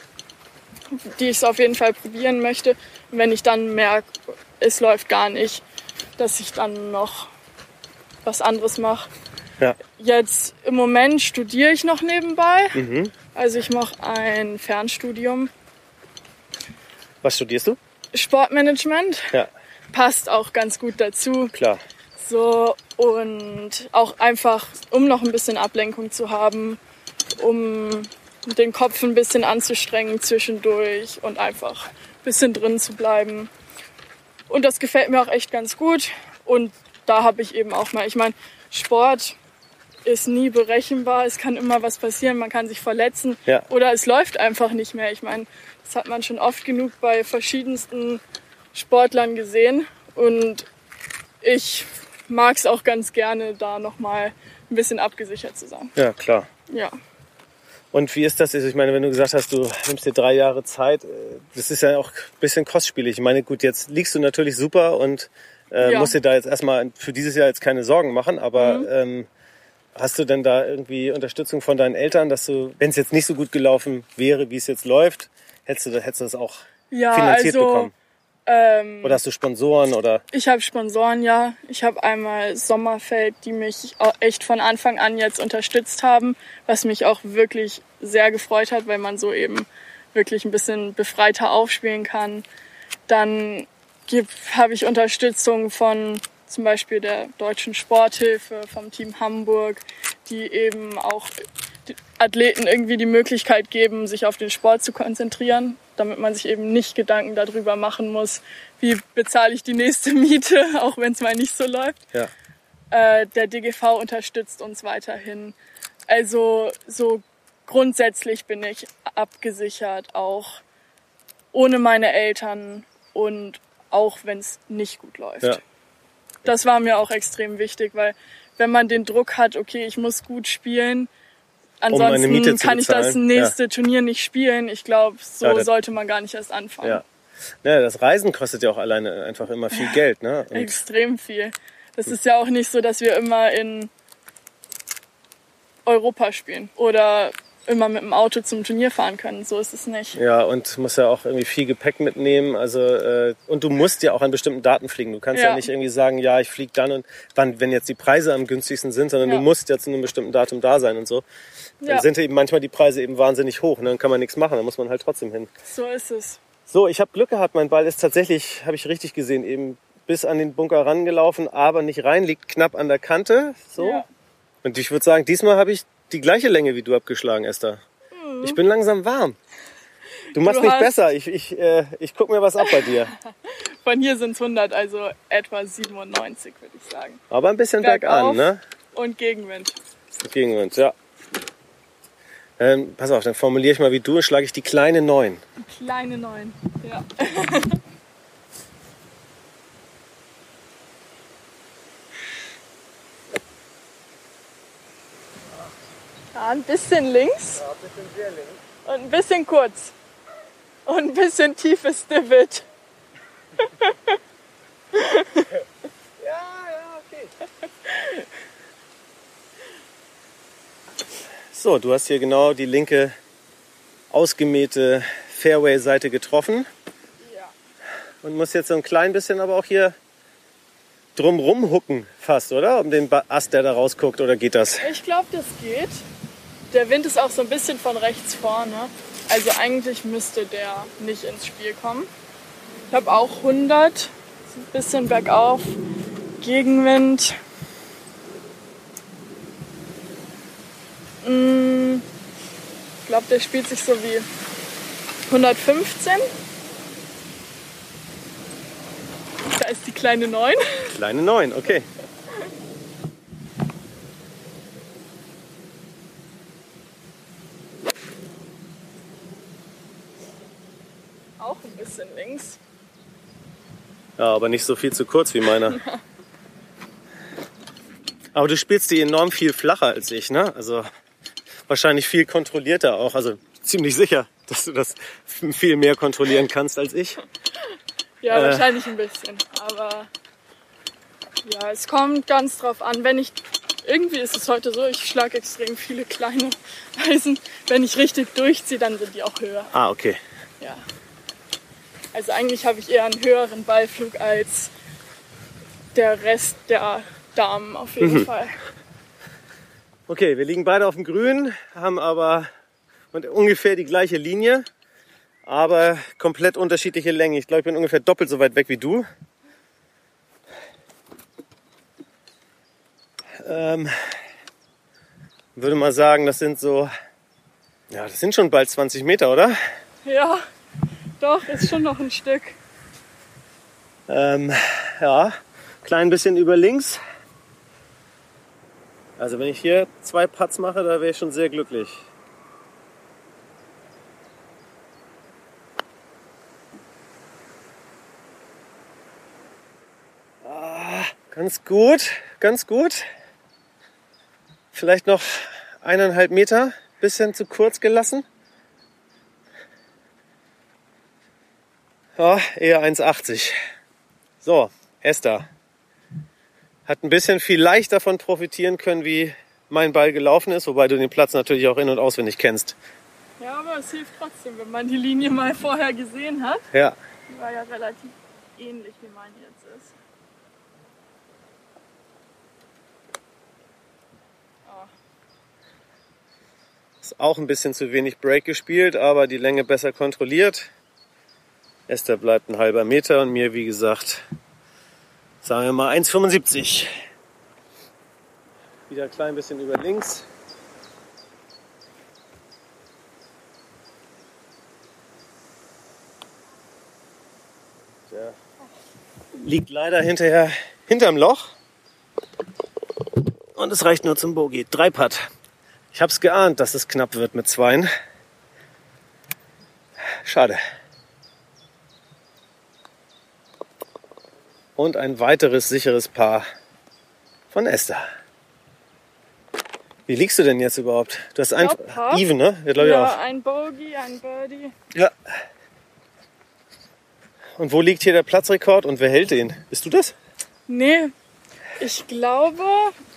die ich es auf jeden Fall probieren möchte. Und wenn ich dann merke, es läuft gar nicht, dass ich dann noch was anderes mache. Ja. Jetzt im Moment studiere ich noch nebenbei. Mhm. Also ich mache ein Fernstudium. Was studierst du? Sportmanagement Ja, passt auch ganz gut dazu. klar. So, und auch einfach, um noch ein bisschen Ablenkung zu haben, um den Kopf ein bisschen anzustrengen zwischendurch und einfach ein bisschen drin zu bleiben. Und das gefällt mir auch echt ganz gut. Und da habe ich eben auch mal, ich meine, Sport ist nie berechenbar. Es kann immer was passieren. Man kann sich verletzen Ja. oder es läuft einfach nicht mehr. Ich meine, das hat man schon oft genug bei verschiedensten Sportlern gesehen. Und ich mag es auch ganz gerne, da nochmal ein bisschen abgesichert zu sein. Ja, klar. Ja. Und wie ist das? Also ich meine, wenn du gesagt hast, du nimmst dir drei Jahre Zeit, äh, das ist ja auch ein bisschen kostspielig. Ich meine, gut, jetzt liegst du natürlich super und äh, Ja. musst dir da jetzt erstmal für dieses Jahr jetzt keine Sorgen machen, aber Mhm. ähm, hast du denn da irgendwie Unterstützung von deinen Eltern, dass du, wenn es jetzt nicht so gut gelaufen wäre, wie es jetzt läuft, hättest du, hättest du das auch Ja, finanziert also bekommen? ähm, Oder hast du Sponsoren oder? ich habe Sponsoren, ja. Ich habe einmal Sommerfeld, die mich auch echt von Anfang an jetzt unterstützt haben, was mich auch wirklich sehr gefreut hat, weil man so eben wirklich ein bisschen befreiter aufspielen kann. Dann habe ich Unterstützung von zum Beispiel der Deutschen Sporthilfe, vom Team Hamburg, die eben auch Athleten irgendwie die Möglichkeit geben, sich auf den Sport zu konzentrieren, damit man sich eben nicht Gedanken darüber machen muss, wie bezahle ich die nächste Miete, *laughs* auch wenn es mal nicht so läuft. Ja. Äh, der DGV unterstützt uns weiterhin. Also so grundsätzlich bin ich abgesichert, auch ohne meine Eltern und auch wenn es nicht gut läuft. Ja. Das war mir auch extrem wichtig, weil wenn man den Druck hat, okay, ich muss gut spielen, Um ansonsten zu kann ich das nächste Turnier nicht spielen. Ich glaube, so Ja, sollte man gar nicht erst anfangen. Ja. Ja, das Reisen kostet ja auch alleine einfach immer viel Geld, ne? Und Extrem viel. Das ist ja auch nicht so, dass wir immer in Europa spielen oder immer mit dem Auto zum Turnier fahren können. So ist es nicht. Ja, und musst ja auch irgendwie viel Gepäck mitnehmen. Also äh, und du musst ja auch an bestimmten Daten fliegen. Du kannst ja, Ja. nicht irgendwie sagen, ja, ich fliege dann und wann, wenn jetzt die Preise am günstigsten sind, sondern Ja. du musst ja zu einem bestimmten Datum da sein und so. Dann Ja. sind eben manchmal die Preise eben wahnsinnig hoch. Und dann kann man nichts machen. Dann muss man halt trotzdem hin. So ist es. So, ich habe Glück gehabt. Mein Ball ist tatsächlich, habe ich richtig gesehen, eben bis an den Bunker rangelaufen, aber nicht rein, liegt knapp an der Kante. So. Und ich würde sagen, diesmal habe ich die gleiche Länge wie du abgeschlagen, Esther. Ich bin langsam warm. Du machst Mhm. Du mich besser. Ich, ich, äh, ich guck mir was ab bei dir. *laughs* Von hier sind es 100, also etwa 97, würde ich sagen. Aber ein bisschen bergan, ne? Und Gegenwind. Gegen uns, ja. Ähm, pass auf, dann formuliere ich mal wie du und schlage ich die kleine 9. Kleine 9. Ja. *laughs* Ja, ein bisschen links und ein bisschen kurz. Und ein bisschen tiefes Divid. Ja, ja, okay. So, du hast hier genau die linke ausgemähte Fairway-Seite getroffen Ja. und musst jetzt so ein klein bisschen aber auch hier drumrum hucken fast, oder? Um den Ast, der da rausguckt, oder geht das? Ich glaube, das geht. Der Wind ist auch so ein bisschen von rechts vorne. Also eigentlich müsste der nicht ins Spiel kommen. Ich habe auch 100, ist ein bisschen bergauf, Gegenwind. Mm, Ich glaube, der spielt sich so wie 115. Da ist die kleine 9. Kleine 9, okay. Auch ein bisschen links. Ja, aber nicht so viel zu kurz wie meiner. *laughs* Aber du spielst die enorm viel flacher als ich, ne? Also wahrscheinlich viel kontrollierter auch. Also ziemlich sicher, dass du das viel mehr kontrollieren kannst als ich. Ja, Äh. wahrscheinlich ein bisschen. Aber ja, es kommt ganz drauf an. Wenn ich irgendwie ist es heute so, ich schlage extrem viele kleine Eisen. Wenn ich richtig durchziehe, dann sind die auch höher. Ah, okay. Ja. Also eigentlich habe ich eher einen höheren Ballflug als der Rest der Damen auf jeden Fall. Okay, wir liegen beide auf dem Grün, haben aber ungefähr die gleiche Linie, aber komplett unterschiedliche Längen. Ich glaube, ich bin ungefähr doppelt so weit weg wie du. Ähm, würde mal sagen, das sind so, ja, das sind schon bald 20 Meter, oder? Ja, doch, ist schon noch ein Stück. Ähm, ja, klein bisschen über links. Also wenn ich hier zwei Putts mache, da wäre ich schon sehr glücklich. Ah, ganz gut, ganz gut. Vielleicht noch eineinhalb Meter, bisschen zu kurz gelassen. Ja, eher 1,80. So, Esther hat ein bisschen vielleicht davon profitieren können, wie mein Ball gelaufen ist, wobei du den Platz natürlich auch in- und auswendig kennst. Ja, aber es hilft trotzdem, wenn man die Linie mal vorher gesehen hat. Ja, Die war ja relativ ähnlich, wie meine jetzt ist. Oh, ist auch ein bisschen zu wenig Break gespielt, aber die Länge besser kontrolliert. Esther bleibt ein halber Meter und mir, wie gesagt, sagen wir mal 1,75. Wieder ein klein bisschen über links. Der liegt leider hinterher hinterm Loch. Und es reicht nur zum Bogey. Drei Putt. Ich hab's geahnt, dass es knapp wird mit zweien. Schade. Und ein weiteres sicheres Paar von Esther. Wie liegst du denn jetzt überhaupt? Du hast ein. Even, ne? Ja, glaube ich auch. ein Bogey, ein Birdie. Ja. Und wo liegt hier der Platzrekord und wer hält den? Bist du das? Nee, ich glaube,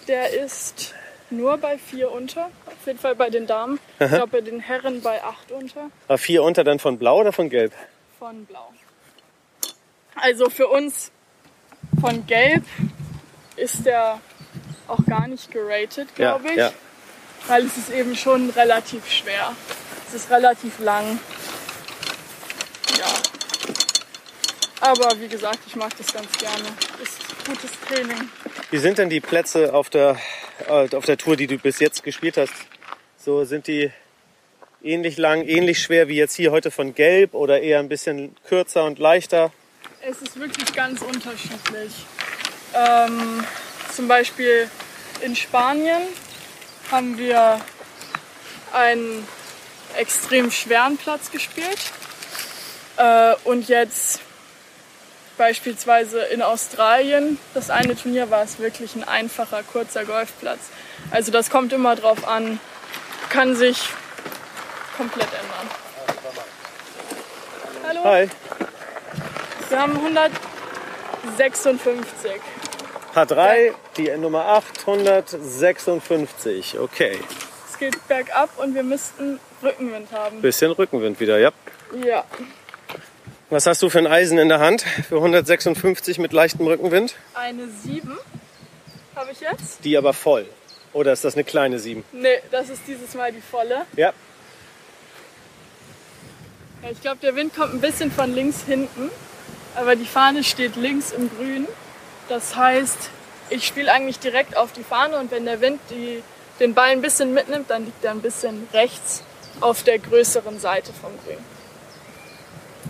der ist nur bei vier unter. Auf jeden Fall bei den Damen. Ich glaube, bei den Herren bei acht unter War vier unter dann von blau oder von gelb? von blau. Also für uns von gelb ist der auch gar nicht geratet, glaube ich. ja. Weil es ist eben schon relativ schwer. Es ist relativ lang. Ja. Aber wie gesagt, ich mag das ganz gerne. Ist gutes Training. Wie sind denn die Plätze auf der, äh, auf der Tour, die du bis jetzt gespielt hast? So sind die ähnlich lang, ähnlich schwer wie jetzt hier heute von Gelb oder eher ein bisschen kürzer und leichter? Es ist wirklich ganz unterschiedlich. Ähm, zum Beispiel in Spanien haben wir einen extrem schweren Platz gespielt. Äh, und jetzt beispielsweise in Australien, das eine Turnier war es wirklich ein einfacher, kurzer Golfplatz. Also das kommt immer drauf an, kann sich komplett ändern. Hallo? Hi. Wir haben 156. H3, die Nummer 856. Okay. Es geht bergab und wir müssten Rückenwind haben. Bisschen Rückenwind wieder, ja. Ja, Was hast du für ein Eisen in der Hand für 156 mit leichtem Rückenwind? eine 7 habe ich jetzt. Die aber voll. Oder ist das eine kleine 7? Nee, das ist dieses Mal die volle. Ja. Ja, ich glaube, der Wind kommt ein bisschen von links hinten, aber die Fahne steht links im Grün. Das heißt, ich spiele eigentlich direkt auf die Fahne und wenn der Wind die, den Ball ein bisschen mitnimmt, dann liegt er ein bisschen rechts auf der größeren Seite vom Grün,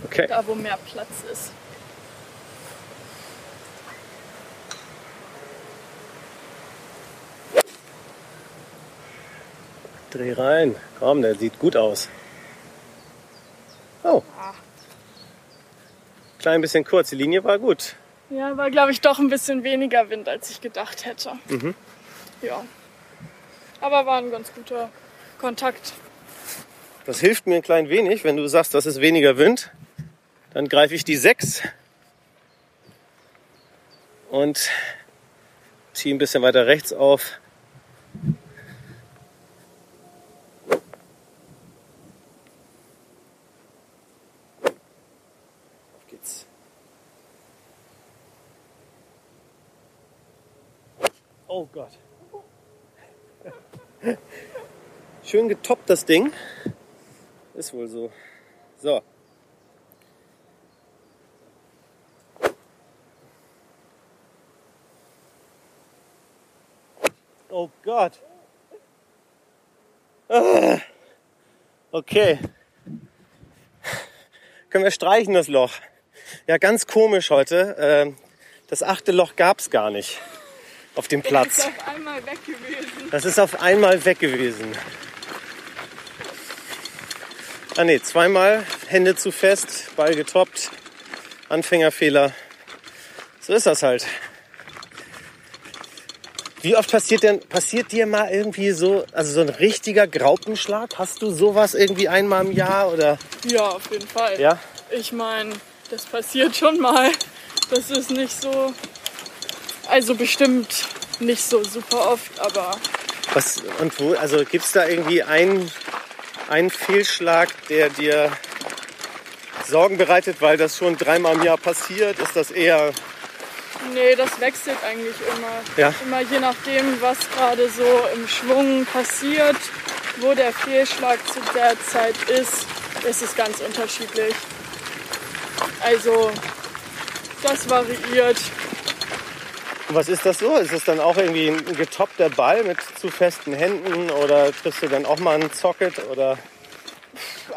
Okay. da wo mehr Platz ist. Dreh rein. Komm, der sieht gut aus. Oh. Klein bisschen kurz. Die Linie war gut. Ja, war glaube ich doch ein bisschen weniger Wind, als ich gedacht hätte. Ja. Aber war ein ganz guter Kontakt. Das hilft mir ein klein wenig, wenn du sagst, das ist weniger Wind. Dann greife ich die 6 und ziehe ein bisschen weiter rechts. Auf geht's. Oh Gott. *laughs* Schön getoppt das Ding. Ist wohl so. So. Oh Gott. Ah. Okay. Können wir streichen das Loch? Ja, ganz komisch heute. Ähm, Das achte Loch gab's gar nicht auf dem Das Platz. ist auf einmal weg gewesen. Das ist auf einmal weg gewesen. Ah nee, zweimal Hände zu fest, Ball getoppt, Anfängerfehler. So ist das halt. Wie oft passiert denn, passiert dir mal irgendwie so, also so ein richtiger Graupenschlag? Hast du sowas irgendwie einmal im Jahr oder? Ja, auf jeden Fall. Ja? Ich meine, das passiert schon mal. Das ist nicht so. Also bestimmt nicht so super oft, aber Was, und wo, also gibt's da irgendwie einen, einen Fehlschlag, der dir Sorgen bereitet, weil das schon dreimal im Jahr passiert? Ist das eher, nee, das wechselt eigentlich immer. Ja. Immer je nachdem, was gerade so im Schwung passiert, wo der Fehlschlag zu der Zeit ist, ist es ganz unterschiedlich. Also, das variiert. Was ist das so? Ist es dann auch irgendwie ein getoppter Ball mit zu festen Händen oder triffst du dann auch mal einen Socket oder?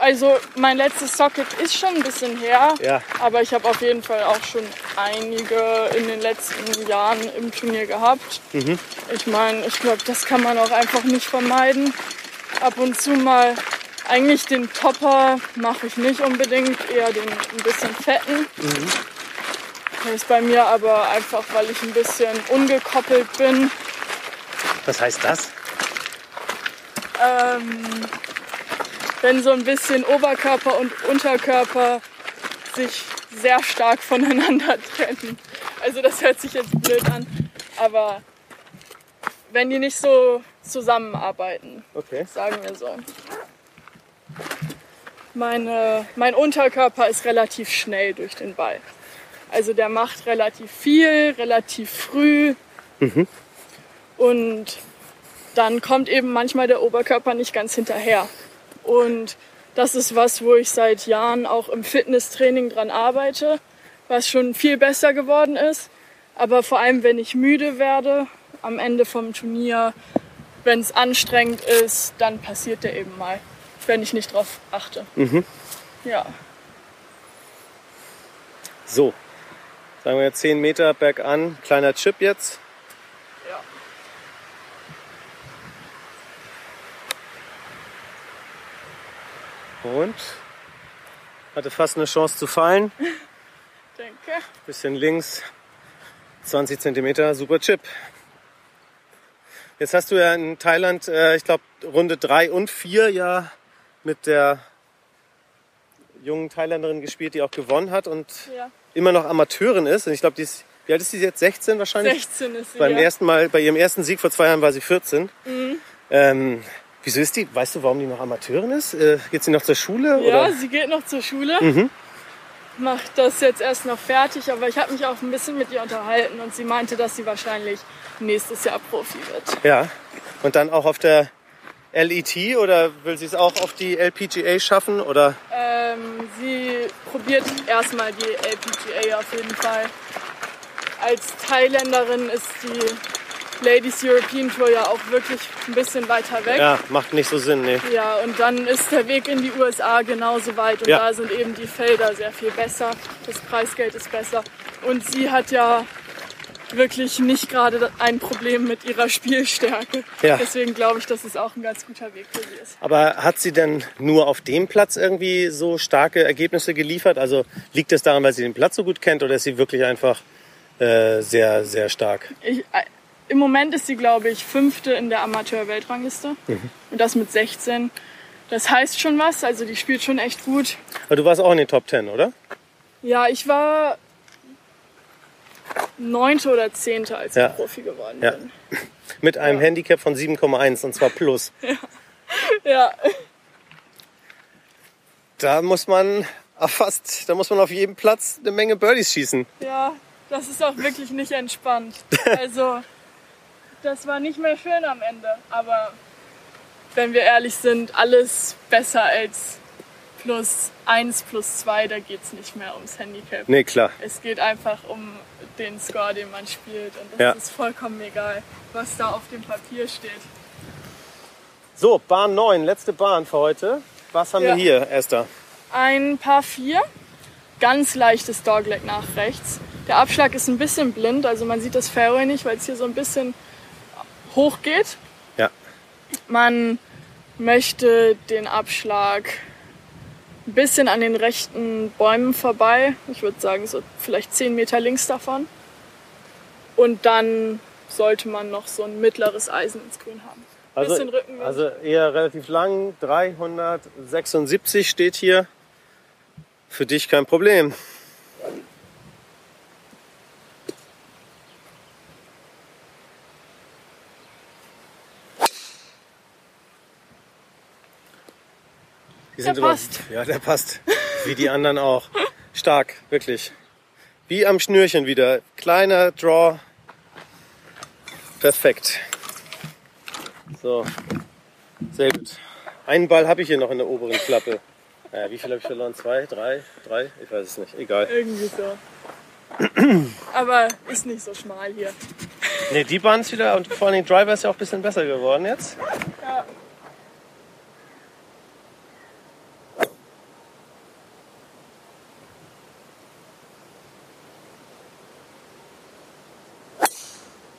Also mein letztes Socket ist schon ein bisschen her, Ja. aber ich habe auf jeden Fall auch schon einige in den letzten Jahren im Turnier gehabt. Ich meine, ich glaube, das kann man auch einfach nicht vermeiden. Ab und zu mal, eigentlich den Topper mache ich nicht unbedingt, eher den ein bisschen fetten. Das ist bei mir aber einfach, weil ich ein bisschen ungekoppelt bin. Was heißt das? ähm, wenn so ein bisschen Oberkörper und Unterkörper sich sehr stark voneinander *laughs* trennen. Also das hört sich jetzt blöd an, aber wenn die nicht so zusammenarbeiten, Okay. sagen wir so. Meine, mein Unterkörper ist relativ schnell durch den Ball. Also der macht relativ viel, relativ früh. Und dann kommt eben manchmal der Oberkörper nicht ganz hinterher. Und das ist was, wo ich seit Jahren auch im Fitnesstraining dran arbeite, was schon viel besser geworden ist. Aber vor allem, wenn ich müde werde am Ende vom Turnier, wenn es anstrengend ist, dann passiert der eben mal, wenn ich nicht drauf achte. Ja. So. Sagen wir 10 Meter bergan, kleiner Chip jetzt. ja. Und hatte fast eine Chance zu fallen. *laughs* Denke. Bisschen links, 20 Zentimeter, super Chip. Jetzt hast du ja in Thailand, äh, ich glaube, Runde 3 und 4 ja mit der jungen Thailänderin gespielt, die auch gewonnen hat und Ja. Immer noch Amateurin ist. Und ich glaube, die ist, wie alt ist sie jetzt? 16 wahrscheinlich? 16 ist sie. Beim ja. ersten Mal, bei ihrem ersten Sieg vor zwei Jahren war sie 14. Mhm. Ähm, wieso ist die? Weißt du, warum die noch Amateurin ist? Äh, geht sie noch zur Schule? Ja, Oder? sie geht noch zur Schule. Mhm. Macht das jetzt erst noch fertig, aber ich habe mich auch ein bisschen mit ihr unterhalten und sie meinte, dass sie wahrscheinlich nächstes Jahr Profi wird. Ja. Und dann auch auf der LET oder will sie es auch auf die LPGA schaffen? Oder? Ähm, sie probiert erstmal die LPGA auf jeden Fall. Als Thailänderin ist die Ladies European Tour ja auch wirklich ein bisschen weiter weg. Ja, macht nicht so Sinn, nee. Ja, und dann ist der Weg in die USA genauso weit und Ja. da sind eben die Felder sehr viel besser. Das Preisgeld ist besser. Und sie hat ja wirklich nicht gerade ein Problem mit ihrer Spielstärke. Ja. Deswegen glaube ich, dass es auch ein ganz guter Weg für sie ist. Aber hat sie denn nur auf dem Platz irgendwie so starke Ergebnisse geliefert? Also liegt es daran, weil sie den Platz so gut kennt oder ist sie wirklich einfach äh, sehr, sehr stark? Ich, äh, Im Moment ist sie, glaube ich, fünfte in der Amateur-Weltrangliste. Und das mit 16. Das heißt schon was, also die spielt schon echt gut. Aber du warst auch in den Top 10, oder? Ja, ich war neunte oder zehnte, als Ja. ich Profi geworden Ja. bin. *laughs* Mit einem Handicap von 7,1 und zwar plus. *laughs* Ja, Da muss man auf fast, da muss man auf jedem Platz eine Menge Birdies schießen. ja, das ist auch wirklich nicht entspannt. *laughs* Also, das war nicht mehr schön am Ende. Aber wenn wir ehrlich sind, alles besser als plus eins, plus zwei, da geht es nicht mehr ums Handicap. Nee, klar. Es geht einfach um den Score, den man spielt. Und das Ja. ist vollkommen egal, was da auf dem Papier steht. So, Bahn 9, letzte Bahn für heute. Was haben Ja. wir hier, Esther? Ein Paar 4, ganz leichtes Dogleg nach rechts. Der Abschlag ist ein bisschen blind, also man sieht das Fairway nicht, weil es hier so ein bisschen hoch geht. Ja. Man möchte den Abschlag ein bisschen an den rechten Bäumen vorbei. Ich würde sagen, so vielleicht 10 Meter links davon. Und dann sollte man noch so ein mittleres Eisen ins Grün haben. Also, also eher relativ lang, 376 steht hier. Für dich kein Problem. Die Der aber- passt. Ja, der passt. Wie die anderen auch. Stark, wirklich. Wie am Schnürchen wieder. Kleiner Draw. Perfekt. So, sehr gut. Einen Ball habe ich hier noch in der oberen Klappe. Naja, wie viel habe ich verloren? Zwei, drei, drei? Ich weiß es nicht. Egal. Irgendwie so. Aber ist nicht so schmal hier. Ne, die Bahn ist wieder und vor allem Driver ist ja auch ein bisschen besser geworden jetzt. Ja.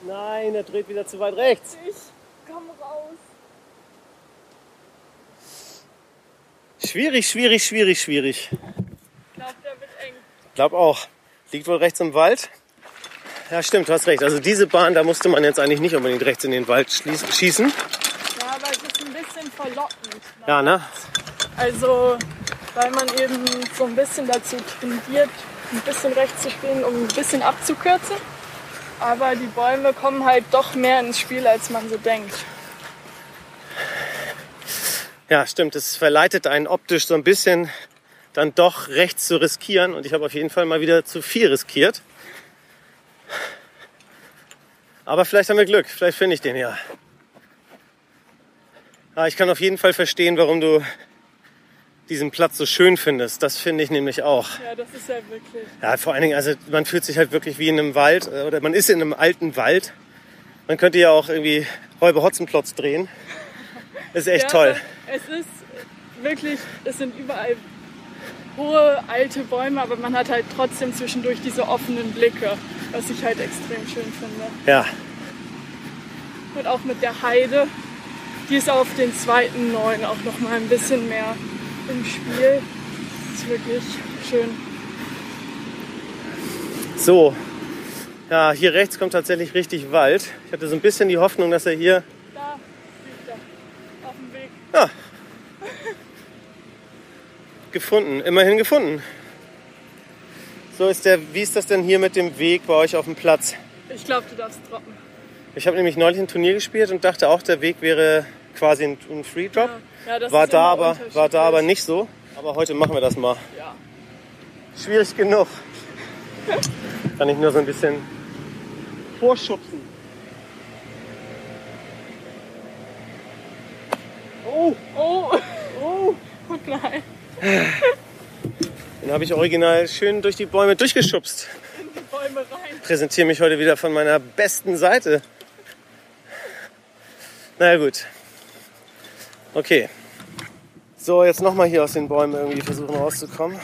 Nein, er dreht wieder zu weit rechts. Ich komm raus. Schwierig, schwierig, schwierig, schwierig. Ich glaube, der wird eng. Glaub auch. Liegt wohl rechts im Wald. Ja, stimmt, du hast recht. Also diese Bahn, da musste man jetzt eigentlich nicht unbedingt rechts in den Wald schießen. Ja, aber es ist ein bisschen verlockend. Ja, ne? Also, weil man eben so ein bisschen dazu tendiert, ein bisschen rechts zu spielen, um ein bisschen abzukürzen. Aber die Bäume kommen halt doch mehr ins Spiel, als man so denkt. Ja, stimmt. Es verleitet einen optisch so ein bisschen dann doch rechts zu riskieren. Und ich habe auf jeden Fall mal wieder zu viel riskiert. Aber vielleicht haben wir Glück. Vielleicht finde ich den ja. Ah, ich kann auf jeden Fall verstehen, warum du diesen Platz so schön findest. Das finde ich nämlich auch. Ja, das ist ja wirklich. Ja, vor allen Dingen, also man fühlt sich halt wirklich wie in einem Wald äh, oder man ist in einem alten Wald. Man könnte ja auch irgendwie Räuber Hotzenplotz drehen. Ist echt ja, toll. Es ist wirklich, es sind überall hohe alte Bäume, aber man hat halt trotzdem zwischendurch diese offenen Blicke, was ich halt extrem schön finde. Ja, Und auch mit der Heide, die ist auf den zweiten neun auch noch mal ein bisschen mehr im Spiel. Ist wirklich schön. so. Ja, hier rechts kommt tatsächlich richtig Wald. Ich hatte so ein bisschen die Hoffnung, dass er hier. Da liegt er auf dem Weg. Ah, gefunden, immerhin gefunden. So ist der. Wie ist das denn hier mit dem Weg bei euch auf dem Platz? Ich glaube, du darfst droppen. Ich habe nämlich neulich ein Turnier gespielt und dachte auch, der Weg wäre quasi ein, ein Free Drop. Ja, ja, War da, aber, war da aber nicht so. Aber heute machen wir das mal. Ja. Schwierig genug. Kann ich nur so ein bisschen vorschubsen. Oh, Oh, oh. oh nein. Den habe ich original schön durch die Bäume durchgeschubst. In die Bäume rein. Präsentiere mich heute wieder von meiner besten Seite. Na ja, gut. Okay. So, jetzt nochmal hier aus den Bäumen irgendwie versuchen rauszukommen.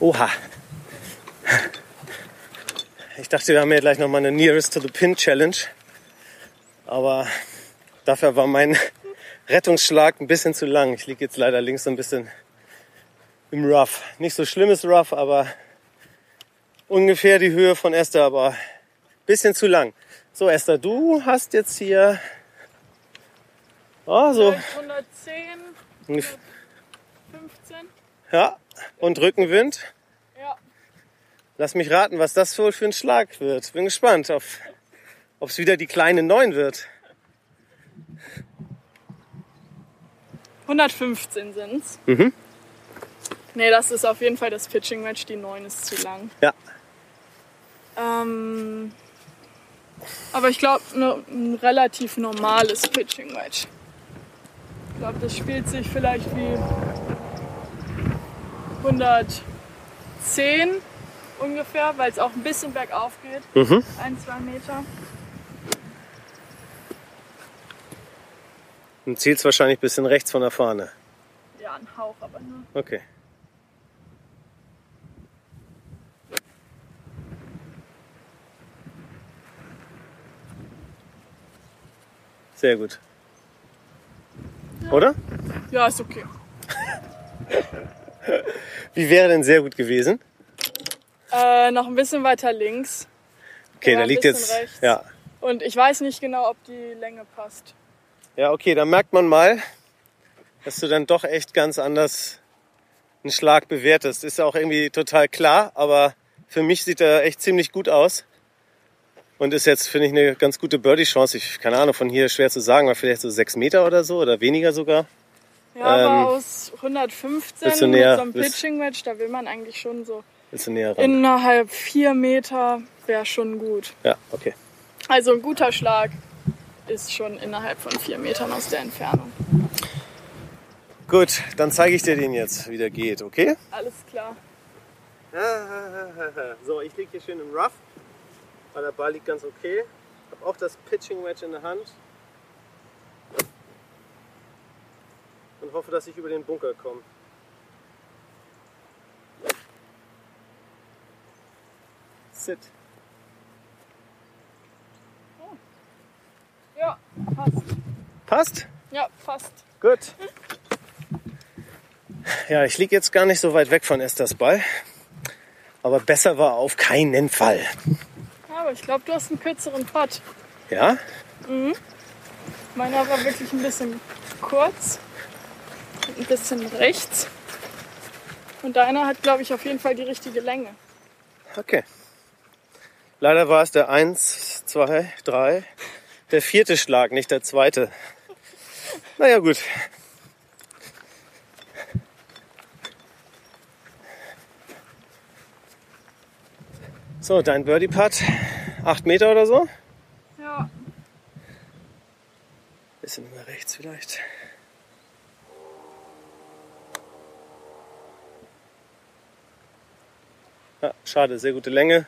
Oha. Ich dachte, wir haben ja gleich nochmal eine Nearest to the Pin Challenge. Aber dafür war mein Rettungsschlag ein bisschen zu lang. Ich liege jetzt leider links so ein bisschen im Rough. Nicht so schlimmes Rough, aber ungefähr die Höhe von Esther, aber ein bisschen zu lang. So, Esther, du hast jetzt hier oh, so 110, ungef- 15. ja, und Rückenwind. Ja. Lass mich raten, was das wohl für ein Schlag wird. Bin gespannt, ob es wieder die kleine 9 wird. 115 sind's. Mhm. Nee, das ist auf jeden Fall das Pitching Match. Die 9 ist zu lang. Ja, Ähm, Aber ich glaube, ne, ein relativ normales Pitching Wedge. Ich glaube, das spielt sich vielleicht wie 110 ungefähr, weil es auch ein bisschen bergauf geht. Mhm. Ein, zwei Meter. Und zielst wahrscheinlich ein bisschen rechts von der Fahne. Ja, ein Hauch, aber nur. Okay. Sehr gut. Oder? Ja, ist okay. *laughs* Wie wäre denn sehr gut gewesen? Äh, noch ein bisschen weiter links. Okay, Ja, da liegt jetzt. rechts. Ja. Und ich weiß nicht genau, ob die Länge passt. Ja, okay, da merkt man mal, dass du dann doch echt ganz anders einen Schlag bewertest. Ist ja auch irgendwie total klar, aber für mich sieht er echt ziemlich gut aus. Und ist jetzt, finde ich, eine ganz gute Birdie-Chance. Ich, keine Ahnung, von hier schwer zu sagen, aber vielleicht so sechs Meter oder so oder weniger sogar. Ja, Ähm, aber aus 115 bist du mit näher- so einem bist- Pitching Wedge, da will man eigentlich schon so näher innerhalb vier Meter wäre schon gut. Ja, okay. Also ein guter Schlag ist schon innerhalb von vier Metern aus der Entfernung. Gut, dann zeige ich dir den jetzt, wie der geht, okay? Alles klar. *laughs* So, ich liege hier schön im Rough, weil der Ball liegt ganz okay. Habe auch das Pitching Wedge in der Hand. Und hoffe, dass ich über den Bunker komme. Sit. Ja, passt. Passt? Ja, passt. Gut. Ja, ich liege jetzt gar nicht so weit weg von Esthers Ball. Aber besser war auf keinen Fall. Aber ich glaube, du hast einen kürzeren Putt. Ja? Meiner war wirklich ein bisschen kurz. Ein bisschen rechts. Und deiner hat, glaube ich, auf jeden Fall die richtige Länge. Okay. Leider war es der 1, 2, 3, der vierte Schlag, nicht der zweite. Naja, gut. So, dein Birdie-Putt. 8 Meter oder so? Ja. Bisschen über rechts vielleicht. Ja, schade, sehr gute Länge.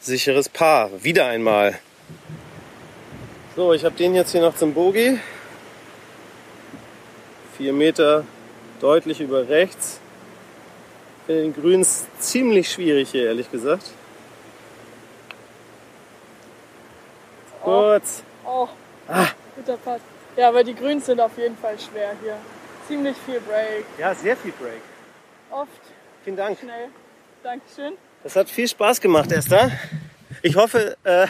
Sicheres Paar, wieder einmal. So, ich habe den jetzt hier noch zum Bogi. Vier Meter deutlich über rechts. Finde den Grüns ziemlich schwierig hier, ehrlich gesagt. Kurz. Oh, Ah. guter Putt. Ja, aber die Grüns sind auf jeden Fall schwer hier. Ziemlich viel Break. Ja, sehr viel Break. Oft Vielen Dank. schnell. Dankeschön. Das hat viel Spaß gemacht, Esther. Ich hoffe, äh,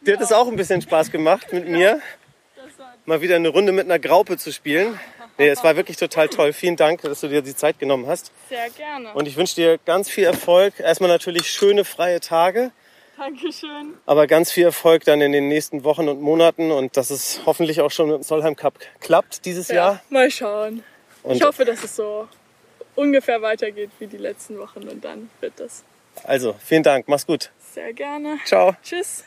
dir hat es auch ein bisschen Spaß gemacht mit *laughs* mir, mal wieder eine Runde mit einer Graupe zu spielen. Nee, es war wirklich total toll. Vielen Dank, dass du dir die Zeit genommen hast. sehr gerne. Und ich wünsche dir ganz viel Erfolg. Erstmal natürlich schöne freie Tage, Dankeschön. aber ganz viel Erfolg dann in den nächsten Wochen und Monaten und dass es hoffentlich auch schon mit dem Solheim Cup klappt dieses Jahr. mal schauen. Und ich hoffe, dass es so ungefähr weitergeht wie die letzten Wochen und dann wird das also, vielen Dank. Mach's gut. sehr gerne. Ciao. Tschüss.